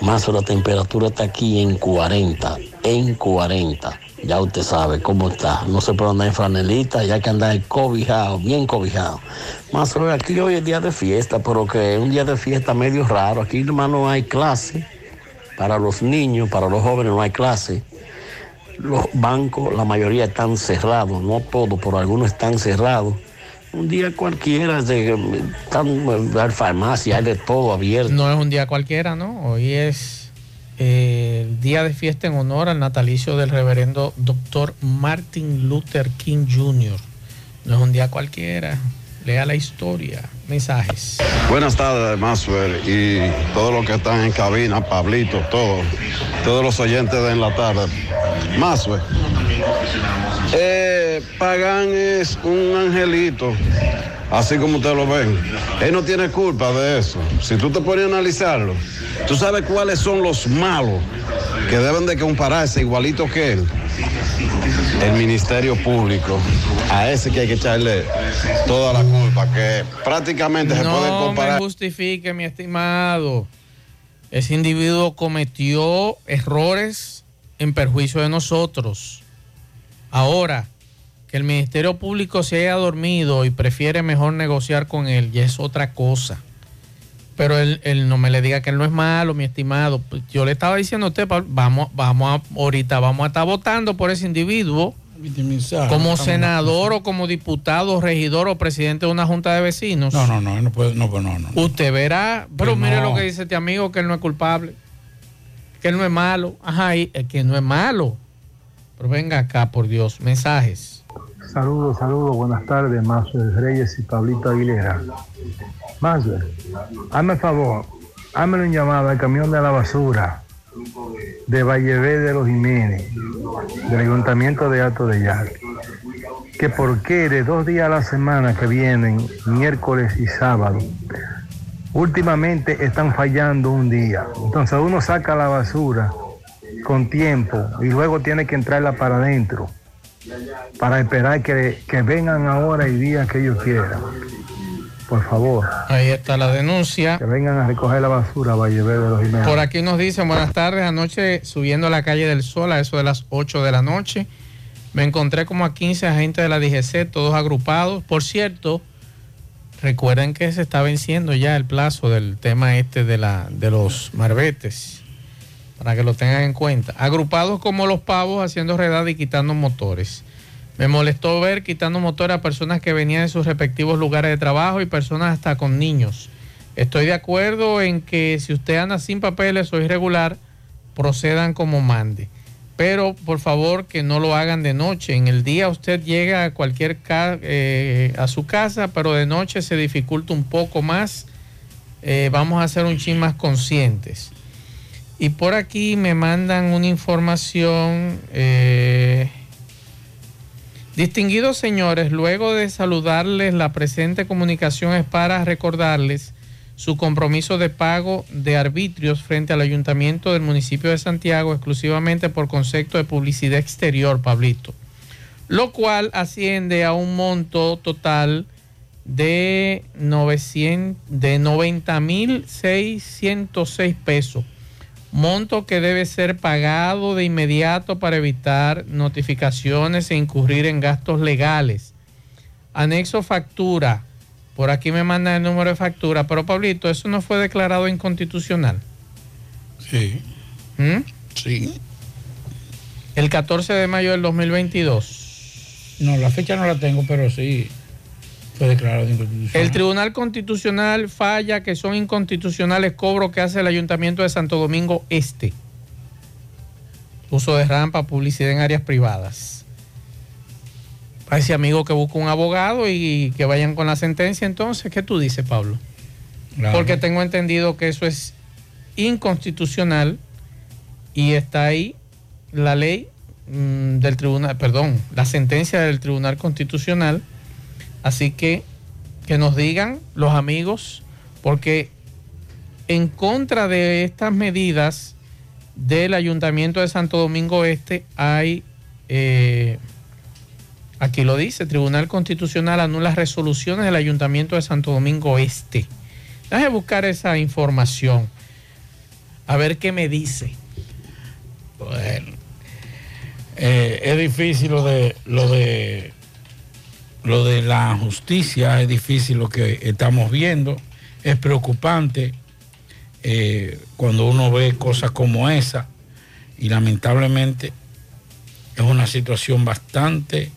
Mazo, la temperatura está aquí en 40, en 40. Ya usted sabe cómo está. No se puede andar en franelita, ya que andar cobijado, bien cobijado. Mazo, aquí hoy es día de fiesta, pero que es un día de fiesta medio raro. Aquí nomás no hay clase. Para los niños, para los jóvenes no hay clase. Los bancos, la mayoría están cerrados, no todos, pero algunos están cerrados. Un día cualquiera, de, están, hay farmacia, hay de todo abierto. No es un día cualquiera, ¿no? Hoy es eh, el día de fiesta en honor al natalicio del reverendo doctor Martin Luther King Jr. No es un día cualquiera. Lea la historia. Mensajes. Buenas tardes, Maxwell, y todos los que están en cabina, Pablito, todos, todos los oyentes de en la tarde. Maxwell, eh, Pagán es un angelito, así como ustedes lo ven. Él no tiene culpa de eso. Si tú te pones a analizarlo, tú sabes cuáles son los malos que deben de compararse igualito que él. El Ministerio Público, a ese que hay que echarle toda la culpa, que prácticamente se puede No comparar. justifique, mi estimado. Ese individuo cometió errores en perjuicio de nosotros. Ahora, que el Ministerio Público se haya dormido y prefiere mejor negociar con él, ya es otra cosa. Pero él, él no me le diga que él no es malo, mi estimado. Pues Yo le estaba diciendo a usted, Pablo, vamos, vamos a, ahorita vamos a estar votando por ese individuo como senador o como diputado, regidor o presidente de una junta de vecinos. No, no, no, no puede, no, pues no, no. Usted verá, pero mire no. lo que dice este amigo, que él no es culpable, que él no es malo. Ajá, y, que no es malo. Pero venga acá, por Dios, mensajes. Saludos, saludos, buenas tardes, Mazuel Reyes y Pablito Aguilera. Mazuel, hazme el favor, hazme un llamado al camión de la basura de Vallevé de los Jiménez, del Ayuntamiento de Alto de Yaque, que por qué de dos días a la semana que vienen, miércoles y sábado, últimamente están fallando un día. Entonces uno saca la basura con tiempo y luego tiene que entrarla para adentro para esperar que, que vengan ahora y días que ellos quieran. Por favor. Ahí está la denuncia. Que vengan a recoger la basura Valle Verde de los Jiménez. Por aquí nos dicen, buenas tardes, anoche subiendo a la calle del Sol a eso de las 8 de la noche, me encontré como a 15 agentes de la DGC, todos agrupados. Por cierto, recuerden que se está venciendo ya el plazo del tema este de, la, de los marbetes, para que lo tengan en cuenta. Agrupados como los pavos haciendo redada y quitando motores. Me molestó ver quitando motores a personas que venían de sus respectivos lugares de trabajo y personas hasta con niños. Estoy de acuerdo en que si usted anda sin papeles o irregular, procedan como mande. Pero por favor que no lo hagan de noche. En el día usted llega a cualquier eh, a su casa, pero de noche se dificulta un poco más. Eh, vamos a ser un chin más conscientes. Y por aquí me mandan una información. eh, Distinguidos señores, luego de saludarles, la presente comunicación es para recordarles su compromiso de pago de arbitrios frente al ayuntamiento del municipio de Santiago exclusivamente por concepto de publicidad exterior, Pablito, lo cual asciende a un monto total de, 900, de 90.606 pesos monto que debe ser pagado de inmediato para evitar notificaciones e incurrir en gastos legales. Anexo factura. Por aquí me mandan el número de factura, pero Pablito, eso no fue declarado inconstitucional. Sí. ¿Mm? Sí. El 14 de mayo del 2022. No, la fecha no la tengo, pero sí fue declarado inconstitucional. El Tribunal Constitucional falla que son inconstitucionales cobros que hace el Ayuntamiento de Santo Domingo Este. Uso de rampa, publicidad en áreas privadas. Para ese amigo que busca un abogado y que vayan con la sentencia, entonces, ¿qué tú dices, Pablo? Claro. Porque tengo entendido que eso es inconstitucional y está ahí la ley mm, del tribunal, perdón, la sentencia del Tribunal Constitucional. Así que que nos digan los amigos, porque en contra de estas medidas del Ayuntamiento de Santo Domingo Este hay, eh, aquí lo dice, Tribunal Constitucional anula resoluciones del Ayuntamiento de Santo Domingo Este. Déjame buscar esa información, a ver qué me dice. Bueno, eh, es difícil lo de lo de lo de la justicia, es difícil lo que estamos viendo, es preocupante eh, cuando uno ve cosas como esa y lamentablemente es una situación bastante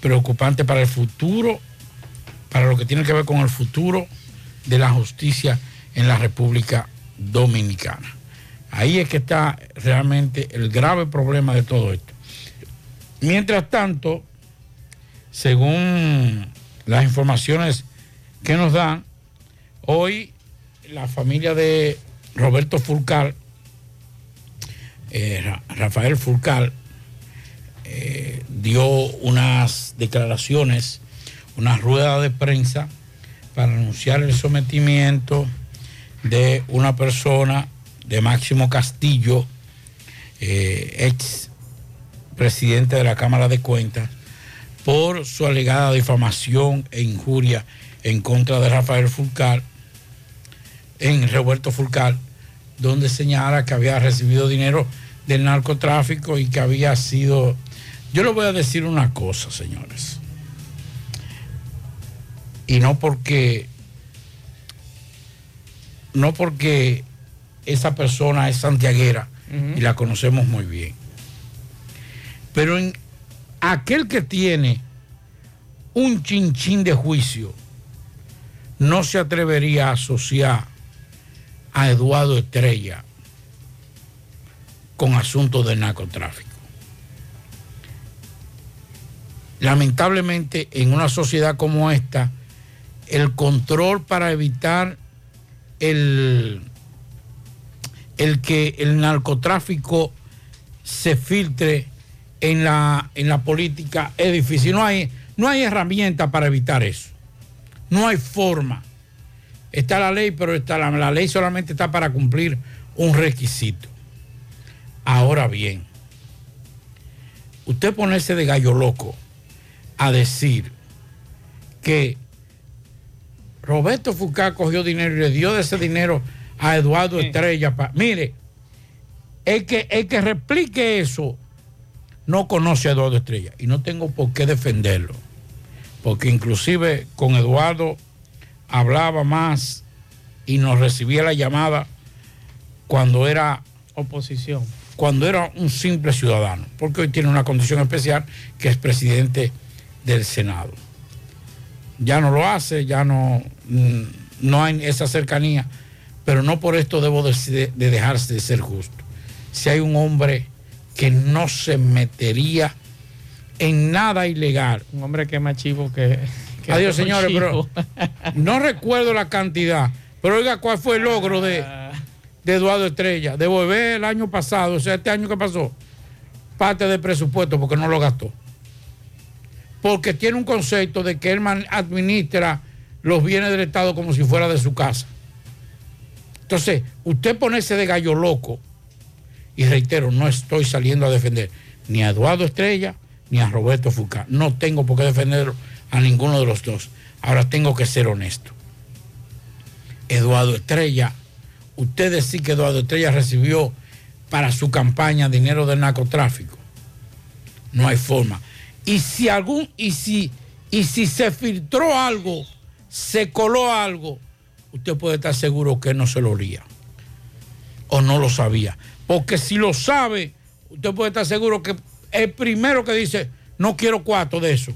preocupante para el futuro, para lo que tiene que ver con el futuro de la justicia en la República Dominicana. Ahí es que está realmente el grave problema de todo esto. Mientras tanto, según las informaciones que nos dan, hoy la familia de Roberto Fulcal, eh, Ra- Rafael Fulcal, eh, dio unas declaraciones, una rueda de prensa para anunciar el sometimiento de una persona de Máximo Castillo, eh, ex presidente de la Cámara de Cuentas, por su alegada difamación e injuria en contra de Rafael Fulcal, en Roberto Fulcal, donde señala que había recibido dinero del narcotráfico y que había sido... Yo le voy a decir una cosa, señores. Y no porque... No porque esa persona es santiaguera y la conocemos muy bien. Pero en aquel que tiene un chinchín de juicio no se atrevería a asociar a Eduardo Estrella con asuntos de narcotráfico. Lamentablemente, en una sociedad como esta, el control para evitar el, el que el narcotráfico se filtre en la, en la política es difícil. No hay, no hay herramienta para evitar eso. No hay forma. Está la ley, pero está la, la ley solamente está para cumplir un requisito. Ahora bien, usted ponerse de gallo loco a decir que Roberto Foucault cogió dinero y le dio de ese dinero a Eduardo Estrella. pa- Mire, el que, el que replique eso no conoce a Eduardo Estrella y no tengo por qué defenderlo. Porque inclusive con Eduardo hablaba más y nos recibía la llamada cuando era oposición. Cuando era un simple ciudadano, porque hoy tiene una condición especial que es presidente del Senado. Ya no lo hace, ya no, mm, no hay esa cercanía, pero no por esto debo de, de dejarse de ser justo. Si hay un hombre que no se metería en nada ilegal, Un hombre que es más chivo que. que Adiós, señores, pero no recuerdo la cantidad. Pero oiga, ¿cuál fue el logro de, de Eduardo Estrella? Devolver el año pasado, o sea, este año que pasó, parte del presupuesto porque no lo gastó. Porque tiene un concepto de que él administra los bienes del Estado como si fuera de su casa. Entonces, usted ponerse de gallo loco, y reitero, no estoy saliendo a defender ni a Eduardo Estrella ni a Roberto Foucault. No tengo por qué defender a ninguno de los dos. Ahora tengo que ser honesto. Eduardo Estrella, usted decir que Eduardo Estrella recibió para su campaña dinero del narcotráfico. No hay forma. Y si algún, y si, y si se filtró algo, se coló algo, usted puede estar seguro que no se lo olía. O no lo sabía. Porque si lo sabe, usted puede estar seguro que el primero que dice, no quiero cuatro de eso,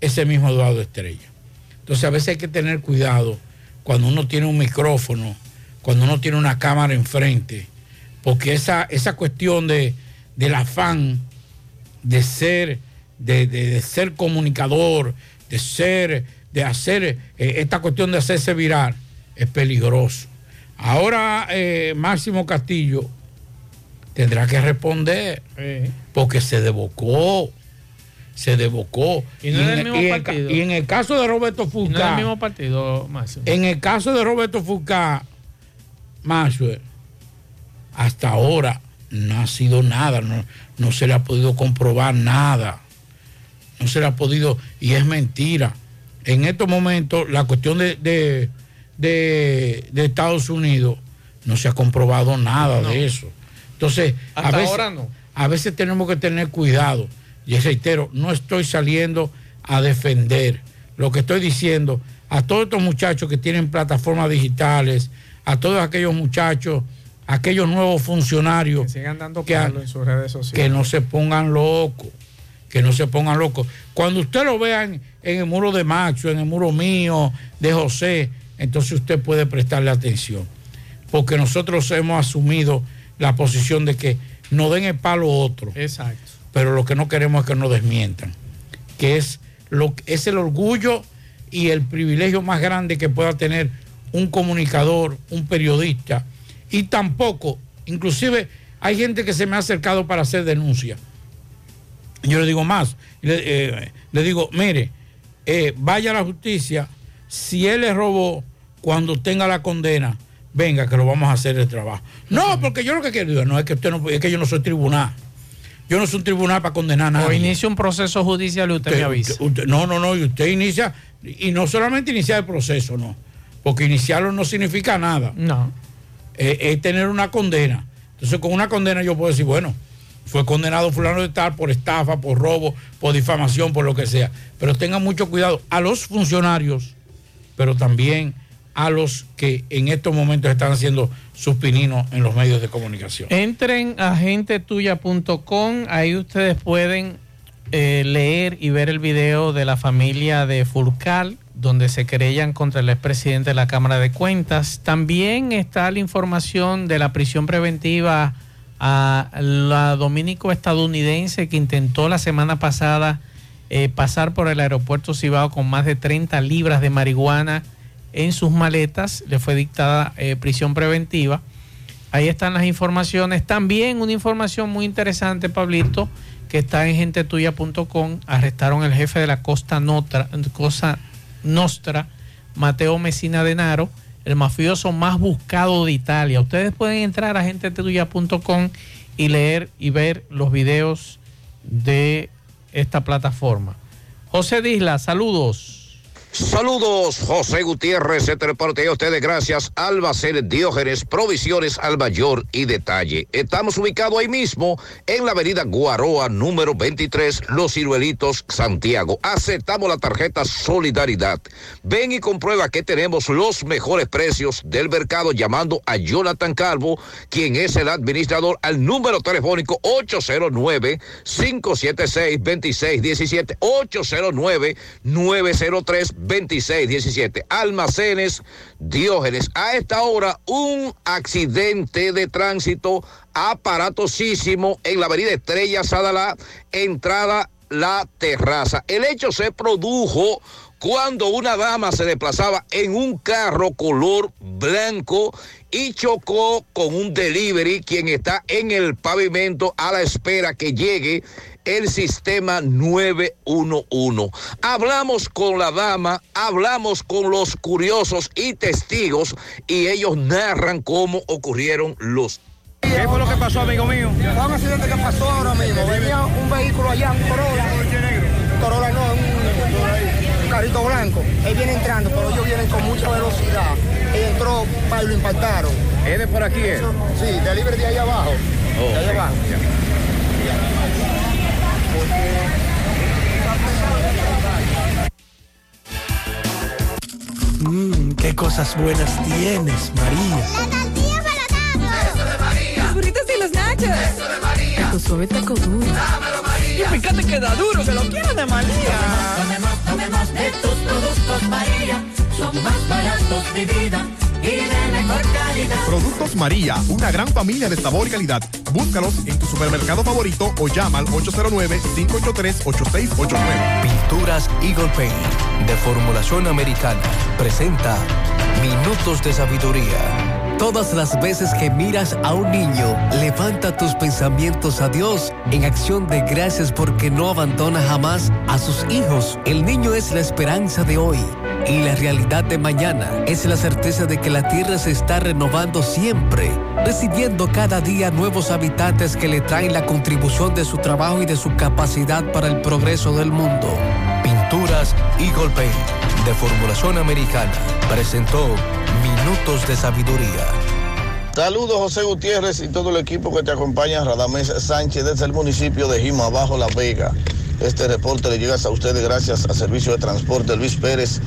ese mismo Eduardo Estrella. Entonces a veces hay que tener cuidado cuando uno tiene un micrófono, cuando uno tiene una cámara enfrente, porque esa, esa cuestión de, del afán de ser, de, de- ser comunicador, de ser, de hacer, eh, esta cuestión de hacerse viral, es peligroso. Ahora eh, Máximo Castillo tendrá que responder porque se devocó, se devocó. Y no en- mismo y en ca- partido. y en el caso de Roberto No es el Foucault, mismo partido, Máximo. en el caso de Roberto Maxwell, hasta ahora no ha sido nada, no, no se le ha podido comprobar nada. No se le ha podido, y es mentira. En estos momentos, la cuestión de, de, de- de Estados Unidos, no se ha comprobado nada No. de eso. Entonces, a veces, ahora no. a veces tenemos que tener cuidado. Y reitero, no estoy saliendo a defender. Lo que estoy diciendo a todos estos muchachos que tienen plataformas digitales, a todos aquellos muchachos, aquellos nuevos funcionarios, Sigan dando que, en sus redes sociales. que no se pongan locos, que no se pongan locos. Cuando usted lo vea en, el muro de Maxo, en el muro mío, de José, entonces usted puede prestarle atención. Porque nosotros hemos asumido la posición de que nos den el palo otro. Exacto. Pero lo que no queremos es que nos desmientan. Que es, lo, es el orgullo y el privilegio más grande que pueda tener un comunicador, un periodista. Y tampoco, inclusive hay gente que se me ha acercado para hacer denuncia. Yo le digo más, le, eh, le digo, mire, eh, vaya a la justicia, si él le robó, cuando tenga la condena, venga, que lo vamos a hacer el trabajo. No, porque yo lo que quiero, no, es que usted no, es que yo no soy tribunal. Yo no soy un tribunal para condenar a nadie. O inicia un proceso judicial y usted, me avisa. usted- usted- no, no, no, y usted inicia, y no solamente iniciar el proceso, no, porque iniciarlo no significa nada. No. Eh, es tener una condena. Entonces, con una condena yo puedo decir, bueno, fue condenado fulano de tal por estafa, por robo, por difamación, por lo que sea. Pero tengan mucho cuidado a los funcionarios, pero también a los que en estos momentos están haciendo sus pininos en los medios de comunicación. Entren a gentetuya.com, ahí ustedes pueden eh, leer y ver el video de la familia de Furcal, donde se querellan contra el expresidente de la Cámara de Cuentas. También está la información de la prisión preventiva a la dominico estadounidense que intentó la semana pasada eh, pasar por el aeropuerto Cibao con más de 30 libras de marihuana en sus maletas. Le fue dictada eh, prisión preventiva. Ahí están las informaciones. También una información muy interesante, Pablito, que está en gentetuya.com. Arrestaron al jefe de la Costa Nostra, Cosa Nostra, Mateo Messina Denaro, el mafioso más buscado de Italia. Ustedes pueden entrar a gentetuya.com y leer y ver los videos de esta plataforma. José Disla, saludos. Saludos, José Gutiérrez, este reporte a ustedes gracias Albaceres Diógenes, Provisiones al Mayor y Detalle. Estamos ubicados ahí mismo en la avenida Guaroa, número 23, Los Ciruelitos, Santiago. Aceptamos la tarjeta Solidaridad. Ven y comprueba que tenemos los mejores precios del mercado llamando a Jonathan Calvo, quien es el administrador, al número telefónico 809-576-2617, 809-903. 2617. Almacenes Diógenes. A esta hora, un accidente de tránsito aparatosísimo en la avenida Estrella Sadalá, entrada La Terraza. El hecho se produjo cuando una dama se desplazaba en un carro color blanco y chocó con un delivery quien está en el pavimento a la espera que llegue el sistema 911. Hablamos con la dama, hablamos con los curiosos y testigos y ellos narran cómo ocurrieron los ¿Qué fue lo que pasó, amigo mío? Fue un accidente que pasó ahora mismo. Venía un vehículo allá, un Corolla. Corolla no, un, un carrito blanco. Él viene entrando, pero ellos vienen con mucha velocidad. Él entró para y lo impactaron. ¿Es de por aquí? eh? Sí, delivery de ahí abajo. Oh, de ahí abajo. Cosas buenas tienes, María. La tortilla para Eso de María. Los burritos y los nachos. Eso de María. Tu suave taco duro. Dámelo, María. Y fíjate que da duro, que lo quiero de María. Tomemos, tomemos de tus productos, María. Son más baratos de vida y de mejor calidad. Productos María, una gran familia de sabor y calidad. Búscalos en tu supermercado favorito o llama al 809-583-8689. Pinturas Eagle Paint de formulación americana presenta Minutos de Sabiduría. Todas las veces que miras a un niño, levanta tus pensamientos a Dios en acción de gracias porque no abandona jamás a sus hijos. El niño es la esperanza de hoy y la realidad de mañana. Es la certeza de que la tierra se está renovando siempre, recibiendo cada día nuevos habitantes que le traen la contribución de su trabajo y de su capacidad para el progreso del mundo. Pinturas Eagle Paint de formulación americana presentó Minutos de Sabiduría. Saludos José Gutiérrez y todo el equipo que te acompaña, Radamés Sánchez desde el municipio de Jima, Bajo La Vega. Este reporte le llega a ustedes gracias al Servicio de Transporte Luis Pérez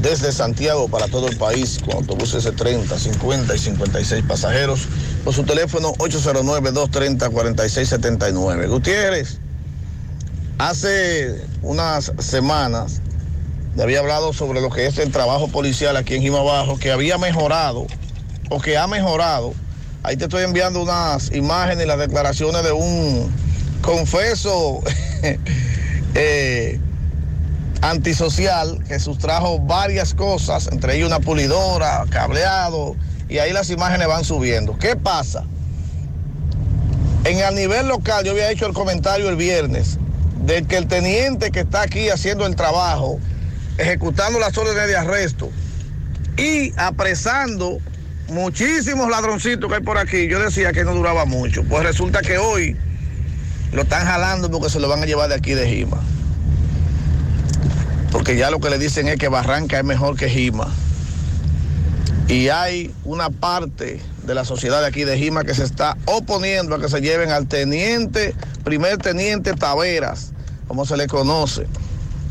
desde Santiago para todo el país con autobuses de 30, 50 y 56 pasajeros por su teléfono 809-230-4679. Gutiérrez, hace unas semanas había hablado sobre lo que es el trabajo policial aquí en Jima Bajo, que había mejorado o que ha mejorado. Ahí te estoy enviando unas imágenes y las declaraciones de un confeso eh, antisocial que sustrajo varias cosas, entre ellas una pulidora, cableado, y ahí las imágenes van subiendo. ¿Qué pasa? En el nivel local yo había hecho el comentario el viernes de que el teniente que está aquí haciendo el trabajo, ejecutando las órdenes de arresto y apresando muchísimos ladroncitos que hay por aquí, yo decía que no duraba mucho. Pues resulta que hoy lo están jalando porque se lo van a llevar de aquí de Jima. Porque ya lo que le dicen es que Barranca es mejor que Jima. Y hay una parte de la sociedad de aquí de Jima que se está oponiendo a que se lleven al teniente, primer teniente Taveras, como se le conoce,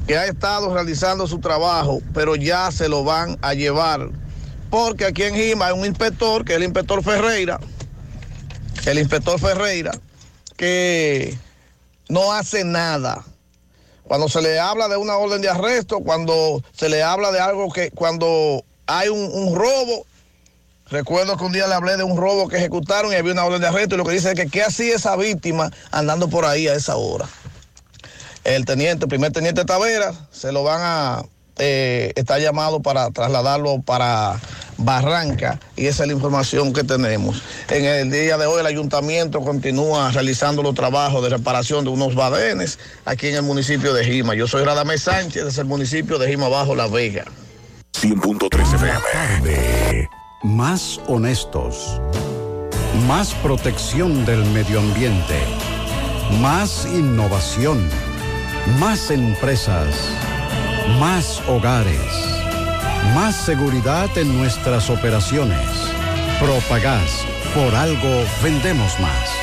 que ha estado realizando su trabajo, pero ya se lo van a llevar. Porque aquí en Jima hay un inspector, que es el inspector Ferreira, el inspector Ferreira, que no hace nada. Cuando se le habla de una orden de arresto, cuando se le habla de algo que, cuando hay un, un robo, recuerdo que un día le hablé de un robo que ejecutaron y había una orden de arresto y lo que dice es que qué hacía esa víctima andando por ahí a esa hora. El teniente, el primer teniente Taveras, se lo van a, eh, está llamado para trasladarlo para Barranca y esa es la información que tenemos. En el día de hoy el ayuntamiento continúa realizando los trabajos de reparación de unos badenes aquí en el municipio de Jima. Yo soy Radamés Sánchez, desde el municipio de Jima Bajo La Vega. 100.3 FM. Más honestos. Más protección del medio ambiente. Más innovación. Más empresas. Más hogares. Más seguridad en nuestras operaciones. Propagás. Por algo vendemos más.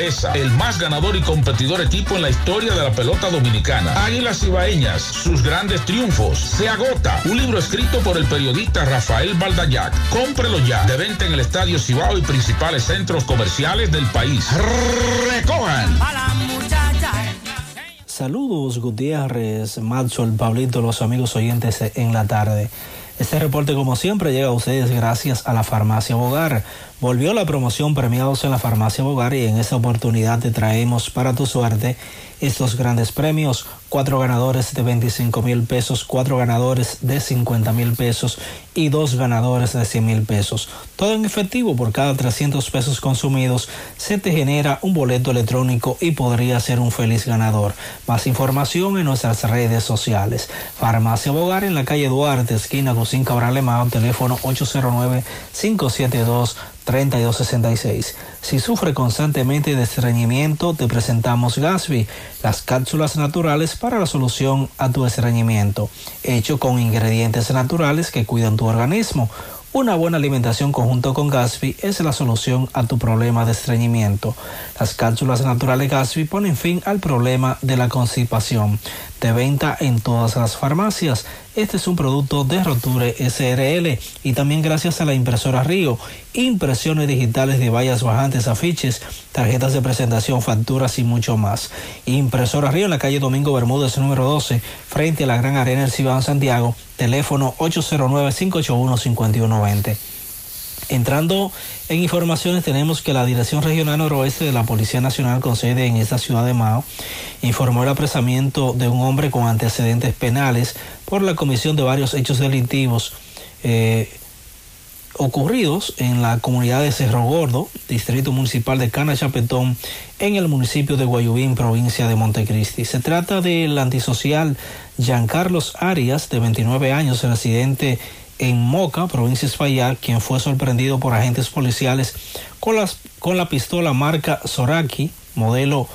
grandeza, el más ganador y competidor equipo en la historia de la pelota dominicana. Águilas Ibaeñas, sus grandes triunfos. Se agota. Un libro escrito por el periodista Rafael Baldayac. Cómprelo ya. De venta en el Estadio Cibao y principales centros comerciales del país. Recojan. Saludos Gutiérrez, Macho, el Pablito, los amigos oyentes en la tarde. Este reporte, como siempre, llega a ustedes gracias a la Farmacia Bogar. Volvió la promoción premiados en la Farmacia Bogar y en esta oportunidad te traemos para tu suerte estos grandes premios. Cuatro ganadores de 25 mil pesos, cuatro ganadores de 50 mil pesos y dos ganadores de 100 mil pesos. Todo en efectivo por cada 300 pesos consumidos se te genera un boleto electrónico y podría ser un feliz ganador. Más información en nuestras redes sociales. Farmacia Bogar en la calle Duarte, esquina Gusín Cabral Lemao, teléfono 809 572 3266. Si sufre constantemente de estreñimiento, te presentamos Gasby, las cápsulas naturales para la solución a tu estreñimiento, hecho con ingredientes naturales que cuidan tu organismo. Una buena alimentación conjunto con Gasby es la solución a tu problema de estreñimiento. Las cápsulas naturales Gasby ponen fin al problema de la constipación. De venta en todas las farmacias. Este es un producto de Roture SRL y también gracias a la impresora Río. Impresiones digitales de vallas bajantes, afiches, tarjetas de presentación, facturas y mucho más. Impresora Río en la calle Domingo Bermúdez número 12, frente a la Gran Arena del Cibao Santiago. Teléfono 809-581-5120. Entrando en informaciones, tenemos que la Dirección Regional Noroeste de la Policía Nacional con sede en esta ciudad de Mao informó el apresamiento de un hombre con antecedentes penales por la comisión de varios hechos delictivos eh, ocurridos en la comunidad de Cerro Gordo, distrito municipal de Cana Chapetón, en el municipio de Guayubín, provincia de Montecristi. Se trata del antisocial Giancarlos Arias, de 29 años, residente en Moca, provincia de quien fue sorprendido por agentes policiales con la pistola marca Soraki, modelo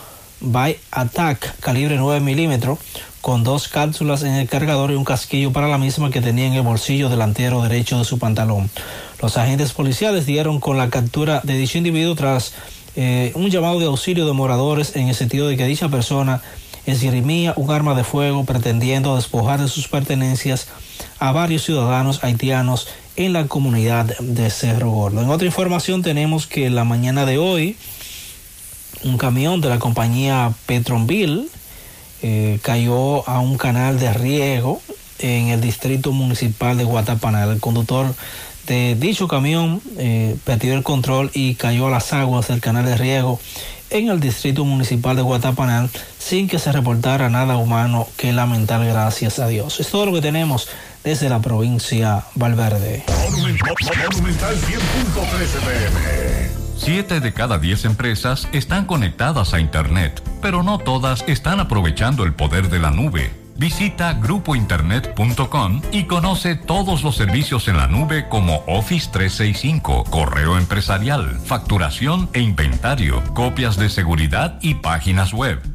By Attack, calibre 9 milímetros, con dos cápsulas en el cargador y un casquillo para la misma que tenía en el bolsillo delantero derecho de su pantalón. Los agentes policiales dieron con la captura de dicho individuo tras eh, un llamado de auxilio de moradores en el sentido de que dicha persona esgrimía un arma de fuego pretendiendo despojar de sus pertenencias a varios ciudadanos haitianos en la comunidad de Cerro Gordo. En otra información tenemos que la mañana de hoy un camión de la compañía Petronville eh, cayó a un canal de riego en el distrito municipal de Guatapanal. El conductor de dicho camión eh, perdió el control y cayó a las aguas del canal de riego en el distrito municipal de Guatapanal sin que se reportara nada humano que lamentar gracias a Dios. Es todo lo que tenemos desde la provincia Valverde. Siete de cada diez empresas están conectadas a Internet, pero no todas están aprovechando el poder de la nube. Visita grupointernet.com y conoce todos los servicios en la nube como Office 365, correo empresarial, facturación e inventario, copias de seguridad y páginas web.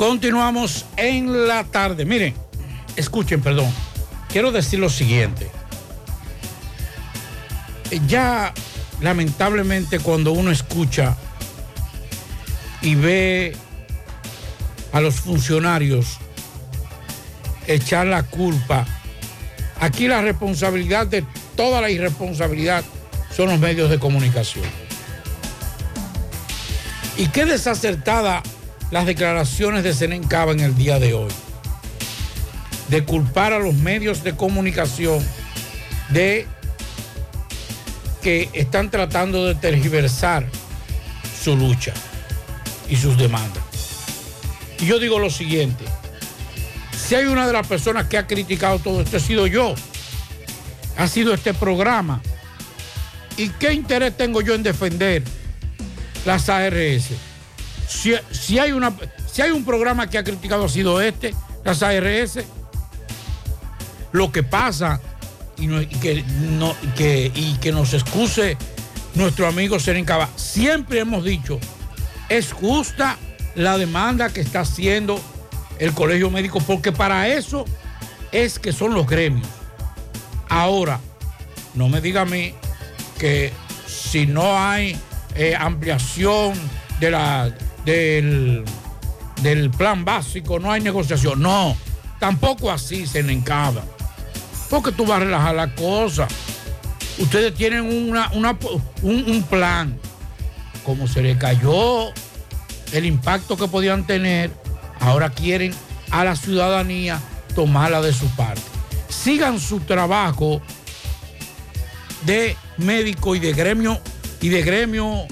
Continuamos en la tarde. Miren, escuchen, perdón. Quiero decir lo siguiente. Ya, lamentablemente, cuando uno escucha y ve a los funcionarios echar la culpa, aquí la responsabilidad de toda la irresponsabilidad son los medios de comunicación. Y qué desacertada las declaraciones de Senen Cava en el día de hoy. De culpar a los medios de comunicación de que están tratando de tergiversar su lucha y sus demandas. Y yo digo lo siguiente, si hay una de las personas que ha criticado todo esto, he sido yo, ha sido este programa. ¿Y qué interés tengo yo en defender las ARS? Si, hay, una, si hay un programa que ha criticado ha sido este, las ARS, lo que pasa, y, que, no, que, y que nos excuse nuestro amigo Seren Cava, siempre hemos dicho, es justa la demanda que está haciendo el colegio médico, porque para eso es que son los gremios. Ahora, no me diga a mí que si no hay eh, ampliación de la, del, del plan básico, no hay negociación. No, tampoco así se encaba. Porque tú vas a relajar la cosa. Ustedes tienen una, una- un, un plan. Como se le cayó el impacto que podían tener, ahora quieren a la ciudadanía tomarla de su parte. Sigan su trabajo de médico y de gremio y de gremio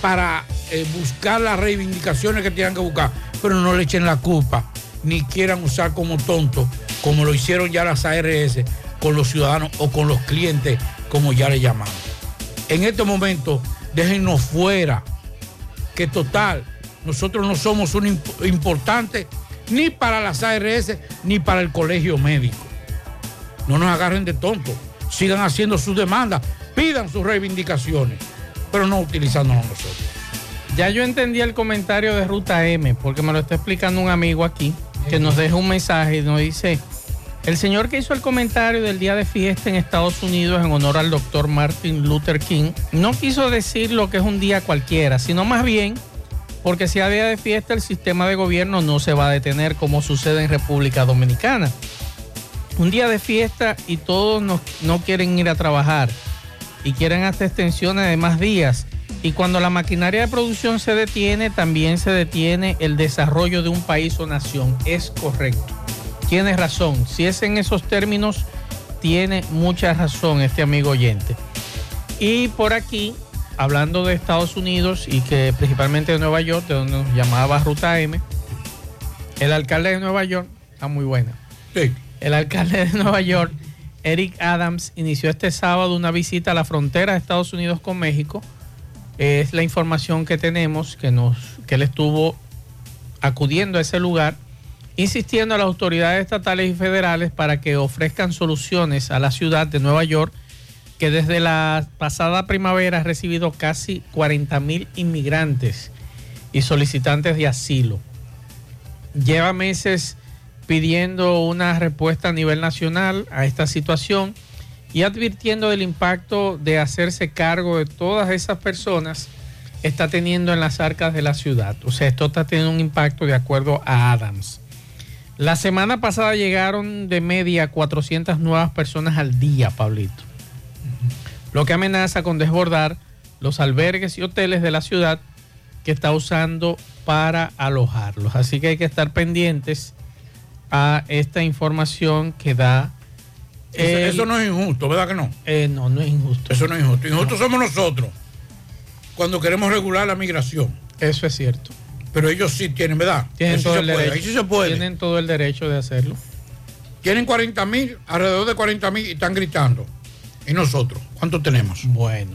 para eh, buscar las reivindicaciones que tengan que buscar, pero no le echen la culpa ni quieran usar como tonto como lo hicieron ya las ARS con los ciudadanos o con los clientes como ya le llamamos. En este momento déjennos fuera que total nosotros no somos un imp- importante ni para las ARS ni para el colegio médico. No nos agarren de tontos. Sigan haciendo sus demandas, pidan sus reivindicaciones, pero no utilizándonos nosotros. Ya yo entendí el comentario de Ruta M, porque me lo está explicando un amigo aquí, que nos deja un mensaje y nos dice, el señor que hizo el comentario del día de fiesta en Estados Unidos en honor al doctor Martin Luther King, no quiso decir lo que es un día cualquiera, sino más bien porque si hay día de fiesta el sistema de gobierno no se va a detener como sucede en República Dominicana. Un día de fiesta y todos no, no quieren ir a trabajar y quieren hasta extensiones de más días. Y cuando la maquinaria de producción se detiene, también se detiene el desarrollo de un país o nación. Es correcto. Tienes razón. Si es en esos términos, tiene mucha razón este amigo oyente. Y por aquí, hablando de Estados Unidos y que principalmente de Nueva York, de donde nos llamaba Ruta M, el alcalde de Nueva York, está muy buena. El alcalde de Nueva York, Eric Adams, inició este sábado una visita a la frontera de Estados Unidos con México. Es la información que tenemos, que, nos, que él estuvo acudiendo a ese lugar, insistiendo a las autoridades estatales y federales para que ofrezcan soluciones a la ciudad de Nueva York, que desde la pasada primavera ha recibido casi 40 mil inmigrantes y solicitantes de asilo. Lleva meses pidiendo una respuesta a nivel nacional a esta situación y advirtiendo del impacto de hacerse cargo de todas esas personas está teniendo en las arcas de la ciudad. O sea, esto está teniendo un impacto de acuerdo a Adams. La semana pasada llegaron de media 400 nuevas personas al día, Pablito. Lo que amenaza con desbordar los albergues y hoteles de la ciudad que está usando para alojarlos. Así que hay que estar pendientes a esta información que da. Eso, el- eso no es injusto, ¿verdad que no? Eh, no, no es injusto. Eso no es injusto. Injusto somos nosotros cuando queremos regular la migración. Eso es cierto. Pero ellos sí tienen, ¿verdad? Tienen Ahí todo el derecho. ahí sí se puede. Tienen todo el derecho de hacerlo. Tienen 40 mil, alrededor de 40 mil y están gritando. ¿Y nosotros? ¿Cuánto tenemos? Bueno.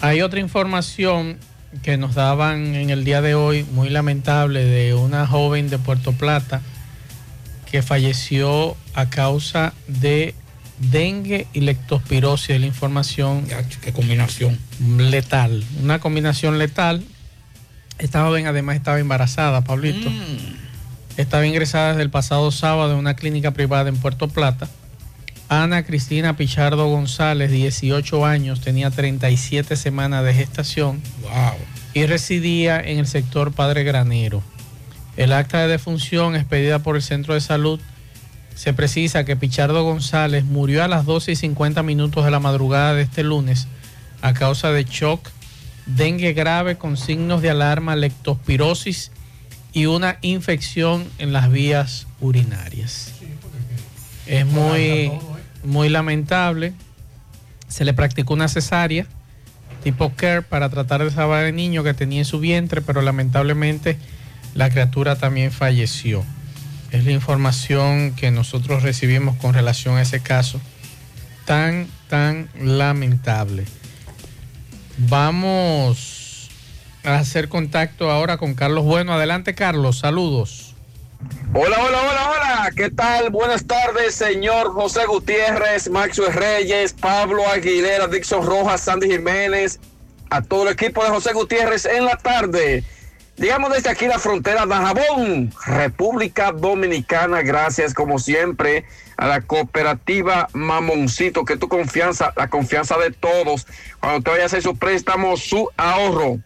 Hay otra información que nos daban en el día de hoy, muy lamentable, de una joven de Puerto Plata que falleció a causa de dengue y lectospirosis. Es la información. qué combinación. Letal. Una combinación letal. Esta joven además estaba embarazada, Pablito. Estaba ingresada desde el pasado sábado en una clínica privada en Puerto Plata. Ana Cristina Pichardo González, 18 años, tenía 37 semanas de gestación Wow. y residía en el sector Padre Granero. El acta de defunción expedida por el centro de salud se precisa que Pichardo González murió a las 12 y 50 minutos de la madrugada de este lunes a causa de shock, dengue grave con signos de alarma, lectospirosis y una infección en las vías urinarias. Es muy, muy lamentable. Se le practicó una cesárea tipo CARE para tratar de salvar al niño que tenía en su vientre, pero lamentablemente la criatura también falleció. Es la información que nosotros recibimos con relación a ese caso tan, tan lamentable. Vamos a hacer contacto ahora con Carlos Bueno. Adelante, Carlos. Saludos. Hola, hola, hola, hola. ¿Qué tal? Buenas tardes, señor José Gutiérrez, Maxwell Reyes, Pablo Aguilera, Dixon Rojas, Sandy Jiménez, a todo el equipo de José Gutiérrez en la tarde. Llegamos desde aquí la frontera de Jabón, República Dominicana. Gracias, como siempre, a la cooperativa Mamoncito, que tu confianza, la confianza de todos. Cuando te vayas a hacer su préstamo, su ahorro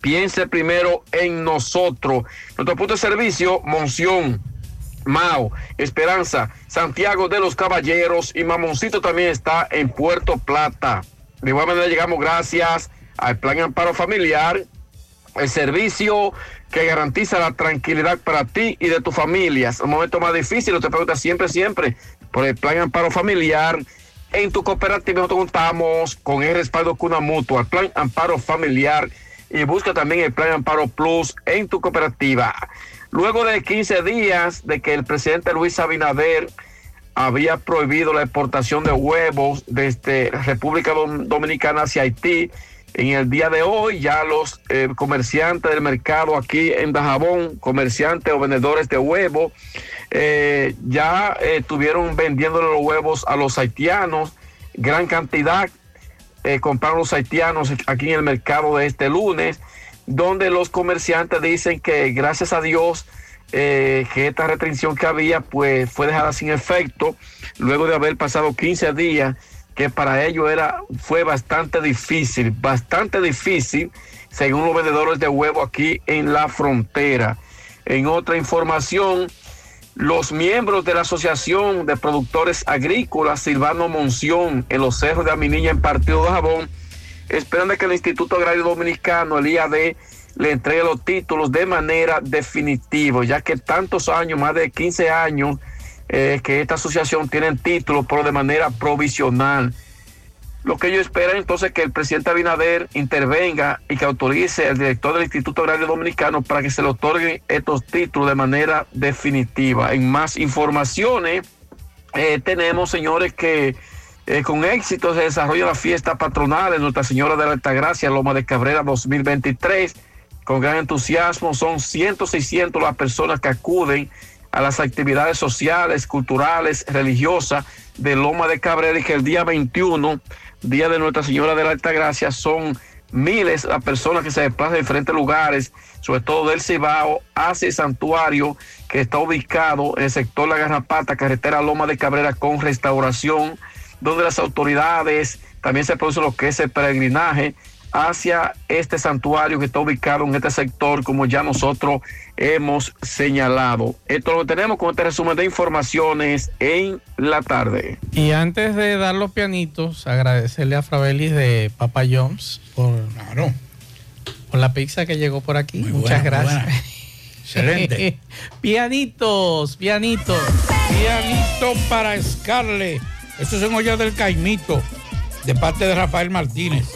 piense primero en nosotros. Nuestro punto de servicio, Monción, Mao, Esperanza, Santiago de los Caballeros y Mamoncito también está en Puerto Plata. De igual manera llegamos gracias al Plan Amparo Familiar, el servicio que garantiza la tranquilidad para ti y de tu familia. Es un momento más difícil, te preguntas siempre, siempre por el Plan Amparo Familiar. En tu cooperativa nosotros contamos con el respaldo Cuna Mutua, Plan Amparo Familiar y busca también el Plan Amparo Plus en tu cooperativa. Luego de 15 días de que el presidente Luis Abinader había prohibido la exportación de huevos desde República Dom- Dominicana hacia Haití, en el día de hoy ya los eh, comerciantes del mercado aquí en Dajabón, comerciantes o vendedores de huevos, eh, ya eh, estuvieron vendiendo los huevos a los haitianos, gran cantidad eh, compraron los haitianos aquí en el mercado de este lunes, donde los comerciantes dicen que gracias a Dios eh, que esta restricción que había pues fue dejada sin efecto luego de haber pasado 15 días que para ellos era fue bastante difícil, bastante difícil según los vendedores de huevo aquí en la frontera. En otra información, los miembros de la Asociación de Productores Agrícolas Silvano Monción en los cerros de Aminilla en Partido de Jabón esperan de que el Instituto Agrario Dominicano, el IAD, le entregue los títulos de manera definitiva, ya que tantos años, más de 15 años, eh, que esta asociación tiene títulos, pero de manera provisional. Lo que ellos esperan entonces es que el presidente Abinader intervenga y que autorice al director del Instituto Agrario Dominicano para que se le otorguen estos títulos de manera definitiva. En más informaciones, eh, tenemos, señores, que eh, con éxito se desarrolla la fiesta patronal de Nuestra Señora de la Altagracia, Loma de Cabrera 2023. Con gran entusiasmo, son cientos y cientos las personas que acuden a las actividades sociales, culturales, religiosas de Loma de Cabrera y que el día 21, día de Nuestra Señora de la Altagracia, son miles las personas que se desplazan de diferentes lugares, sobre todo del Cibao, hacia el santuario que está ubicado en el sector La Garrapata, carretera Loma de Cabrera con restauración, donde las autoridades también se produce lo que es el peregrinaje hacia este santuario que está ubicado en este sector, como ya nosotros hemos señalado. Esto es lo que tenemos con este resumen de informaciones en la tarde. Y antes de dar los pianitos, agradecerle a Frabelis de Papa John's por, por la pizza que llegó por aquí. Muchas buena, gracias. Excelente. pianitos, pianitos. Pianito para Scarlett. Esto es en olla del Caimito, de parte de Rafael Martínez.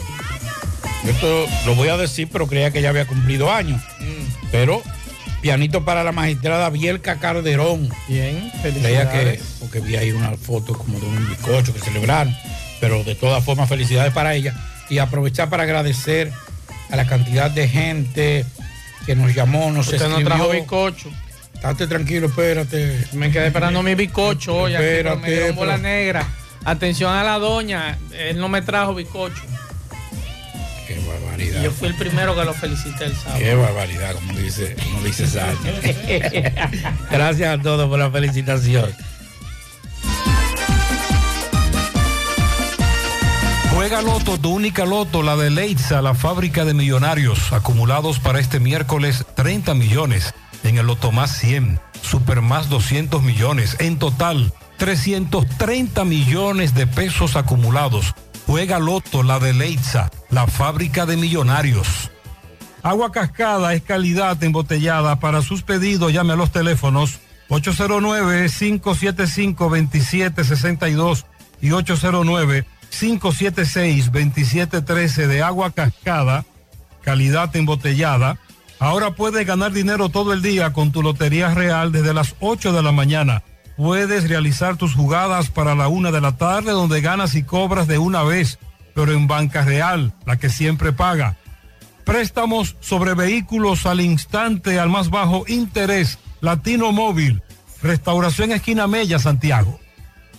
Esto lo voy a decir, pero creía que ya había cumplido años. Mm. Pero pianito para la magistrada Bielka Calderón. Bien, Creía que, felicidades. porque vi ahí una foto como de un bizcocho que celebraron, pero de todas formas felicidades para ella y aprovechar para agradecer a la cantidad de gente que nos llamó, nos Usted no escribió. trajo bizcocho. Estate tranquilo, espérate. Me quedé esperando mi bizcocho hoy, aquí, pero Espérate, me dieron bola negra. Atención a la doña, él no me trajo bizcocho. Qué barbaridad. Yo fui el primero que lo felicité el sábado. Qué barbaridad, como dice, como dice Sánchez. Gracias a todos por la felicitación. Juega Loto, tu única Loto, la de Leitza, la fábrica de millonarios, acumulados para este miércoles 30 millones. En el Loto más 100, Super más 200 millones. En total, 330 millones de pesos acumulados. Juega Loto, la de Leitza, la fábrica de millonarios. Agua Cascada es calidad embotellada. Para sus pedidos, llame a los teléfonos 809-575-2762 y 809-576-2713 de Agua Cascada, calidad embotellada. Ahora puedes ganar dinero todo el día con tu Lotería Real desde las 8 de la mañana. Puedes realizar tus jugadas para la una de la tarde donde ganas y cobras de una vez, pero en Banca Real, la que siempre paga. Préstamos sobre vehículos al instante, al más bajo interés. Latino Móvil. Restauración Esquina Mella, Santiago.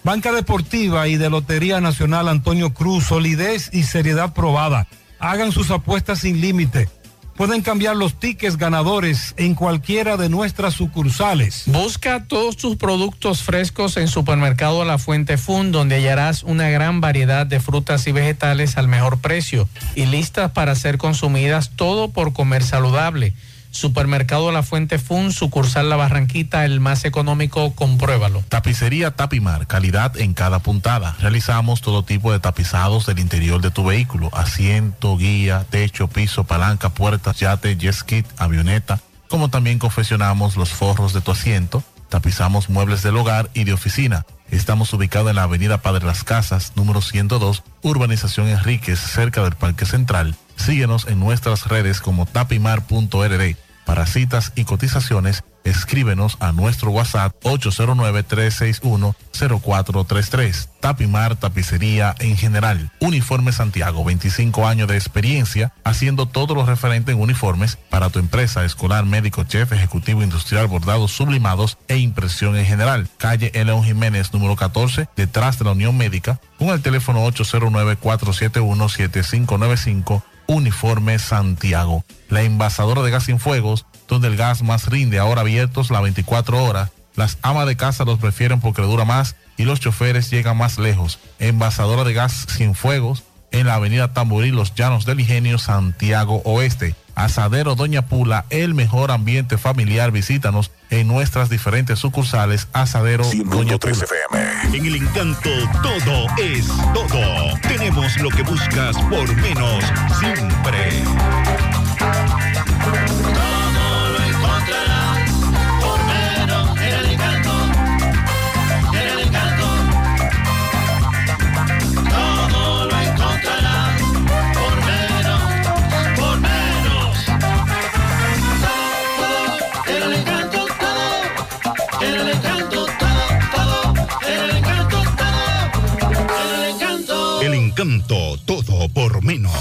Banca Deportiva y de Lotería Nacional Antonio Cruz. Solidez y seriedad probada. Hagan sus apuestas sin límite. Pueden cambiar los tickets ganadores en cualquiera de nuestras sucursales. Busca todos tus productos frescos en Supermercado La Fuente Fun, donde hallarás una gran variedad de frutas y vegetales al mejor precio y listas para ser consumidas, todo por comer saludable. Supermercado La Fuente Fun, sucursal La Barranquita, el más económico, compruébalo. Tapicería Tapimar, calidad en cada puntada. Realizamos todo tipo de tapizados del interior de tu vehículo, asiento, guía, techo, piso, palanca, puertas, yate, jet ski, avioneta, como también confeccionamos los forros de tu asiento, tapizamos muebles del hogar y de oficina. Estamos ubicados en la avenida Padre Las Casas, número 102, Urbanización Enríquez, cerca del Parque Central. Síguenos en nuestras redes como tapimar.rd. Para citas y cotizaciones, escríbenos a nuestro WhatsApp 809-361-0433. Tapimar Tapicería en general. Uniforme Santiago, 25 años de experiencia haciendo todo lo referente en uniformes para tu empresa, escolar, médico, chef, ejecutivo, industrial, bordados, sublimados e impresión en general. Calle León Jiménez, número 14, detrás de la Unión Médica, con el teléfono 809-471-7595 Uniforme Santiago. La envasadora de gas sin fuegos, donde el gas más rinde, ahora abiertos las 24 horas. Las amas de casa los prefieren porque dura más y los choferes llegan más lejos. Envasadora de gas sin fuegos en la avenida Tamboril, Los Llanos del Ingenio, Santiago Oeste. Asadero Doña Pula, el mejor ambiente familiar. Visítanos en nuestras diferentes sucursales. Asadero Doña Pula. En el encanto todo es todo. Tenemos lo que buscas por menos siempre. Encanto. Todo por menos.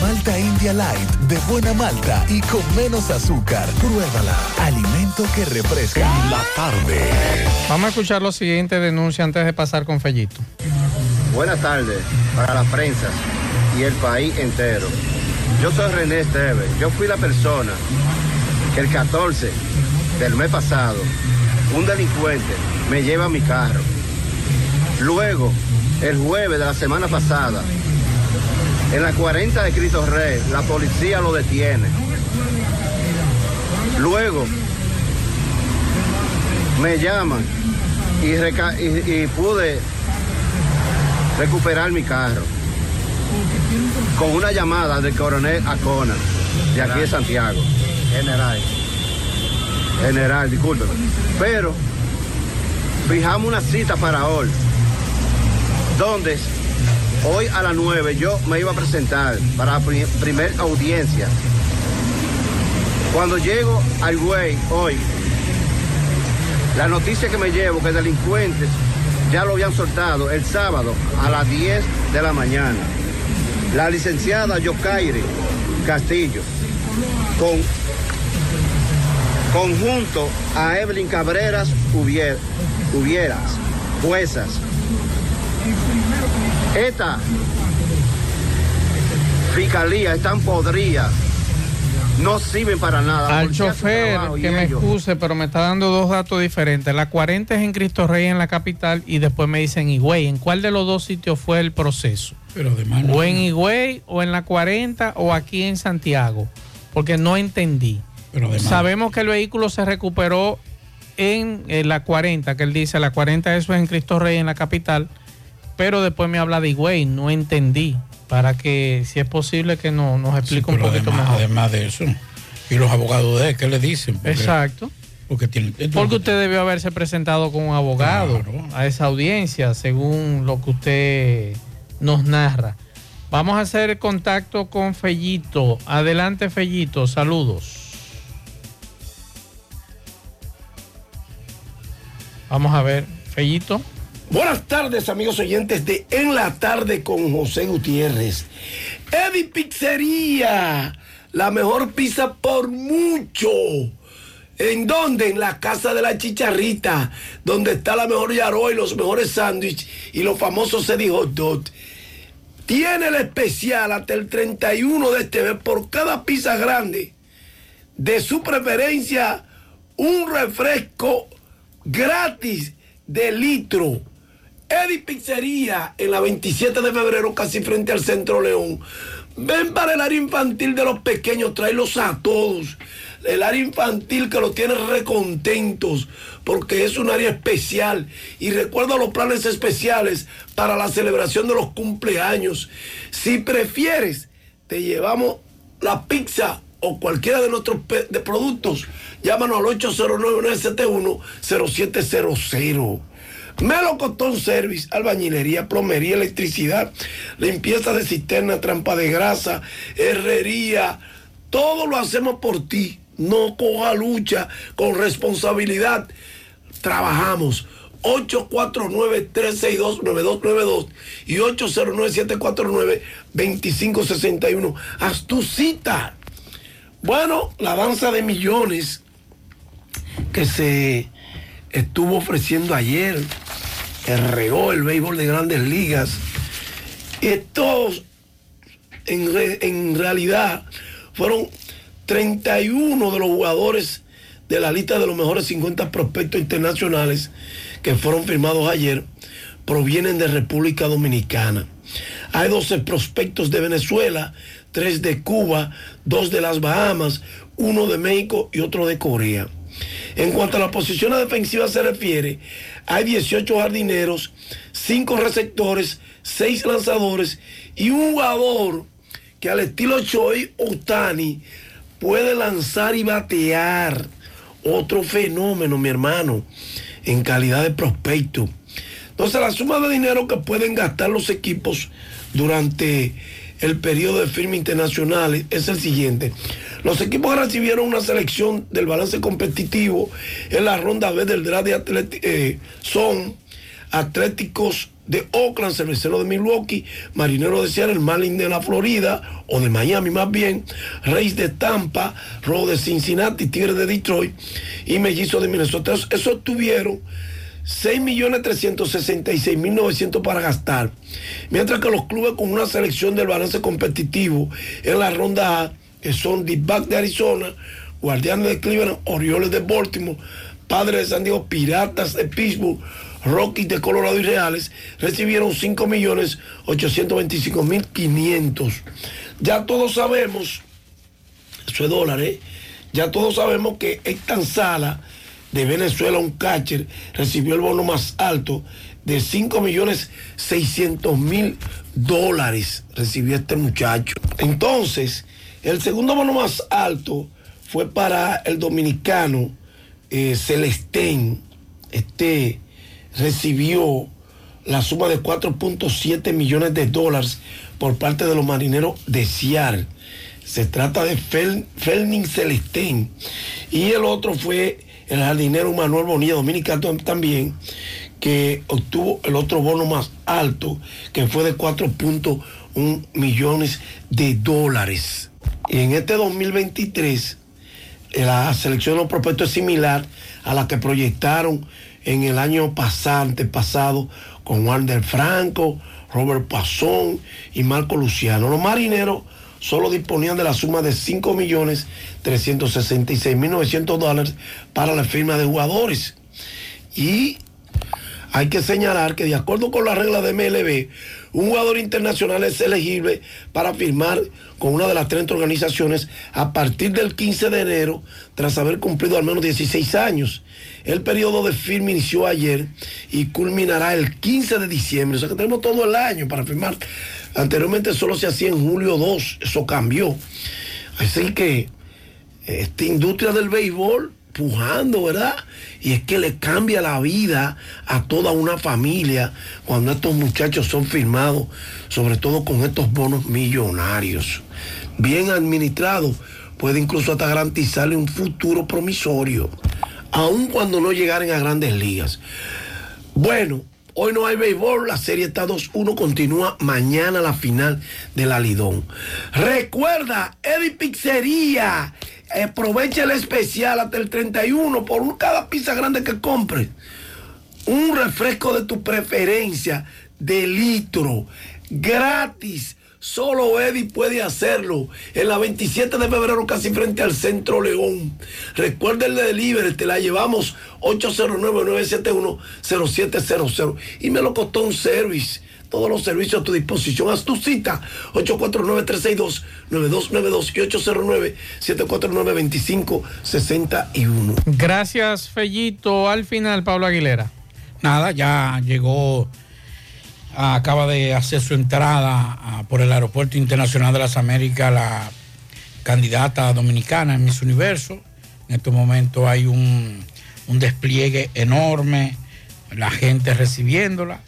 Malta India Light, de buena malta y con menos azúcar. Pruébala. Alimento que refresca. La tarde. Vamos a escuchar la siguiente denuncia antes de pasar con Fellito. Buenas tardes para la prensa y el país entero. Yo soy René Esteves. Yo fui la persona que el 14 del mes pasado, un delincuente me lleva a mi carro. Luego, el jueves de la semana pasada, en la 40 de Cristo Rey, la policía lo detiene. Luego, me llaman y, reca- y- y pude recuperar mi carro con una llamada del coronel Acona, de aquí de Santiago. General. General, discúlpeme. Pero fijamos una cita para hoy, donde hoy a las 9 yo me iba a presentar para la pri- primer audiencia. Cuando llego al güey hoy, la noticia que me llevo que delincuentes ya lo habían soltado el sábado a las 10 de la mañana. La licenciada Yokaire Castillo, con conjunto a Evelyn Cabreras Hubier- Hubieras, juezas. Esta fiscalía están podridas, no sirven para nada. Al chofer, que me ellos- excuse, pero me está dando dos datos diferentes. La 40 es en Cristo Rey, en la capital, y después me dicen Higüey. ¿En cuál de los dos sitios fue el proceso? Pero además no- ¿O en Higüey, o en la 40, o aquí en Santiago? Porque no entendí. Pero además- Sabemos que el vehículo se recuperó en, eh, la 40, que él dice, la 40 eso es en Cristo Rey, en la capital, pero después me habla de Higüey, no entendí. Para que, si es posible, que no, nos explique un poquito además, mejor. además de eso, y los abogados de él, ¿qué le dicen? Porque- Exacto. Porque tiene, Porque usted debió haberse presentado con un abogado a esa audiencia, según lo que usted nos narra. Vamos a hacer contacto con Fellito. Adelante, Fellito. Saludos. Vamos a ver, Fellito. Buenas tardes, amigos oyentes de En la Tarde con José Gutiérrez. Eddie Pizzería, la mejor pizza por mucho. ¿En dónde? En la casa de la chicharrita, donde está la mejor yaroa y los mejores sándwiches y los famosos Hot Dog. Tiene el especial hasta el 31 de este mes por cada pizza grande de su preferencia un refresco gratis de litro. Eddie Pizzería en la 27 de febrero, casi frente al Centro León. Ven para el área infantil de los pequeños, tráelos a todos. El área infantil que los tiene recontentos porque es un área especial. Y recuerda los planes especiales para la celebración de los cumpleaños. Si prefieres, te llevamos la pizza o cualquiera de nuestros de productos. Llámanos al 809-971-0700. Melocotón Service, albañilería, plomería, electricidad, limpieza de cisterna, trampa de grasa, herrería, todo lo hacemos por ti. No coja lucha con responsabilidad. Trabajamos. 849-362-9292 y 809-749-2561. Haz tu cita. Bueno, la danza de millones que se estuvo ofreciendo ayer, el regó el béisbol de grandes ligas. Estos, en, re- en realidad, fueron 31 de los jugadores de la lista de los mejores 50 prospectos internacionales que fueron firmados ayer, provienen de República Dominicana. Hay 12 prospectos de Venezuela, 3 de Cuba, 2 de las Bahamas, uno de México y otro de Corea. En cuanto a la posición defensiva se refiere, hay 18 jardineros, 5 receptores, 6 lanzadores y un jugador que al estilo Choi Otani puede lanzar y batear. Otro fenómeno, mi hermano, en calidad de prospecto. Entonces, la suma de dinero que pueden gastar los equipos durante el periodo de firma internacional es el siguiente. Los equipos recibieron una selección del balance competitivo en la ronda B del draft de atleti- eh, son Atléticos de Oakland, Cerveceros de Milwaukee, Marineros de Seattle, Marlins de la Florida, o de Miami más bien, Reyes de Tampa, Rojo de Cincinnati, Tigres de Detroit y Mellizos de Minnesota. Esos tuvieron 6.366.900 para gastar. Mientras que los clubes con una selección del balance competitivo en la ronda A, que son D-Back de Arizona, Guardianes de Cleveland, Orioles de Baltimore, Padres de San Diego, Piratas de Pittsburgh, Rockies de Colorado y Reales, recibieron 5.825.500. Ya todos sabemos, eso es dólar, ¿eh? Ya todos sabemos que Ectan Sala de Venezuela, un catcher, recibió el bono más alto de 5 millones 600 mil dólares. Recibió este muchacho. Entonces, el segundo bono más alto fue para el dominicano eh, Celestén. Este recibió la suma de 4.7 millones de dólares por parte de los marineros de Seattle. Se trata de Fel, Felmin Celestén. Y el otro fue el jardinero Manuel Bonilla, dominicano también, que obtuvo el otro bono más alto, que fue de 4.1 millones de dólares. Y en este 2023, la selección de los propuestos es similar a la que proyectaron en el año pasado, pasado con Wander Franco, Robert Pasón y Marco Luciano. Los marineros solo disponían de la suma de 5 millones 366 mil 900 dólares para la firma de jugadores. Y hay que señalar que de acuerdo con la regla de MLB, un jugador internacional es elegible para firmar con una de las 30 organizaciones a partir del 15 de enero tras haber cumplido al menos 16 años. El periodo de firma inició ayer y culminará el 15 de diciembre, o sea que tenemos todo el año para firmar. Anteriormente solo se hacía en julio 2, eso cambió. Así que esta industria del béisbol pujando, ¿verdad? Y es que le cambia la vida a toda una familia cuando estos muchachos son firmados, sobre todo con estos bonos millonarios. Bien administrado, puede incluso hasta garantizarle un futuro promisorio, aun cuando no llegaren a grandes ligas. Bueno, Hoy no hay béisbol, la serie está 2-1, continúa mañana la final del Alidón. Recuerda, Eddie Pizzería, aprovecha el especial hasta el 31 por un- cada pizza grande que compres. Un refresco de tu preferencia de litro, gratis. Solo Eddie puede hacerlo. En la 27 de febrero, casi frente al Centro León. Recuerda el delivery, te la llevamos 809-971-0700. Y me lo costó un service. Todos los servicios a tu disposición. Haz tu cita. 849-362-9292 y 809-749-2561. Gracias, Fellito. Al final, Pablo Aguilera. Nada, ya llegó, ah, acaba de hacer su entrada ah, por el Aeropuerto Internacional de las Américas la candidata dominicana en Miss Universo. En este momento hay un, un despliegue enorme, la gente recibiéndola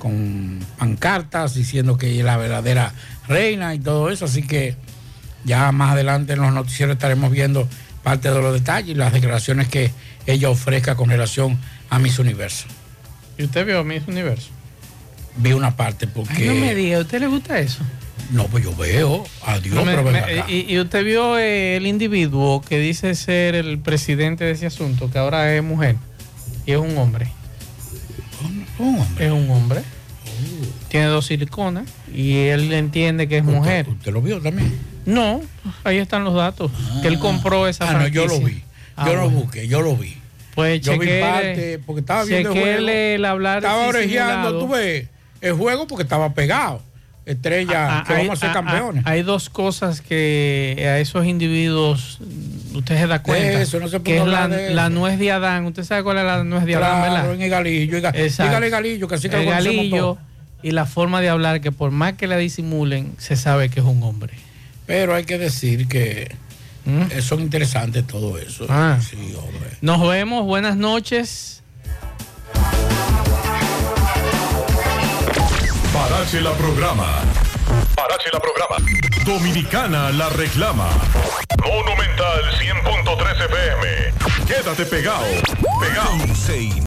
con pancartas diciendo que ella es la verdadera reina y todo eso. Así que ya más adelante en los noticieros estaremos viendo parte de los detalles y las declaraciones que ella ofrezca con relación a Miss Universo. ¿Y usted vio Miss Universo? Vi una parte porque... Ay, no me diga, ¿a usted le gusta eso? No, pues yo veo. Adiós, No me- pero ven me- acá. y, y usted vio eh, el individuo que dice ser el presidente de ese asunto, que ahora es mujer y es un hombre. Es un hombre. Tiene dos siliconas y él entiende que es mujer. ¿Usted lo vio también? No, ahí están los datos. que él compró esa Ah, no, yo lo vi. Ah, yo lo bueno. busqué, yo lo vi. Pues yo vi chequele- parte porque estaba viendo el juego. el hablar Estaba orejeando, tú ves, el juego porque estaba pegado. Estrella, Ah, que hay- vamos a ser ah, campeones. ah, Hay dos cosas que a esos individuos usted se da cuenta. eso, no se que puede es la, la nuez de Adán. ¿Usted sabe cuál es la nuez de Adán, Claro, verdad? en el galillo. y ga- Exacto. Dígale galillo, que así que el lo galillo y la forma de hablar que por más que la disimulen, se sabe que es un hombre. Pero hay que decir que eh, son interesantes todo eso. Ah. Sí, hombre. Nos vemos, buenas noches. Parache la programa. Parache la programa. Dominicana la reclama. Monumental 100.13 FM. Quédate pegado. Pegado.